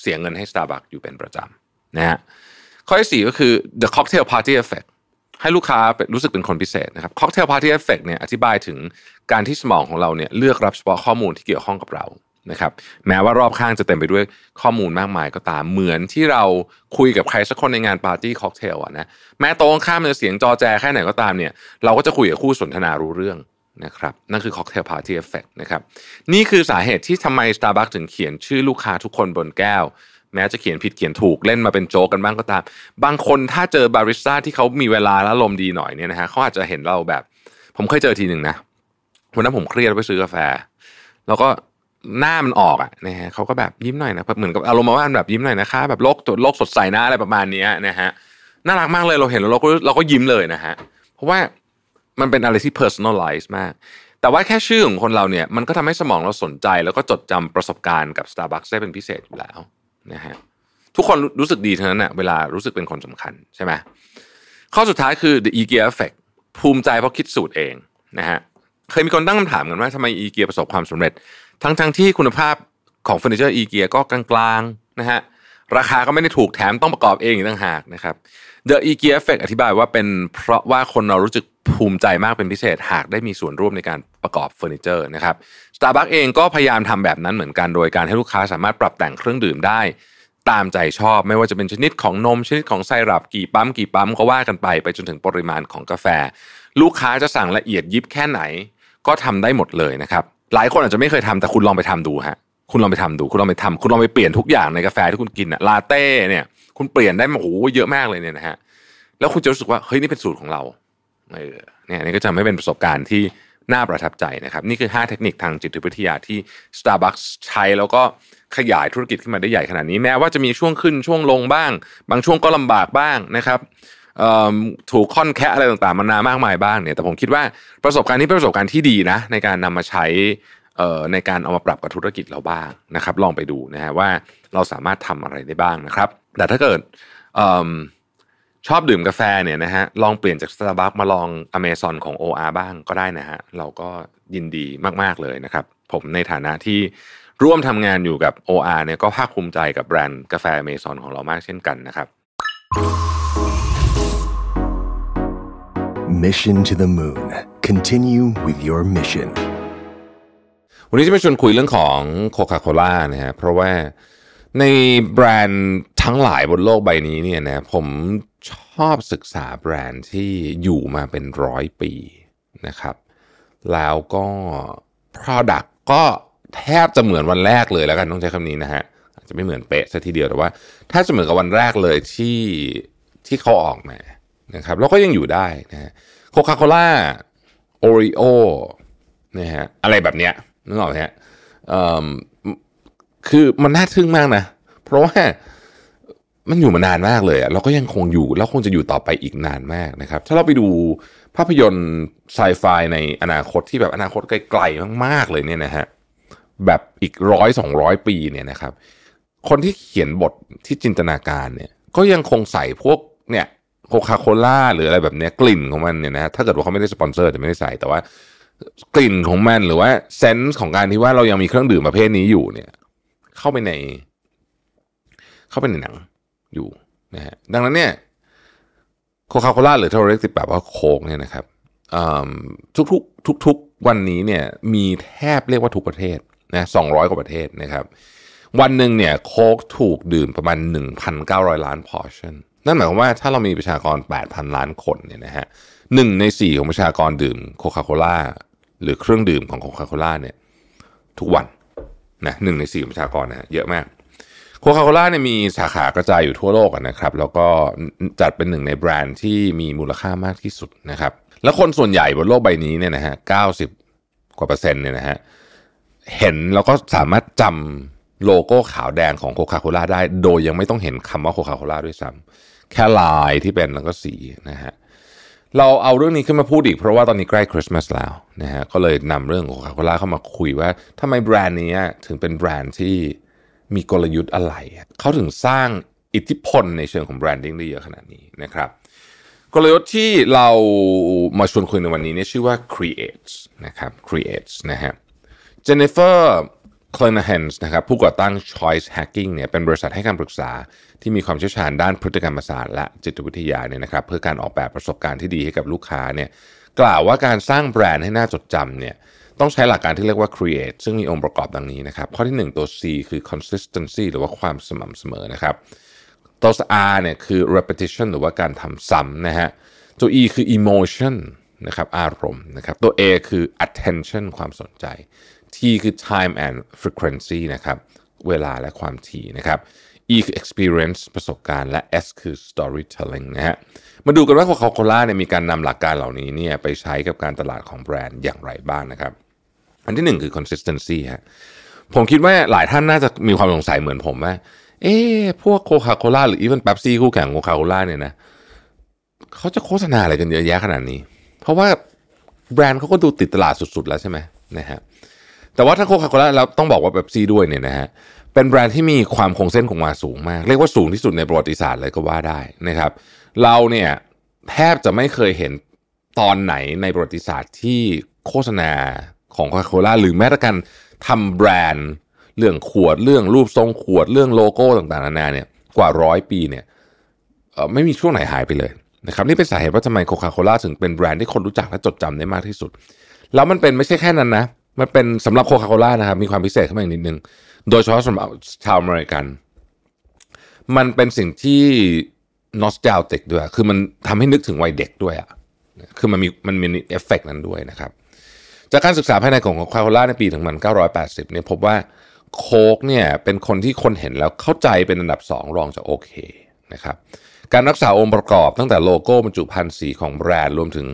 B: เสียเงินให้ Starbucks อยู่เป็นประจำนะฮะ ข้อที่สี่ก็คือ the cocktail party effect ให้ลูกค้ารู้สึกเป็นคนพิเศษนะครับ cocktail party effect เนี่ยอธิบายถึงการที่สมองของเราเนี่ยเลือกรับเฉพาะข้อมูลที่เกี่ยวข้องกับเรานะครับแม้ว่ารอบข้างจะเต็มไปด้วยข้อมูลมากมายก็ตามเหมือนที่เราคุยกับใครสักคนในงานปาร์ตี้ค็อกเทลอะนะแม้โต๊ะข้างจะเสียงจอแจแค่ไหนก็ตามเนี่ยเราก็จะคุยกับคู่สนทนารู้เรื่องนะครับนั่นคือ cocktail party effect นะครับนี่คือสาเหตุที่ทำไม Starbucks ถึงเขียนชื่อลูกค้าทุกคนบนแก้ว แม้จะเขียนผิดเขียนถูกเล่นมาเป็นโจกกันบ้างก็ตาม บางคนถ้าเจอบาริสต้าที่เขามีเวลาและลมดีหน่อยเนี่ยนะฮะเขาอาจจะเห็นเราแบบ ผมเคยเจอทีหนึ่งนะวันนั้นผมเครียดไปซื้อกาแฟ แล้วก็หน้ามันออกอะนะฮะเขาก็แบบยิ้มหน่อยนะเหมือนกับอารมณ์ว่าแบบยิ้มหน่อยนะคะแบบโลกโลกสดใสนะอะไรประมาณนี้นะฮะน่ารักมากเลยเราเห็นแล้วเราก็เราก็ยิ้มเลยนะฮะเพราะว่ามันเป็นอะไรที่ personalize มาก แต่ว่าแค่ชื่อของคนเราเนี่ย มันก็ทำให้สมองเราสนใจ แล้วก็จดจำประสบการณ์กับ Starbucks ได้เป็นพิเศษอยู่แล้ว นะฮะทุกคนรู้สึกดีเทั้งนั้นนะเวลารู้สึกเป็นคนสำคัญใช่ไหมข้อสุดท้ายคือ the e-gear effect ภูมิใจเพราะคิดสูตรเองนะฮะเคยมีคนตั้งคำถามกันว่าทำไม e-gear ประสบความสำเร็จ ทั้งทั้งที่คุณภาพของเฟอร์นิเจอร์อีเกียก็กลางๆนะฮะราคาก็ไม่ได้ถูกแถมต้องประกอบเองอีกต่างหากนะครับ The IKEA Effect อธิบายว่าเป็นเพราะว่าคนเรารู้สึก ภูมิใจมากเป็นพิเศษหากได้มีส่วนร่วมในการประกอบเฟอร์นิเจอร์นะครับ Starbucks เองก็พยายามทำแบบนั้นเหมือนกันโดยการให้ลูกค้าสามารถปรับแต่งเครื่องดื่มได้ ตามใจชอบไม่ว่าจะเป็นชนิดของนม ชนิดของไซรัปกี่ปั๊มกี่ปั๊มก็ว่ากันไปไปจนถึงปริมาณของกาแฟ ลูกค้าจะสั่งละเอียดยิบแค่ไหน ก็ทำได้หมดเลยนะครับหลายคนอาจจะไม่เคยทำแต่คุณลองไปทำดูฮะคุณลองไปทำดู คุณลองไปทำคุณลองไปเปลี่ยนทุกอย่างในกาแฟที่คุณกินอะลาเต้เนี่ย คุณเปลี่ยนได้มาโอ้โหเยอะมากเลยเนี่ยนะฮะแล้วคุณจะรู้สึกว่าเฮ้ยนี่เป็นสูตรของเรา เออเนี่ยนี่ก็จะไม่เป็นประสบการณ์ที่น่าประทับใจนะครับ นี่คือ 5 เทคนิคทางจิตวิทยาที่ Starbucks ใช้แล้วก็ขยายธุรกิจขึ้นมาได้ใหญ่ขนาดนี้แม้ว่าจะมีช่วงขึ้นช่วงลงบ้าง บางช่วงก็ลำบากบ้างนะครับถูกค่อนแคะอะไรต่างๆมานามากมายบ้างเนี่ยแต่ผมคิดว่าประสบการณ์นี้เป็นประสบการณ์ที่ดีนะ ในการนำมาใช้ในการเอามาปรับกับธุรกิจเราบ้างนะครับ ลองไปดูนะฮะว่าเราสามารถทำอะไรได้บ้างนะครับ แต่ถ้าเกิด ชอบดื่มกาแฟเนี่ยนะฮะลองเปลี่ยนจาก Starbucks มาลอง Amazon ของ OR บ้างก็ได้นะฮะเราก็ยินดีมาก ๆ เลยนะครับ ผมในฐานะที่ร่วมทำงานอยู่กับ OR เนี่ยก็ภาคภูมิใจกับแบรนด์กาแฟ Amazon ของเรามากเช่นกันนะครับ
A: Mission to the Moon Continue with your mission
B: วันนี้จะมาชวนคุยเรื่องของโคคาโคล่านะฮะเพราะว่าในแบรนด์ทั้งหลายบนโลกใบนี้เนี่ยนะผม ชอบศึกษาแบรนด์ที่อยู่มาเป็นร้อยปีนะครับ แล้วก็ Product ก็แทบจะเหมือนวันแรกเลยแล้วกันต้องใช้คำนี้นะฮะอาจจะไม่เหมือนเป๊ะซะทีเดียวแต่ว่า ถ้าจะเหมือนกับวันแรกเลยที่ที่เขาออกมานะครับแล้วก็ยังอยู่ได้นะโคคาโคล่าโอริโอนะฮะอะไรแบบเนี้ยนึกออกไหมฮะคือมันน่าทึ่งมากนะ เพราะว่า มันอยู่มานานมากเลยอะเราก็ยังคงอยู่แล้วคงจะอยู่ต่อไปอีกนานมากนะครับ ถ้าเราไปดูภาพยนตร์ไซไฟในอนาคตที่แบบอนาคตไกลๆมากๆเลยเนี่ยนะฮะแบบอีกร้อยสองร้อยปีเนี่ยนะครับ คนที่เขียนบทที่จินตนาการเนี่ย ก็ยังคงใส่พวกเนี่ยโคคาโคล่าหรืออะไรแบบเนี้ยกลิ่นของมันเนี่ยนะถ้าเกิดว่าเขาไม่ได้สปอนเซอร์จะไม่ได้ใส่แต่ว่ากลิ่นของมันหรือว่าเซนส์ของการที่ว่าเรายังมีเครื่องดื่มประเภทนี้อยู่เนี่ย เข้าไปใน เข้าไปในหนัง อยู่นะฮะดังนั้นเนี่ยโคคาโคล่าหรือที่เราเรียกติดแบบว่าโค้กเนี่ยนะครับทุกๆทุกๆวันนี้เนี่ยมีแทบเรียกว่าทุกประเทศนะสองร้อยกว่าประเทศนะครับ วันหนึ่งเนี่ยโค้กถูกดื่มประมาณ 1,900 ล้านพอร์ชั่น นั่นหมายความว่าถ้าเรามีประชากร 8,000 ล้านคนเนี่ยนะฮะหนึ่งในสี่ของประชากรดื่มโคคาโคล่าหรือเครื่องดื่มของโคคาโคล่าเนี่ยทุกวันนะหนึ่งในสี่ประชากรนะเยอะมาก โคคาโคล่าเนี่ยมีสาขากระจายอยู่ทั่วโลกนะครับ แล้วก็จัดเป็นหนึ่งในแบรนด์ที่มีมูลค่ามากที่สุดนะครับ แล้วคนส่วนใหญ่บนโลกใบนี้เนี่ยนะฮะเก้าสิบกว่าเปอร์เซ็นต์เนี่ยนะฮะเห็นแล้วก็สามารถจำโลโก้ขาวแดงของโคคาโคล่าได้ โดยยังไม่ต้องเห็นคำว่าโคคาโคล่าด้วยซ้ำแค่ลายที่เป็นแล้วก็สีนะฮะเราเอาเรื่องนี้ขึ้นมาพูดอีกเพราะว่าตอนนี้ใกล้คริสต์มาสแล้วนะฮะก็เลยนำเรื่องโคคาโคล่าเข้ามาคุยว่าทำไมแบรนด์นี้ถึงเป็นแบรนด์ที่ มีกลยุทธ์อะไร เขาถึงสร้างอิทธิพลในเชิงของ branding ได้เยอะขนาดนี้นะครับ กลยุทธ์ที่เรามาชวนคุยในวันนี้เนี่ยชื่อว่า creates นะครับ creates นะฮะเจนนิเฟอร์คลนเฮนส์นะครับผู้ก่อตั้ง Choice Hacking เนี่ยเป็นบริษัทให้คำปรึกษาที่มีความเชี่ยวชาญด้านพฤติกรรมศาสตร์และจิตวิทยาเนี่ยนะครับเพื่อการออกแบบประสบการณ์ที่ดีให้กับลูกค้าเนี่ยกล่าวว่าการสร้างแบรนด์ให้น่าจดจำเนี่ย ต้องใช้หลักการที่เรียกว่า create ซึ่งมีองค์ประกอบดังนี้นะครับ ข้อที่ 1 ตัว C คือ consistency หรือว่าความสม่ำเสมอนะครับ ตัว R เนี่ยคือ repetition หรือว่าการทำซ้ำนะฮะ ตัว E คือ emotion นะครับอารมณ์นะครับ ตัว A คือ attention ความสนใจ T คือ time and frequency นะครับเวลาและความถี่นะครับ E คือ experience ประสบการณ์และ S คือ storytelling นะฮะ มาดูกันว่าโคคาโคล่าเนี่ยมีการนำหลักการเหล่านี้เนี่ยไปใช้กับการตลาดของแบรนด์อย่างไรบ้างนะครับ อันที่หนึ่งคือ consistency ฮะผมคิดว่าหลายท่านน่าจะมีความสงสัยเหมือนผมว่า เอ๊พวกโคคาโคล่าหรือ even เป๊ปซี่คู่แข่งโคคาโคล่าเนี่ยนะเขาจะโฆษณาอะไรกันเยอะแยะขนาดนี้ เพราะว่าแบรนด์เขาก็ดูติดตลาดสุดๆแล้วใช่ไหมนะฮะแต่ว่าถ้าโคคาโคล่าเราต้องบอกว่าเป๊ปซี่ด้วยเนี่ยนะฮะเป็นแบรนด์ที่มีความคงเส้นคงวาสูงมาก เรียกว่าสูงที่สุดในประวัติศาสตร์เลยก็ว่าได้นะครับ เราเนี่ยแทบจะไม่เคยเห็นตอนไหนในประวัติศาสตร์ที่โฆษณา ของโคคาโคล่าหรือแม้แต่การทำแบรนด์เรื่องขวดเรื่องรูปทรงขวดเรื่องโลโก้ต่างๆนานาเนี่ยกว่าร้อยปีเนี่ยไม่มีช่วงไหนหายไปเลยนะครับนี่เป็นสาเหตุว่าทำไมโคคาโคล่าถึงเป็นแบรนด์ที่คนรู้จักและจดจำได้มากที่สุด แล้วมันเป็นไม่ใช่แค่นั้นนะ มันเป็นสำหรับโคคาโคล่านะครับมีความพิเศษขึ้นมาอีกนิดนึง โดยเฉพาะสำหรับชาวอเมริกัน มันเป็นสิ่งที่ nostalgic ด้วย คือมันทำให้นึกถึงวัยเด็กด้วยอะคือมันมีมันมีเอฟเฟกนั้นด้วยนะครับ จากการศึกษาภายในของโคคาโคล่าในปี 1980 เนี่ยพบว่าโค้กเนี่ยเป็นคำที่คนเห็นแล้วเข้าใจเป็นอันดับ 2 รองจากโอเคนะครับการรักษาองค์ประกอบตั้งแต่โลโก้บรรจุภัณฑ์สีของแบรนด์รวมถึง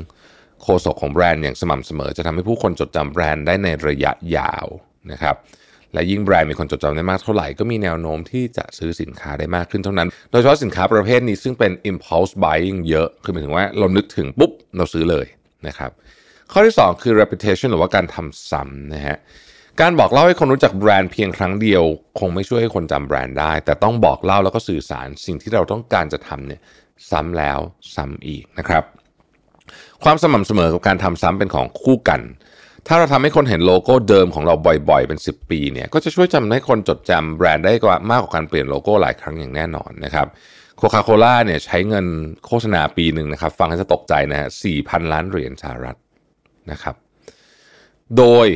B: โฆษกของแบรนด์อย่างสม่ำเสมอ จะทำให้ผู้คนจดจำแบรนด์ได้ในระยะยาวนะครับและยิ่งแบรนด์มีคนจดจำได้มากเท่าไหร่ก็มีแนวโน้มที่จะซื้อสินค้าได้มากขึ้นเท่านั้น โดยเฉพาะสินค้าประเภทนี้ซึ่งเป็น impulse buying เยอะ คือหมายถึงว่าเรานึกถึงปุ๊บเราซื้อเลยนะครับ ข้อที่ 2 คือ reputation หรือว่าการทำซ้ำนะฮะการบอกเล่าให้คนรู้จักแบรนด์เพียงครั้งเดียว คงไม่ช่วยให้คนจำแบรนด์ได้ แต่ต้องบอกเล่าแล้วก็สื่อสารสิ่งที่เราต้องการจะทำเนี่ยซ้ำแล้วซ้ำอีกนะครับ ความสม่ำเสมอกับการทำซ้ำเป็นของคู่กัน ถ้าเราทำให้คนเห็นโลโก้เดิมของเราบ่อยๆ เป็น 10 ปีเนี่ยก็จะช่วยจำให้คนจดจำแบรนด์ได้กว่ามากกว่าการเปลี่ยนโลโก้หลายครั้งอย่างแน่นอนนะครับโคคาโคล่าเนี่ยใช้เงินโฆษณาปีหนึ่งนะครับ ฟังให้จะตกใจนะฮะ4,000 ล้านเหรียญสหรัฐ นะครับ โดย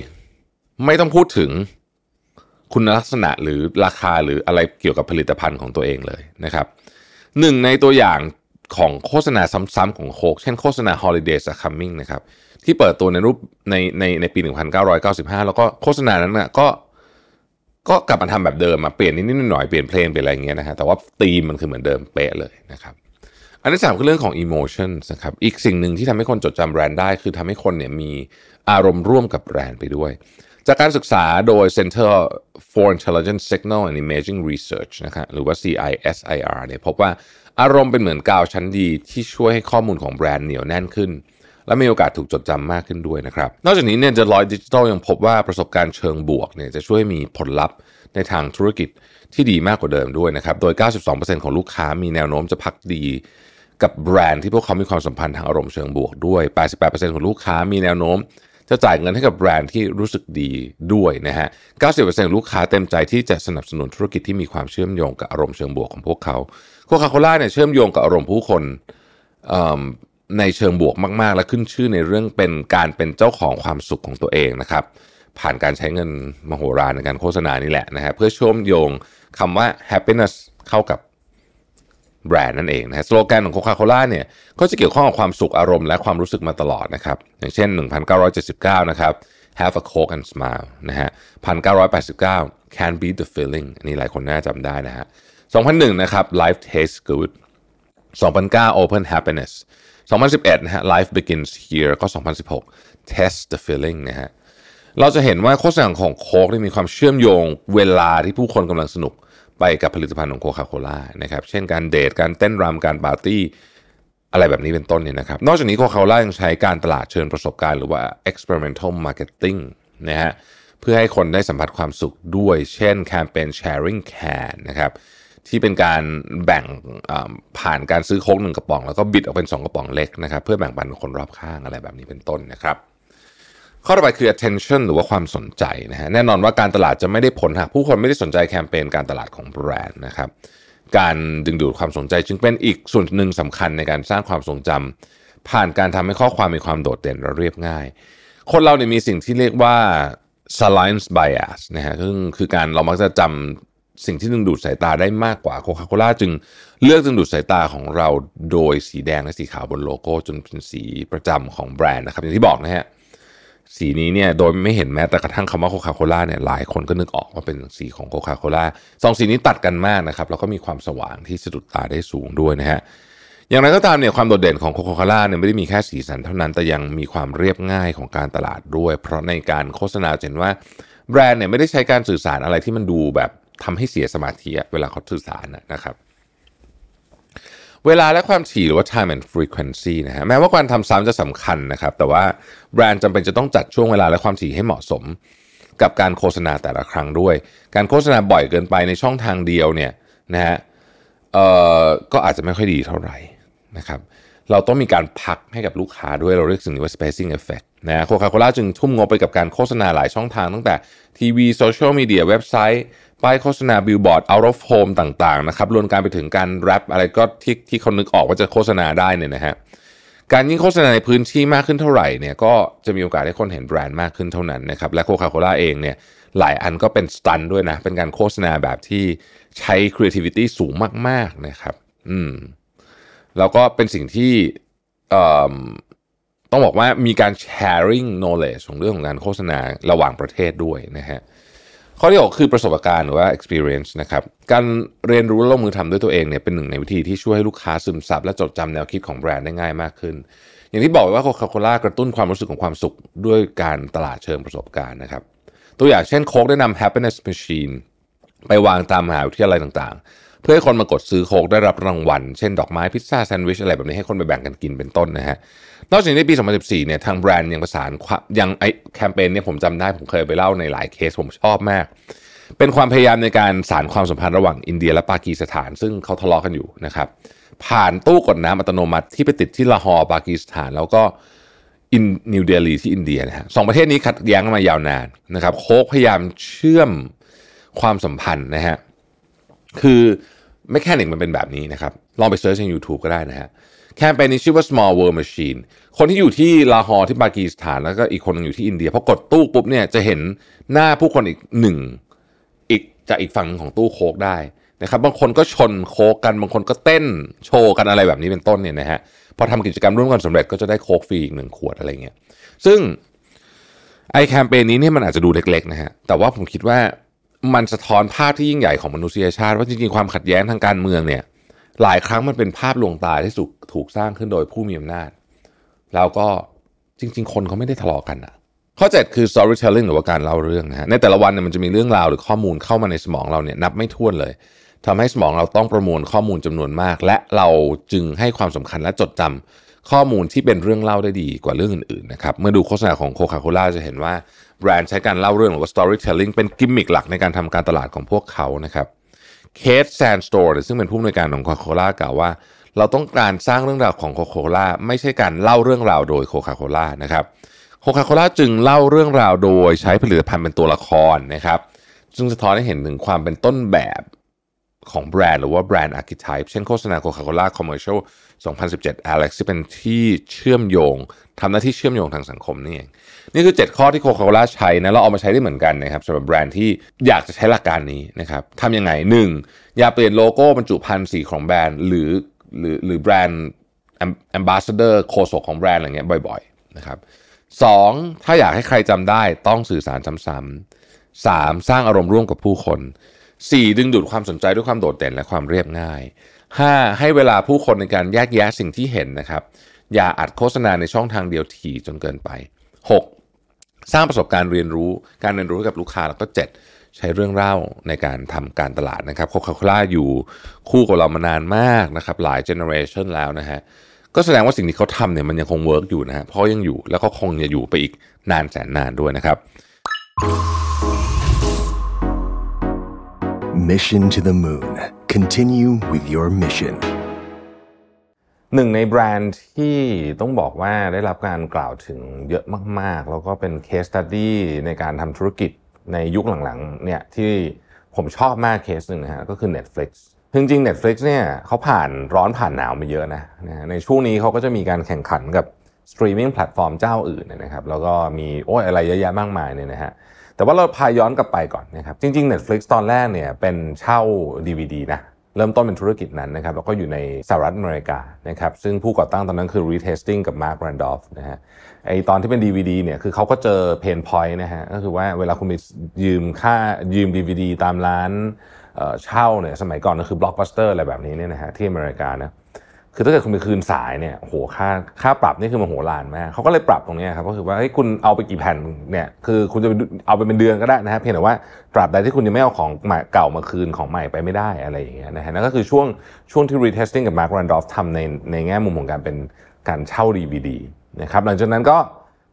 B: ไม่ต้องพูดถึงคุณลักษณะหรือราคาหรืออะไรเกี่ยวกับผลิตภัณฑ์ของตัวเองเลยนะครับหนึ่งในตัวอย่างของโฆษณาซ้ำๆของโคกเช่นโฆษณา Holidays are coming นะครับที่เปิดตัวในรูปในในในปี 1995 แล้วก็โฆษณานั้นนะก็ก็กลับมาทำแบบเดิมมาเปลี่ยนนิดๆหน่อยๆเปลี่ยนเพลงเปลี่ยนอะไรอย่างเงี้ยนะฮะแต่ว่าธีมมันคือเหมือนเดิมเป๊ะเลยนะครับ อันที่สามคือเรื่องของ emotions นะครับ อีกสิ่งหนึ่งที่ทำให้คนจดจำแบรนด์ได้ คือทำให้คนเนี่ยมีอารมณ์ร่วมกับแบรนด์ไปด้วย จากการศึกษาโดย Center for Intelligent Signal and Imaging Research นะครับหรือว่า CISIR เนี่ยพบว่าอารมณ์เป็นเหมือนกาวชั้นดีที่ช่วยให้ข้อมูลของแบรนด์เหนียวแน่นขึ้น และมีโอกาสถูกจดจำมากขึ้นด้วยนะครับ นอกจากนี้เนี่ย Deloitte Digital ยังพบว่าประสบการณ์เชิงบวกเนี่ยจะช่วยมีผลลัพธ์ในทางธุรกิจที่ดีมากกว่าเดิมด้วยนะครับ โดย 92%ของลูกค้ามีแนวโน้มจะพักดี กับแบรนด์ที่พวกเขามีความสัมพันธ์ทางอารมณ์เชิงบวกด้วย 88%ของลูกค้ามีแนวโน้ม จะจ่ายเงินให้กับแบรนด์ที่รู้สึกดีด้วยนะฮะ 90%ของลูกค้าเต็มใจที่จะสนับสนุนธุรกิจที่มีความเชื่อมโยงกับอารมณ์เชิงบวกของพวกเขาโคคาโคล่าเนี่ยเชื่อมโยงกับอารมณ์ผู้คนในเชิงบวกมาก ๆ และขึ้นชื่อในเรื่องเป็นการเป็นเจ้าของความสุขของตัวเองนะครับ ผ่านการใช้เงินมโหฬารในการโฆษณานี่แหละนะฮะเพื่อเชื่อมโยงคำว่า happiness เข้ากับ แบรนด์นั่นเองนะสโลแกนของโคคาโคล่าเนี่ยก็จะเกี่ยวข้องกับความสุขอารมณ์และความรู้สึกมาตลอดนะครับ อย่างเช่น 1979 นะครับ have a coke and smile นะฮะ1989 can beat the feeling อันนี้หลายคนน่าจำได้นะฮะ2001 นะครับ life tastes good 2009 open happiness 2011 นะฮะ life begins here ก็ 2016 test the feeling นะฮะเราจะเห็นว่าโฆษณาของโค้กมีความเชื่อมโยงเวลาที่ผู้คนกำลังสนุก ไปกับผลิตภัณฑ์ของโคคาโคล่านะครับ เช่นการเดท การเต้นรำการปาร์ตี้ อะไรแบบนี้เป็นต้นเนี่ยนะครับ นอกจากนี้โคคาโคล่ายังใช้การตลาดเชิญประสบการณ์หรือว่า experimental marketing นะฮะ เพื่อให้คนได้สัมผัสความสุขด้วย เช่นแคมเปญ sharing can นะครับ ที่เป็นการแบ่งผ่านการซื้อโค้กหนึ่งกระป๋อง แล้วก็บิดออกเป็น 2 กระป๋องเล็กนะครับ เพื่อแบ่งปันคนรอบข้างอะไรแบบนี้เป็นต้นนะครับ ข้อต่อไปคือ attention หรือว่าความสนใจนะฮะแน่นอนว่าการตลาดจะไม่ได้ผลหากผู้คนไม่ได้สนใจแคมเปญการตลาดของแบรนด์นะครับการดึงดูดความสนใจจึงเป็นอีกส่วนหนึ่งสำคัญในการสร้างความทรงจำผ่านการทำให้ข้อความมีความโดดเด่นและเรียบง่าย คนเราเนี่ยมีสิ่งที่เรียกว่า salience bias นะฮะซึ่งคือการเรามักจะจำสิ่งที่ดึงดูดสายตาได้มากกว่าโคคาโคล่าจึงเลือกดึงดูดสายตาของเราโดยสีแดงและสีขาวบนโลโก้จนเป็นสีประจำของแบรนด์นะครับอย่างที่บอกนะฮะ สีนี้เนี่ยโดยไม่เห็นแม้แต่กระทั่งคำว่าโคคาโคล่าเนี่ยหลายคนก็นึกออกว่าเป็นสีของโคคาโคล่าสองสีนี้ตัดกันมากนะครับแล้วก็มีความสว่างที่สะดุดตาได้สูงด้วยนะฮะอย่างไรก็ตามเนี่ยความโดดเด่นของโคคาโคล่าเนี่ยไม่ได้มีแค่สีสันเท่านั้นแต่ยังมีความเรียบง่ายของการตลาดด้วย เพราะในการโฆษณาเห็นว่าแบรนด์เนี่ยไม่ได้ใช้การสื่อสารอะไรที่มันดูแบบทำให้เสียสมาธิเวลาเขาสื่อสารนะครับ เวลาและความถี่หรือว่า time and frequency นะฮะแม้ว่าการทำซ้ำจะสำคัญนะครับ แต่ว่าแบรนด์จำเป็นจะต้องจัดช่วงเวลาและความถี่ให้เหมาะสม กับการโฆษณาแต่ละครั้งด้วย การโฆษณาบ่อยเกินไปในช่องทางเดียวเนี่ยนะฮะเอ่อก็อาจจะไม่ค่อยดีเท่าไหร่นะครับเราต้องมีการพักให้กับลูกค้าด้วยเราเรียกสิ่งนี้ว่า spacing effect นะโคคาโคล่าจึงทุ่มงบไปกับการโฆษณาหลายช่องทางตั้งแต่ทีวีโซเชียลมีเดียเว็บไซต์ ป้ายโฆษณาบิลบอร์ด out of home ต่างๆนะครับรวมการไปถึงการแรปอะไรก็ที่ที่เขานึกออกว่าจะโฆษณาได้เนี่ยนะฮะการยิ่งโฆษณาในพื้นที่มากขึ้นเท่าไหร่เนี่ยก็จะมีโอกาสให้คนเห็นแบรนด์มากขึ้นเท่านั้นนะครับและโคคาโคล่าเองเนี่ยหลายอันก็เป็นสตันด้วยนะ เป็นการโฆษณาแบบที่ใช้ creativity สูงมาก ๆนะครับ อืมแล้วก็เป็นสิ่งที่ต้องบอกว่ามีการ sharing knowledge ของเรื่องของการโฆษณาระหว่างประเทศด้วยนะฮะ ข้อที่6คือประสบการณ์หรือว่า experience นะครับ การเรียนรู้และลงมือทำด้วยตัวเองเนี่ยเป็นหนึ่งในวิธีที่ช่วยให้ลูกค้าซึมซับและจดจำแนวคิดของแบรนด์ได้ง่ายมากขึ้น อย่างที่บอกว่าโคคาโคล่ากระตุ้นความรู้สึกของความสุขด้วยการตลาดเชิงประสบการณ์นะครับ ตัวอย่างเช่นโค้กได้นำ happiness machine ไปวางตามมหาวิทยาลัยต่างๆ พื่อให้คนมากดซื้อโคกได้รับรางวัล เช่นดอกไม้พิซซ่าแซนด์วิชอะไรแบบนี้ให้คนไปแบ่งกันกินเป็นต้นนะฮะนอกจากนี้ในปี 2014 เนี่ยทางแบรนด์ยังประสานความยังไอแคมเปญเนี่ยผมจำได้ผมเคยไปเล่าในหลายเคสผมชอบมาก เป็นความพยายามในการสานความสัมพันธ์ระหว่างอินเดียและปากีสถาน ซึ่งเขาทะเลาะกันอยู่นะครับผ่านตู้กดน้ำอัตโนมัติที่ไปติดที่ลาฮอร์ปากีสถาน แล้วก็อินนิวเดลีที่อินเดียนะฮะสองประเทศนี้ขัดแย้งกันมายาวนานนะครับโค้กพยายามเชื่อมความสัมพันธ์นะฮะคือ mechanic มันเป็นแบบนี้นะครับ ลองไป search ใน YouTube ก็ได้นะฮะแคมเปญนี้ชื่อว่า small world machine คนที่อยู่ที่ลาฮอร์ที่ปากีสถานแล้วก็อีกคนหนึ่งอยู่ที่อินเดียพอกดตู้ปุ๊บเนี่ยจะเห็นหน้าผู้คนอีกหนึ่งอีกจากอีกฝั่งของตู้โค้กได้นะครับบางคนก็ชนโค้กกันบางคนก็เต้นโชว์กันอะไรแบบนี้เป็นต้นเนี่ยนะฮะพอทำกิจกรรมร่วมกันสำเร็จก็จะได้โค้กฟรีอีกหนึ่งขวดอะไรเงี้ยซึ่งไอแคมเปญนี้เนี่ยมันอาจจะดูเล็กๆนะฮะแต่ว่าผมคิดว่า มันสะท้อนภาพที่ยิ่งใหญ่ของมนุษยชาติ ว่าจริงๆความขัดแย้งทางการเมืองเนี่ย หลายครั้งมันเป็นภาพลวงตาที่ถูกถูกสร้างขึ้นโดยผู้มีอำนาจ แล้วก็จริง ๆ คนเขาไม่ได้ทะเลาะกันอะข้อ 7 คือ storytelling หรือว่าการเล่าเรื่องนะฮะในแต่ละวันเนี่ยมันจะมีเรื่องราวหรือข้อมูลเข้ามาในสมองเราเนี่ยนับไม่ถ้วนเลยทำให้สมองเราต้องประมวลข้อมูลจำนวนมาก และเราจึงให้ความสำคัญและจดจำข้อมูลที่เป็นเรื่องเล่าได้ดีกว่าเรื่องอื่นๆนะครับเมื่อดูโฆษณาของโคคาโคล่าจะเห็นว่า แบรนด์ใช้การเล่าเรื่องหรือว่า storytelling เป็นกิมมิคหลักในการทำการตลาดของพวกเขานะครับ Kate Santore ซึ่งเป็นผู้อำนวยการของโคคาโคล่ากล่าวว่า เราต้องการสร้างเรื่องราวของโคคาโคล่าไม่ใช่การเล่าเรื่องราวโดยโคคาโคล่านะครับโคคาโคล่าจึงเล่าเรื่องราวโดยใช้ผลิตภัณฑ์เป็นตัวละครนะครับซึ่งสะท้อนให้เห็นถึงความเป็นต้นแบบของแบรนด์หรือว่า brand archetype เช่นโฆษณาโคคาโคล่า commercial 2017 Alex ที่เป็นที่เชื่อมโยงทำหน้าที่เชื่อมโยงทางสังคมนี่เอง นี่คือ 7 ข้อที่โคคาโคล่าใช้นะเราเอามาใช้ได้เหมือนกันนะครับสำหรับแบรนด์ที่อยากจะใช้หลักการนี้นะครับทำยังไง 1. อย่าเปลี่ยนโลโก้บรรจุภัณฑ์สีของแบรนด์ หรือหรือหรือ brand ambassador โฆษกของแบรนด์อะไรเงี้ยบ่อยๆนะครับสองถ้าอยากให้ใครจำได้ต้องสื่อสารซ้ำๆสามสร้างอารมณ์ร่วมกับผู้คน 4. ดึงดูดความสนใจด้วยความโดดเด่นและความเรียบง่าย 5. ให้เวลาผู้คนในการแยกแยะสิ่งที่เห็นนะครับ อย่าอัดโฆษณาในช่องทางเดียวถี่จนเกินไป 6. สร้างประสบการณ์เรียนรู้ การเรียนรู้ให้กับลูกค้าแล้วก็ 7. ใช้เรื่องเล่าในการทำการตลาดนะครับโคคาโคล่าอยู่คู่กับเรามานานมากนะครับหลายเจเนอเรชันแล้วนะฮะก็แสดงว่าสิ่งที่เขาทำเนี่ยมันยังคง work อยู่นะฮะเพราะยังอยู่แล้วก็คงจะอยู่ไปอีกนานแสนนานด้วยนะครับ
A: Mission to the Moon. Continue with your mission.
B: หนึ่งในแบรนด์ที่ต้องบอกว่าได้รับการกล่าวถึงเยอะมาก ๆ แล้วก็เป็น case study ในการทำธุรกิจในยุคหลังๆเนี่ยที่ผมชอบมากเคสหนึ่งนะฮะก็คือ Netflix จริงๆ Netflix เนี่ยเขาผ่านร้อนผ่านหนาวมาเยอะนะในช่วงนี้เขาก็จะมีการแข่งขันกับ streaming platform เจ้าอื่นด้วยนะครับแล้วก็มีโอ้ยอะไรเยอะแยะมากมายเนี่ยนะฮะแต่ว่าเราพาย้อนกลับไปก่อนนะครับจริงๆ Netflix ตอนแรกเนี่ยเป็นเช่า DVD นะ เริ่มต้นเป็นธุรกิจนั้นนะครับแล้วก็อยู่ในสหรัฐอเมริกานะครับซึ่งผู้ก่อตั้งตอนนั้นคือ Reed Hastings กับ Mark Randolph นะฮะไอตอนที่เป็น DVD เนี่ยคือเขาก็เจอ pain point นะฮะก็คือว่าเวลาคุณไปยืมค่ายืม DVD ตามร้านเออเช่าเนี่ยสมัยก่อนก็คือบล็อกบัสเตอร์อะไรแบบนี้เนี่ยนะฮะที่อเมริกานะ คือถ้าเกิดคุณไปคืนสายเนี่ยโหค่าค่าปรับนี่คือมโหฬารมากเขาก็เลยปรับตรงนี้ครับก็คือว่าเฮ้ยคุณเอาไปกี่แผ่นเนี่ยคือคุณจะเอาไปเป็นเดือนก็ได้นะฮะเพียงแต่ว่าตราบใดที่คุณยังไม่เอาของใหม่เก่ามาคืนของใหม่ไปไม่ได้อะไรอย่างเงี้ยนะฮะนั่นก็คือช่วงช่วงที่ Reed Hastings กับ Mark Randolph ทำในในแง่มุมของการเป็นการเช่า DVD นะครับหลังจากนั้นก็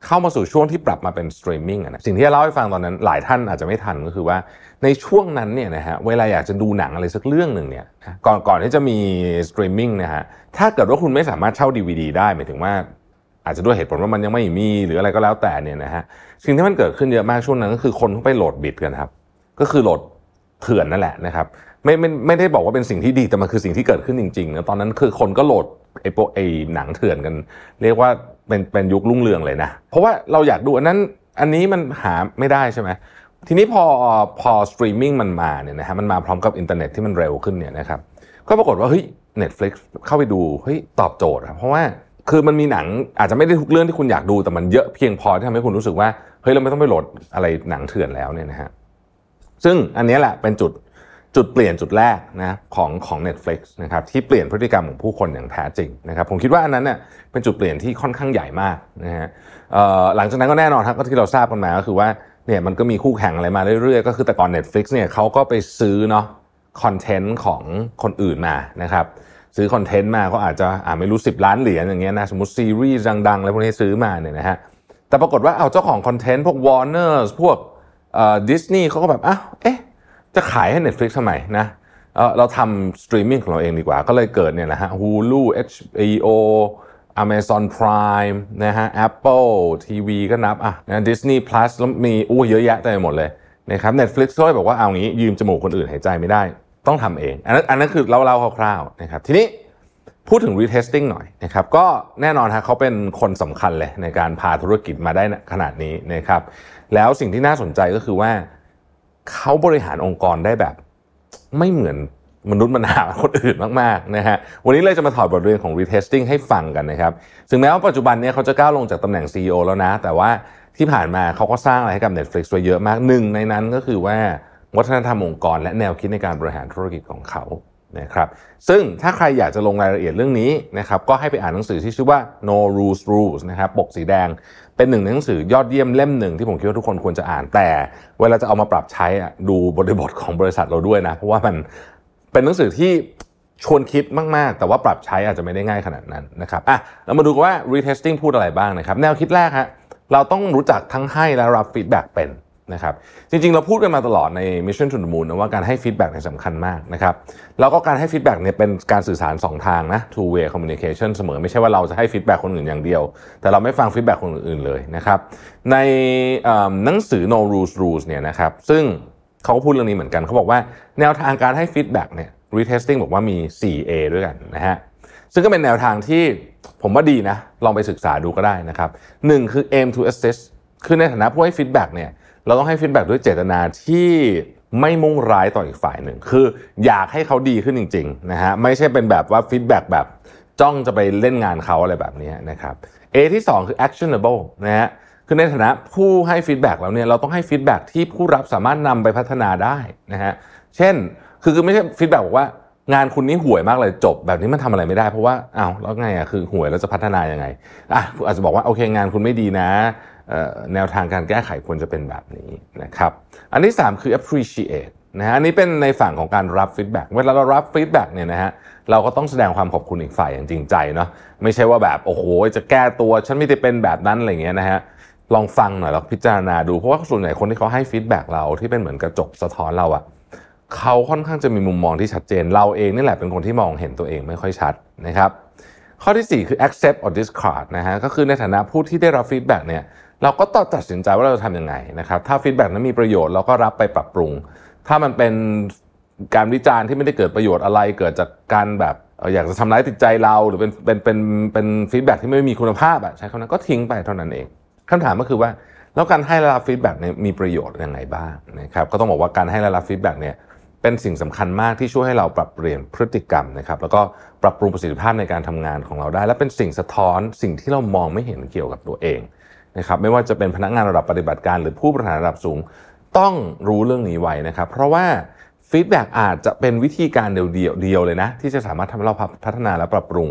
B: เข้ามาสู่ช่วงที่ปรับมาเป็นสตรีมมิ่งนะสิ่งที่จะเล่าให้ฟังตอนนั้น หลายท่านอาจจะไม่ทันก็คือว่าในช่วงนั้นเนี่ยนะฮะเวลาอยากจะดูหนังอะไรสักเรื่องหนึ่งเนี่ยก่อนก่อนที่จะมีสตรีมมิ่งนะฮะถ้าเกิดว่าคุณไม่สามารถเช่า DVD ได้หมายถึงว่าอาจจะด้วยเหตุผลว่ามันยังไม่มีหรืออะไรก็แล้วแต่เนี่ยนะฮะสิ่งที่มันเกิดขึ้นเยอะมากช่วงนั้นก็คือคนเขาไปโหลดบิตกันครับ ก็คือโหลดเถื่อนนั่นแหละนะครับไม่ไม่ไม่ได้บอกว่าเป็นสิ่งที่ดีแต่มันคือสิ่งที่เกิดขึ้นจริงๆนะตอนนั้นคือคนก็โหลดไอ้โปไอ้หนังเถื่อนกัน เรียกว่า เป็นเป็นยุครุ่งเรืองเลยนะ เพราะว่าเราอยากดูอันนั้นอันนี้มันหาไม่ได้ใช่ไหมทีนี้พอพอสตรีมมิ่งมันมาเนี่ยนะฮะมันมาพร้อมกับอินเทอร์เน็ตที่มันเร็วขึ้นเนี่ยนะครับก็ปรากฏว่าเฮ้ย Netflix เข้าไปดูเฮ้ยตอบโจทย์อะเพราะว่าคือมันมีหนังอาจจะไม่ได้ทุกเรื่องที่คุณอยากดูแต่มันเยอะเพียงพอที่ทำให้คุณรู้สึกว่าเฮ้ยเราไม่ต้องไปโหลดอะไรหนังเถื่อนแล้วเนี่ยนะฮะซึ่งอันนี้แหละเป็นจุด จุดเปลี่ยนจุดแรกนะของของ Netflix นะครับที่เปลี่ยนพฤติกรรมของผู้คนอย่างแท้จริงนะครับผมคิดว่าอันนั้นเนี่ยเป็นจุดเปลี่ยนที่ค่อนข้างใหญ่มากนะฮะหลังจากนั้นก็แน่นอนครับก็ที่เราทราบกันมาก็คือว่าเนี่ยมันก็มีคู่แข่งอะไรมาเรื่อยๆ ก็คือแต่ก่อน Netflix เนี่ยเขาก็ไปซื้อเนาะคอนเทนต์ของคนอื่นมานะครับซื้อคอนเทนต์มาก็อาจจะอ่าไม่รู้ 10 ล้านเหรียญอย่างเงี้ยนะสมมติซีรีส์ดังๆอะไรพวกนี้ซื้อมาเนี่ยนะฮะแต่ปรากฏว่าเอาเจ้าของคอนเทนต์พวก Warner พวกดิสนีย์เขาก็แบบอ้าวเอ๊ะ จะขายให้ Netflix ทำไมนะเราทำสตรีมมิ่งของเราเองดีกว่า ก็เลยเกิดเนี่ยนะฮะ Hulu HBO Amazon Prime นะฮะ Apple TV ก็นับอะนะ Disney Plus แล้วมีอู้เยอะแยะเต็มไปหมดเลยนะครับ Netflix ก็เลยบอกว่าเอางี้ยืมจมูกคนอื่นหายใจไม่ได้ ต้องทำเอง อันนั้นอันนั้นคือเล่าๆคร่าวๆนะครับทีนี้พูดถึง retesting หน่อยนะครับก็แน่นอนฮะเขาเป็นคนสำคัญเลยในการพาธุรกิจมาได้ขนาดนี้นะครับแล้วสิ่งที่น่าสนใจก็คือว่า เขาบริหารองค์กรได้แบบ ไม่เหมือนมนุษย์มนาคนอื่นมากๆนะฮะ วันนี้เลยจะมาถอดบทเรียนของ retesting ให้ฟังกันนะครับ ถึงแม้ว่าปัจจุบันนี้เขาจะก้าวลงจากตำแหน่ง CEO แล้วนะ แต่ว่าที่ผ่านมาเขาก็สร้างอะไรให้กับ Netflix ไว้เยอะมากหนึ่งในนั้นก็คือว่าวัฒนธรรมองค์กรและแนวคิดในการบริหารธุรกิจของเขานะครับ ซึ่งถ้าใครอยากจะลงรายละเอียดเรื่องนี้นะครับ ก็ให้ไปอ่านหนังสือที่ชื่อว่า No Rules Rules นะครับ ปกสีแดง เป็นหนึ่งในหนังสือยอดเยี่ยมเล่มหนึ่งที่ผมคิดว่าทุกคนควรจะอ่าน แต่เวลาจะเอามาปรับใช้อะดูบริบทของบริษัทเราด้วยนะ เพราะว่ามันเป็นหนังสือที่ชวนคิดมาก ๆ แต่ว่าปรับใช้อาจจะไม่ได้ง่ายขนาดนั้นนะครับอะเรามาดูว่า Reed Hastings พูดอะไรบ้างนะครับ แนวคิดแรกฮะเราต้องรู้จักทั้งให้และรับฟีดแบ็กเป็น นะครับจริงๆ เราพูดกันมาตลอดใน Mission to the Moon นะว่าการให้ฟีดแบ็กเนี่ยสำคัญมากนะครับแล้วก็การให้ฟีดแบ็กเนี่ยเป็นการสื่อสาร 2 ทางนะ two way communication เสมอไม่ใช่ว่าเราจะให้ฟีดแบ็กคนอื่นอย่างเดียว แต่เราไม่ฟังฟีดแบ็กคนอื่นเลยนะครับในหนังสือ no rules rules เนี่ยนะครับซึ่งเขาก็พูดเรื่องนี้เหมือนกันเขาบอกว่าแนวทางการให้ฟีดแบ็กเนี่ย Reed Hastings บอกว่ามี 4A ด้วยกันนะฮะซึ่งก็เป็นแนวทางที่ผมว่าดีนะลองไปศึกษาดูก็ได้นะครับหนึ่งคือ aim to assist คือในฐานะผู้ให้ฟีดแบ็กเนี่ย เราต้องให้ฟีดแบ็กด้วยเจตนาที่ไม่มุ่งร้ายต่ออีกฝ่ายหนึ่ง คืออยากให้เขาดีขึ้นจริงๆนะฮะไม่ใช่เป็นแบบว่าฟีดแบ็กแบบจ้องจะไปเล่นงานเขาอะไรแบบนี้นะครับ A ที่ 2 คือ actionable นะฮะคือในฐานะผู้ให้ฟีดแบ็กแล้วเนี่ยเราต้องให้ฟีดแบ็กที่ผู้รับสามารถนำไปพัฒนาได้นะฮะเช่นคือคือไม่ใช่ฟีดแบ็กบอกว่างานคุณนี่ห่วยมากเลยจบ แบบนี้มันทำอะไรไม่ได้เพราะว่าอ้าวแล้วไงอะคือห่วยแล้วจะพัฒนายังไงอะอาจจะบอกว่าโอเคงานคุณไม่ดีนะ แนวทางการแก้ไขควรจะเป็นแบบนี้นะครับ อันที่ 3 คือ appreciate นะฮะอันนี้เป็นในฝั่งของการรับฟีดแบ็กเวลาเรารับฟีดแบ็กเนี่ยนะฮะเราก็ต้องแสดงความขอบคุณอีกฝ่ายอย่างจริงใจเนาะไม่ใช่ว่าแบบโอ้โหจะแก้ตัวฉันไม่ได้เป็นแบบนั้นอะไรเงี้ยนะฮะลองฟังหน่อยแล้วพิจารณาดูเพราะว่าส่วนใหญ่คนที่เขาให้ฟีดแบ็กเราที่เป็นเหมือนกระจกสะท้อนเราอะเขาค่อนข้างจะมีมุมมองที่ชัดเจน เราเองนี่แหละเป็นคนที่มองเห็นตัวเองไม่ค่อยชัดนะครับข้อที่ 4 คือ accept or discard นะฮะก็คือในฐานะผู้ที่ได้รับฟีดแบ็กเนี่ย เราก็ต้องตัดสินใจว่าเราจะทำยังไงนะครับ ถ้าฟีดแบ็กนั้นมีประโยชน์เราก็รับไปปรับปรุง ถ้ามันเป็นการวิจารณ์ที่ไม่ได้เกิดประโยชน์อะไรเกิดจากการแบบอยากจะทำร้ายจิตใจเราหรือเป็นเป็นเป็นเป็นฟีดแบ็กที่ไม่มีคุณภาพอะใช้คำนั้นก็ทิ้งไปเท่านั้นเองคำถามก็คือว่าแล้วการให้และรับฟีดแบ็กเนี่ยมีประโยชน์ยังไงบ้างนะครับก็ต้องบอกว่าการให้และรับฟีดแบ็กเนี่ยเป็นสิ่งสำคัญมากที่ช่วยให้เราปรับเปลี่ยนพฤติกรรมนะครับแล้วก็ปรับปรุงประสิทธิภาพในการทำงานของเราได้ และเป็นสิ่งสะท้อนสิ่งที่เรามองไม่เห็นเกี่ยวกับตัวเอง นะครับไม่ว่าจะเป็นพนักงานระดับปฏิบัติการหรือผู้บริหารระดับสูง ต้องรู้เรื่องนี้ไว้นะครับ เพราะว่าฟีดแบ็กอาจจะเป็นวิธีการเดียวเดียวเลยนะ ที่จะสามารถทำให้เราพัฒนาและปรับปรุง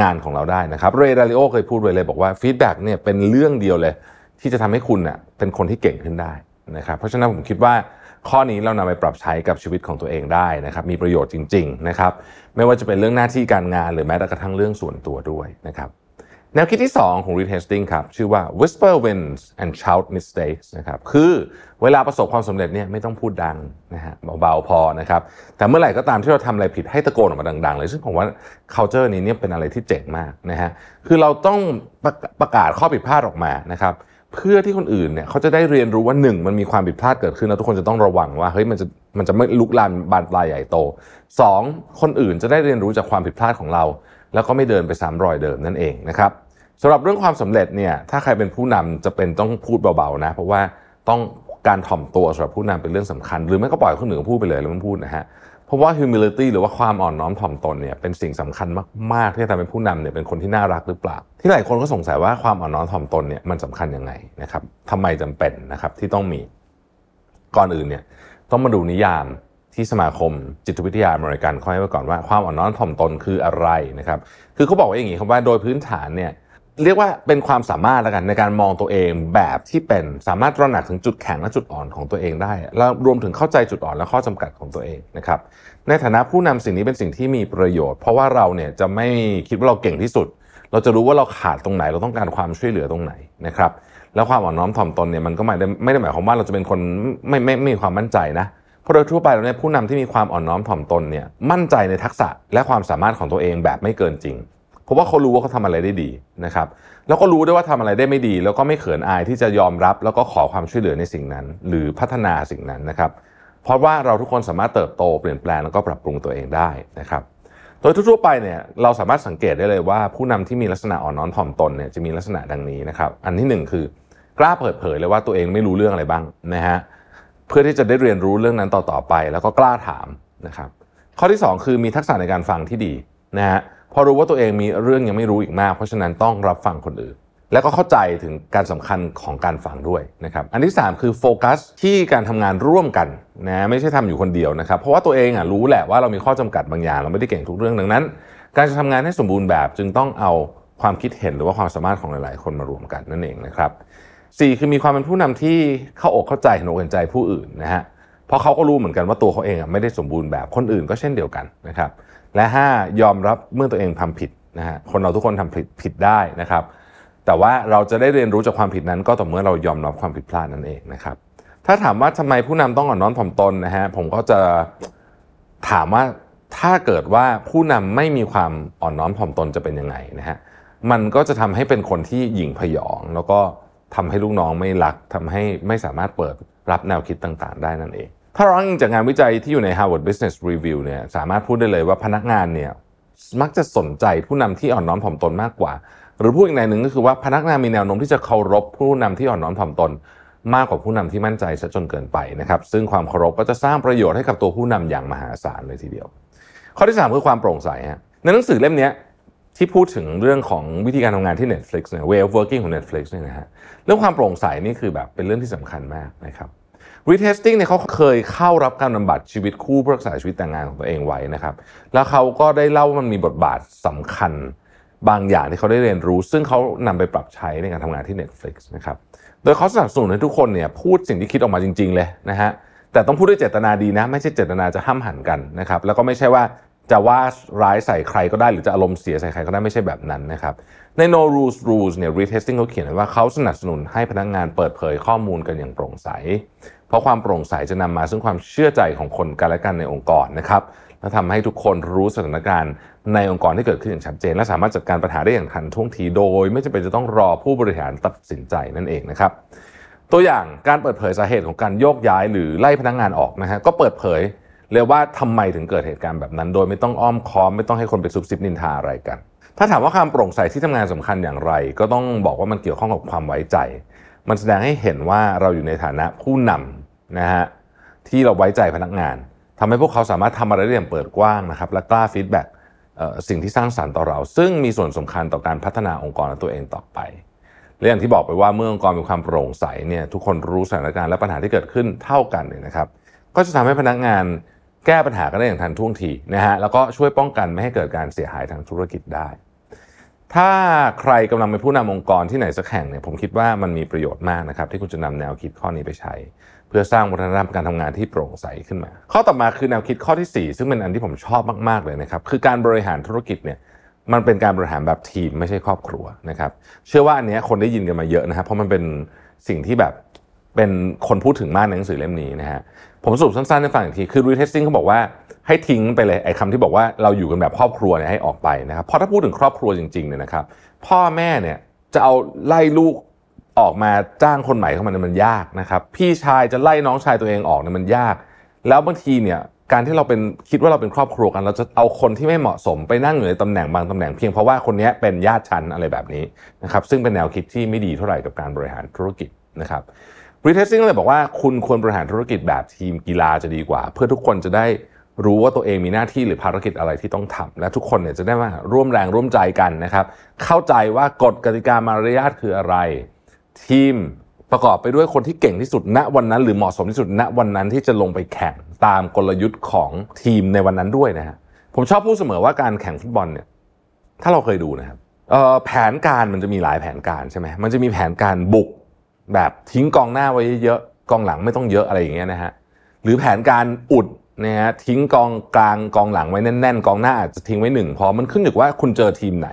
B: งานของเราได้นะครับ Ray Dalio เคยพูดไว้เลยบอกว่าฟีดแบ็กเนี่ยเป็นเรื่องเดียวเลย ที่จะทำให้คุณเนี่ยเป็นคนที่เก่งขึ้นได้นะครับ เพราะฉะนั้นผมคิดว่าข้อนี้เรานำไปปรับใช้กับชีวิตของตัวเองได้นะครับมีประโยชน์จริง ๆนะครับ ไม่ว่าจะเป็นเรื่องหน้าที่การงานหรือแม้แต่กระทั่งเรื่องส่วนตัวด้วยนะครับ แนวคิดที่ 2 ของ Reed Hastings ครับ ชื่อว่า whisper wins and shout mistakes นะครับคือเวลาประสบความสำเร็จเนี่ยไม่ต้องพูดดังนะฮะเบาๆพอนะครับ แต่เมื่อไหร่ก็ตามที่เราทำอะไรผิดให้ตะโกนออกมาดัง ๆ เลย ซึ่งผมว่า culture นี้เนี่ยเป็นอะไรที่เจ๋งมากนะฮะคือเราต้องประประกาศข้อผิดพลาดออกมานะครับเพื่อที่คนอื่นเนี่ยเขาจะได้เรียนรู้ว่าหนึ่งมันมีความผิดพลาดเกิดขึ้นแล้วทุกคนจะต้องระวังว่าเฮ้ยมันจะมันจะไม่ลุกลามบานปลายใหญ่โต 2. คนอื่นจะได้เรียนรู้จากความผิดพลาดของเรา แล้วก็ไม่เดินไปซ้ำรอยเดิมนั่นเองนะครับสำหรับเรื่องความสำเร็จเนี่ยถ้าใครเป็นผู้นำจะเป็นต้องพูดเบาๆนะ เพราะว่าต้องการถ่อมตัวสำหรับผู้นำเป็นเรื่องสำคัญ หรือไม่ก็ปล่อยคนอื่นพูดไปเลยแล้วมันพูดนะฮะเพราะว่า humility หรือว่าความอ่อนน้อมถ่อมตนเนี่ยเป็นสิ่งสำคัญมากๆที่จะทำให้ผู้นำเนี่ยเป็นคนที่น่ารักหรือเปล่า ที่หลายคนก็สงสัยว่าความอ่อนน้อมถ่อมตนเนี่ยมันสำคัญยังไงนะครับทำไมจำเป็นนะครับที่ต้องมีก่อนอื่นเนี่ยต้องมาดูนิยาม ที่สมาคมจิตวิทยาอเมริกันเขาให้ไว้ก่อนว่าความอ่อนน้อมถ่อมตนคืออะไรนะครับ คือเขาบอกว่าอย่างนี้ครับว่าโดยพื้นฐานเนี่ยเรียกว่าเป็นความสามารถแล้วกันในการมองตัวเองแบบที่เป็นสามารถตระหนักถึงจุดแข็งและจุดอ่อนของตัวเองได้ แล้วรวมถึงเข้าใจจุดอ่อนและข้อจำกัดของตัวเองนะครับ ในฐานะผู้นำสิ่งนี้เป็นสิ่งที่มีประโยชน์ เพราะว่าเราเนี่ยจะไม่คิดว่าเราเก่งที่สุด เราจะรู้ว่าเราขาดตรงไหน เราต้องการความช่วยเหลือตรงไหนนะครับ แล้วความอ่อนน้อมถ่อมตนเนี่ยมันก็ไม่ได้ไม่ได้หมายความว่าเราจะเป็นคนไม่ไม่ไม่มีความมั่นใจนะ เพราะโดยทั่วไปแล้วเนี่ยผู้นำที่มีความอ่อนน้อมถ่อมตนเนี่ยมั่นใจในทักษะและความสามารถของตัวเองแบบไม่เกินจริงเพราะว่าเขารู้ว่าเขาทำอะไรได้ดีนะครับแล้วก็รู้ด้วยว่าทำอะไรได้ไม่ดี แล้วก็ไม่เขินอายที่จะยอมรับ แล้วก็ขอความช่วยเหลือในสิ่งนั้น หรือพัฒนาสิ่งนั้นนะครับ เพราะว่าเราทุกคนสามารถเติบโตเปลี่ยนแปลงแล้วก็ปรับปรุงตัวเองได้นะครับโดยทั่วๆไปเนี่ยเราสามารถสังเกตได้เลยว่า ผู้นำที่มีลักษณะอ่อนน้อมถ่อมตนเนี่ยจะมีลักษณะดังนี้นะครับอันที่หนึ่งคือกล้าเปิดเผยเลยว่าตัวเองไม่รู้เรื่องอะไรบ้างนะฮะ เพื่อที่จะได้เรียนรู้เรื่องนั้นต่อๆไป แล้วก็กล้าถามนะครับ ข้อที่ 2 คือมีทักษะในการฟังที่ดีนะฮะพอรู้ว่าตัวเองมีเรื่องยังไม่รู้อีกมาก เพราะฉะนั้นต้องรับฟังคนอื่น แล้วก็เข้าใจถึงการสำคัญของการฟังด้วยนะครับอันที่ 3 คือโฟกัสที่การทำงานร่วมกันนะไม่ใช่ทำอยู่คนเดียวนะครับ เพราะว่าตัวเองอะรู้แหละว่าเรามีข้อจำกัดบางอย่าง เราไม่ได้เก่งทุกเรื่องดังนั้น การจะทำงานให้สมบูรณ์แบบจึงต้องเอาความคิดเห็นหรือว่าความสามารถของหลาย ๆ คนมารวมกันนั่นเองนะครับ สี่คือมีความเป็นผู้นำที่เข้าอกเข้าใจเห็นอกเห็นใจผู้อื่นนะฮะเพราะเขาก็รู้เหมือนกันว่าตัวเขาเองไม่ได้สมบูรณ์แบบคนอื่นก็เช่นเดียวกันนะครับ และ 5 ยอมรับเมื่อตัวเองทำผิดนะฮะคนเราทุกคนทำผิดผิดได้นะครับ แต่ว่าเราจะได้เรียนรู้จากความผิดนั้น ก็ต่อเมื่อเรายอมรับความผิดพลาดนั่นเองนะครับ ถ้าถามว่าทำไมผู้นำต้องอ่อนน้อมถ่อมตนนะฮะผมก็จะถามว่าถ้าเกิดว่าผู้นำไม่มีความอ่อนน้อมถ่อมตนจะเป็นยังไงนะฮะมันก็จะทำให้เป็นคนที่หยิ่งพยองแล้วก็ ทำให้ลูกน้องไม่รักทำให้ไม่สามารถเปิดรับแนวคิดต่างๆ ได้นั่นเอง ถ้าเราอ้างอิงจากงานวิจัยที่อยู่ใน Harvard Business Review เนี่ยสามารถพูดได้เลยว่าพนักงานเนี่ยมักจะสนใจผู้นำที่อ่อนน้อมถ่อมตนมากกว่า หรือพูดอีกในหนึ่งก็คือว่าพนักงานมีแนวโน้มที่จะเคารพผู้นำที่อ่อนน้อมถ่อมตน มากกว่าผู้นำที่มั่นใจซะจนเกินไปนะครับซึ่งความเคารพก็จะสร้างประโยชน์ให้กับตัวผู้นำอย่างมหาศาลเลยทีเดียว ข้อที่ 3 คือความโปร่งใสฮะในหนังสือเล่มนี้ ที่พูดถึงเรื่องของวิธีการทำงานที่ Netflix เนี่ย way of working ของ Netflix เนี่ยนะฮะเรื่องความโปร่งใสนี่คือแบบเป็นเรื่องที่สำคัญมากนะครับ retesting เนี่ยเขาเคยเข้ารับการบำบัดชีวิตคู่เพื่อรักษาชีวิตแต่งงานของตัวเองไว้นะครับ แล้วเขาก็ได้เล่าว่ามันมีบทบาทสำคัญบางอย่างที่เขาได้เรียนรู้ ซึ่งเขานำไปปรับใช้ในการทำงานที่ Netflix นะครับ โดยเขาสนับสนุนให้ทุกคนเนี่ยพูดสิ่งที่คิดออกมาจริง ๆ เลยนะฮะแต่ต้องพูดด้วยเจตนาดีนะ ไม่ใช่เจตนาจะห้ามหันกันนะครับแล้วก็ไม่ใช่ว่า จะว่าร้ายใส่ใครก็ได้หรือจะอารมณ์เสียใส่ใครก็ได้ไม่ใช่แบบนั้นนะครับใน no rules rules เนี่ย retesting เขาเขียนว่าเขาสนับสนุนให้พนักงงานเปิดเผยข้อมูลกันอย่างโปร่งใส เพราะความโปร่งใสจะนำมาซึ่งความเชื่อใจของคนกันและกันในองค์กรนะครับและทำให้ทุกคนรู้สถานการณ์ในองค์กรที่เกิดขึ้นอย่างชัดเจน และสามารถจัดการปัญหาได้อย่างทันท่วงทีโดย ไม่จำเป็นจะต้องรอผู้บริหารตัดสินใจนั่นเองนะครับตัวอย่างการเปิดเผยสาเหตุของการโยกย้ายหรือไล่พนักงงานออกนะฮะก็เปิดเผย เลยว่าทำไมถึงเกิดเหตุการณ์แบบนั้น โดยไม่ต้องอ้อมค้อมไม่ต้องให้คนไปซุบซิบนินทาอะไรกัน ถ้าถามว่าความโปร่งใสที่ทำงานสำคัญอย่างไร ก็ต้องบอกว่ามันเกี่ยวข้องกับความไว้ใจ มันแสดงให้เห็นว่าเราอยู่ในฐานะผู้นำนะฮะที่เราไว้ใจพนักงานทำให้พวกเขาสามารถทำอะไรได้อย่างเปิดกว้างนะครับและกล้าฟีดแบ็กสิ่งที่สร้างสรรค์ต่อเรา ซึ่งมีส่วนสำคัญต่อการพัฒนาองค์กรและตัวเองต่อไปและอย่างที่บอกไปว่าเมื่อองค์กรมีความโปร่งใสเนี่ยทุกคนรู้สถานการณ์และปัญหาที่เกิดขึ้นเท่ากันเนี่ยนะครับ ก็จะทำให้พนักงาน แก้ปัญหากันได้อย่างทันท่วงทีนะฮะแล้วก็ช่วยป้องกันไม่ให้เกิดการเสียหายทางธุรกิจได้ ถ้าใครกำลังเป็นผู้นำองค์กรที่ไหนสักแห่งเนี่ยผมคิดว่ามันมีประโยชน์มากนะครับ ที่คุณจะนำแนวคิดข้อนี้ไปใช้ เพื่อสร้างวัฒนธรรมการทำงานที่โปร่งใสขึ้นมา ข้อต่อมาคือแนวคิดข้อที่ 4 ซึ่งเป็นอันที่ผมชอบมากๆเลยนะครับคือการบริหารธุรกิจเนี่ยมันเป็นการบริหารแบบทีมไม่ใช่ครอบครัวนะครับ เชื่อว่าอันนี้คนได้ยินกันมาเยอะนะครับเพราะมันเป็นสิ่งที่แบบเป็นคนพูดถึงมากในหนังสือเล่มนี้นะฮะ ผมสรุปสั้นๆให้ฟังอีกทีคือ retesting เขาบอกว่าให้ทิ้งไปเลยไอ้คำที่บอกว่าเราอยู่กันแบบครอบครัวเนี่ยให้ออกไปนะครับเพราะถ้าพูดถึงครอบครัวจริงๆเนี่ยนะครับ พ่อแม่เนี่ยจะเอาไล่ลูกออกมาจ้างคนใหม่เข้ามาเนี่ยมันยากนะครับ พี่ชายจะไล่น้องชายตัวเองออกเนี่ยมันยาก แล้วบางทีเนี่ยการที่เราเป็นคิดว่าเราเป็นครอบครัวกัน เราจะเอาคนที่ไม่เหมาะสมไปนั่งอยู่ในตำแหน่งบางตำแหน่งเพียงเพราะว่าคนนี้เป็นญาติชั้นอะไรแบบนี้นะครับซึ่งเป็นแนวคิดที่ไม่ดีเท่าไหร่กับการบริหารธุรกิจนะครับ รีเทสซิ่งเลยบอกว่าคุณควรบริหารธุรกิจแบบทีมกีฬาจะดีกว่า เพื่อทุกคนจะได้รู้ว่าตัวเองมีหน้าที่หรือภารกิจอะไรที่ต้องทำและทุกคนเนี่ยจะได้มาร่วมแรงร่วมใจกันนะครับ เข้าใจว่ากฎกติกามารยาทคืออะไร ทีมประกอบไปด้วยคนที่เก่งที่สุดณวันนั้น หรือเหมาะสมที่สุดณวันนั้นที่จะลงไปแข่งตามกลยุทธ์ของทีมในวันนั้นด้วยนะฮะผมชอบพูดเสมอว่าการแข่งฟุตบอลเนี่ยถ้าเราเคยดูนะครับแผนการมันจะมีหลายแผนการใช่ไหมมันจะมีแผนการบุก แบบทิ้งกองหน้าไว้เยอะกองหลังไม่ต้องเยอะอะไรอย่างเงี้ยนะฮะหรือแผนการอุดนะฮะทิ้งกองกลางกองหลังไว้แน่นๆ กองหน้าอาจจะทิ้งไว้หนึ่งพอมันขึ้นอยู่ว่าคุณเจอทีมไหน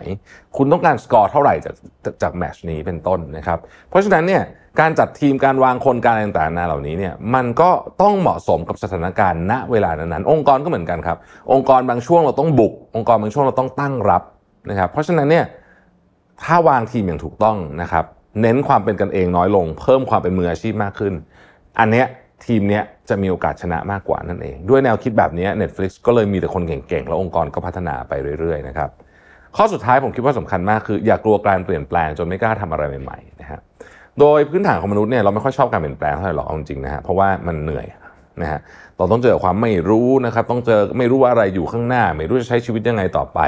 B: คุณต้องการสกอร์เท่าไหร่จากจากแมชนี้เป็นต้นนะครับ เพราะฉะนั้นเนี่ยการจัดทีมการวางคนการอะไรต่างๆนาเหล่านี้เนี่ยมันก็ต้องเหมาะสมกับสถานการณ์ณเวลานั้นๆองค์กรก็เหมือนกันครับ องค์กรบางช่วงเราต้องบุก องค์กรบางช่วงเราต้องตั้งรับนะครับเพราะฉะนั้นเนี่ยถ้าวางทีมอย่างถูกต้องนะครับ เน้นความเป็นกันเองน้อยลง เพิ่มความเป็นมืออาชีพมากขึ้น อันเนี้ยทีมเนี้ยจะมีโอกาสชนะมากกว่านั่นเอง ด้วยแนวคิดแบบนี้ Netflix ก็เลยมีแต่คนเก่งๆ แล้วองค์กรก็พัฒนาไปเรื่อยๆนะครับข้อสุดท้ายผมคิดว่าสำคัญมากคือ อย่ากลัวการเปลี่ยนแปลงจนไม่กล้าทำอะไรใหม่ๆนะฮะโดยพื้นฐานของมนุษย์เนี่ยเราไม่ค่อยชอบการเปลี่ยนแปลงเท่าไหร่หรอกจริงๆนะฮะเพราะว่ามันเหนื่อยนะฮะเราต้องเจอความไม่รู้นะครับต้องเจอไม่รู้ว่าอะไรอยู่ข้างหน้า ไม่รู้จะใช้ชีวิตยังไงต่อไป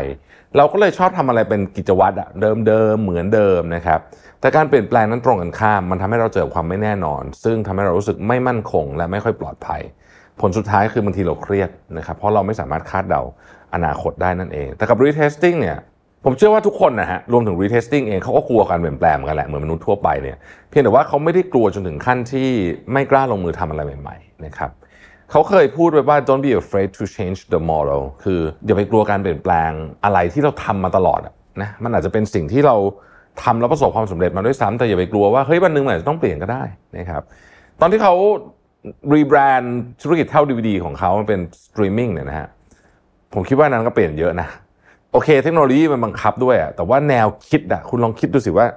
B: เราก็เลยชอบทำอะไรเป็นกิจวัตรอะเดิมๆเหมือนเดิมนะครับ แต่การเปลี่ยนแปลงนั้นตรงกันข้าม มันทำให้เราเจอความไม่แน่นอน ซึ่งทำให้เรารู้สึกไม่มั่นคง และไม่ค่อยปลอดภัย ผลสุดท้ายคือบางทีเราเครียดนะครับเพราะเราไม่สามารถคาดเดาอนาคตได้นั่นเอง แต่กับ retesting เนี่ยผมเชื่อว่าทุกคนนะฮะรวมถึง retesting เองเขาก็กลัวการเปลี่ยนแปลงเหมือนกันแหละเหมือนมนุษย์ทั่วไปเนี่ยเพียงแต่ว่าเขาไม่ได้กลัวจนถึงขั้นที่ไม่กล้าลงมือทำอะไรใหม่ๆนะครับเขาเคยพูดไว้ว่า don't be afraid to change the model คืออย่าไปกลัวการเปลี่ยนแปลงอะไรที่เราทำมาตลอดนะมันอาจจะเป็นสิ่งที่เรา ทำแล้วประสบความสำเร็จมาด้วยซ้ำแต่อย่าไปกลัวว่าเฮ้ยวันหนึ่งมันจะต้องเปลี่ยนก็ได้นะครับตอนที่เขารีแบรนด์ธุรกิจเท่าดีวดีของเขามันเป็นสตรีมมิ่งเนี่ยนะฮะผมคิดว่านั้นก็เปลี่ยนเยอะนะโอเค เทคโนโลยีมันบังคับด้วยอะแต่ว่าแนวคิดอะคุณลองคิดดูสิว่า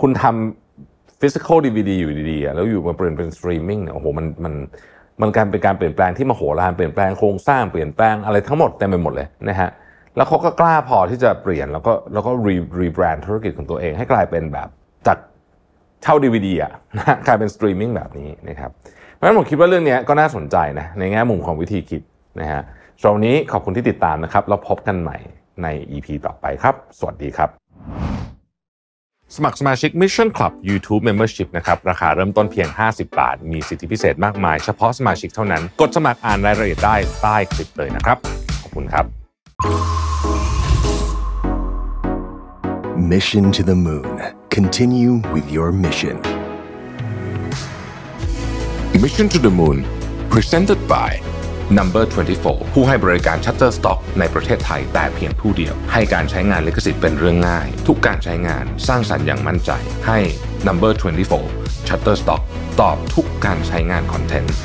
B: คุณทำ physical ดีวีดีอยู่ดีๆแล้วอยู่มาเปลี่ยนเป็นสตรีมมิ่งเนี่ยโอ้โหมันมันมันการเป็นการเปลี่ยนแปลงที่มโหฬารเปลี่ยนแปลงโครงสร้างเปลี่ยนแปลงอะไรทั้งหมดเต็มไปหมดเลยนะฮะ แล้วเขาก็กล้าพอที่จะเปลี่ยนแล้วก็แล้วก็รีรีแบรนด์ธุรกิจของตัวเอง ให้กลายเป็นแบบจากเช่าดีวีดีอะนะกลายเป็นสตรีมมิ่งแบบนี้นะครับเพราะฉะนั้นผมคิดว่าเรื่องนี้ก็น่าสนใจนะในแง่มุมของวิธีคิดนะฮะตรงนี้ขอบคุณที่ติดตามนะครับ แล้วพบกันใหม่ใน EP ต่อไปครับ สวัสดีครับสมัครสมาชิก Mission Club YouTube Membership นะครับ ราคาเริ่มต้นเพียง 50 บาท มีสิทธิพิเศษมากมาย เฉพาะสมาชิกเท่านั้น กดสมัครอ่านรายละเอียดได้ใต้คลิปเลยนะครับ ขอบคุณครับ
A: Mission to the Moon. Continue with your mission.
B: Mission to the Moon Presented by Number 24 ผู้ให้บริการ Shutterstock ในประเทศไทยแต่เพียงผู้เดียว ให้การใช้งานลิขสิทธิ์เป็นเรื่องง่าย ทุกการใช้งานสร้างสรรค์อย่างมั่นใจ ให้ Number 24 Shutterstock ตอบทุกการใช้งานคอนเทนต์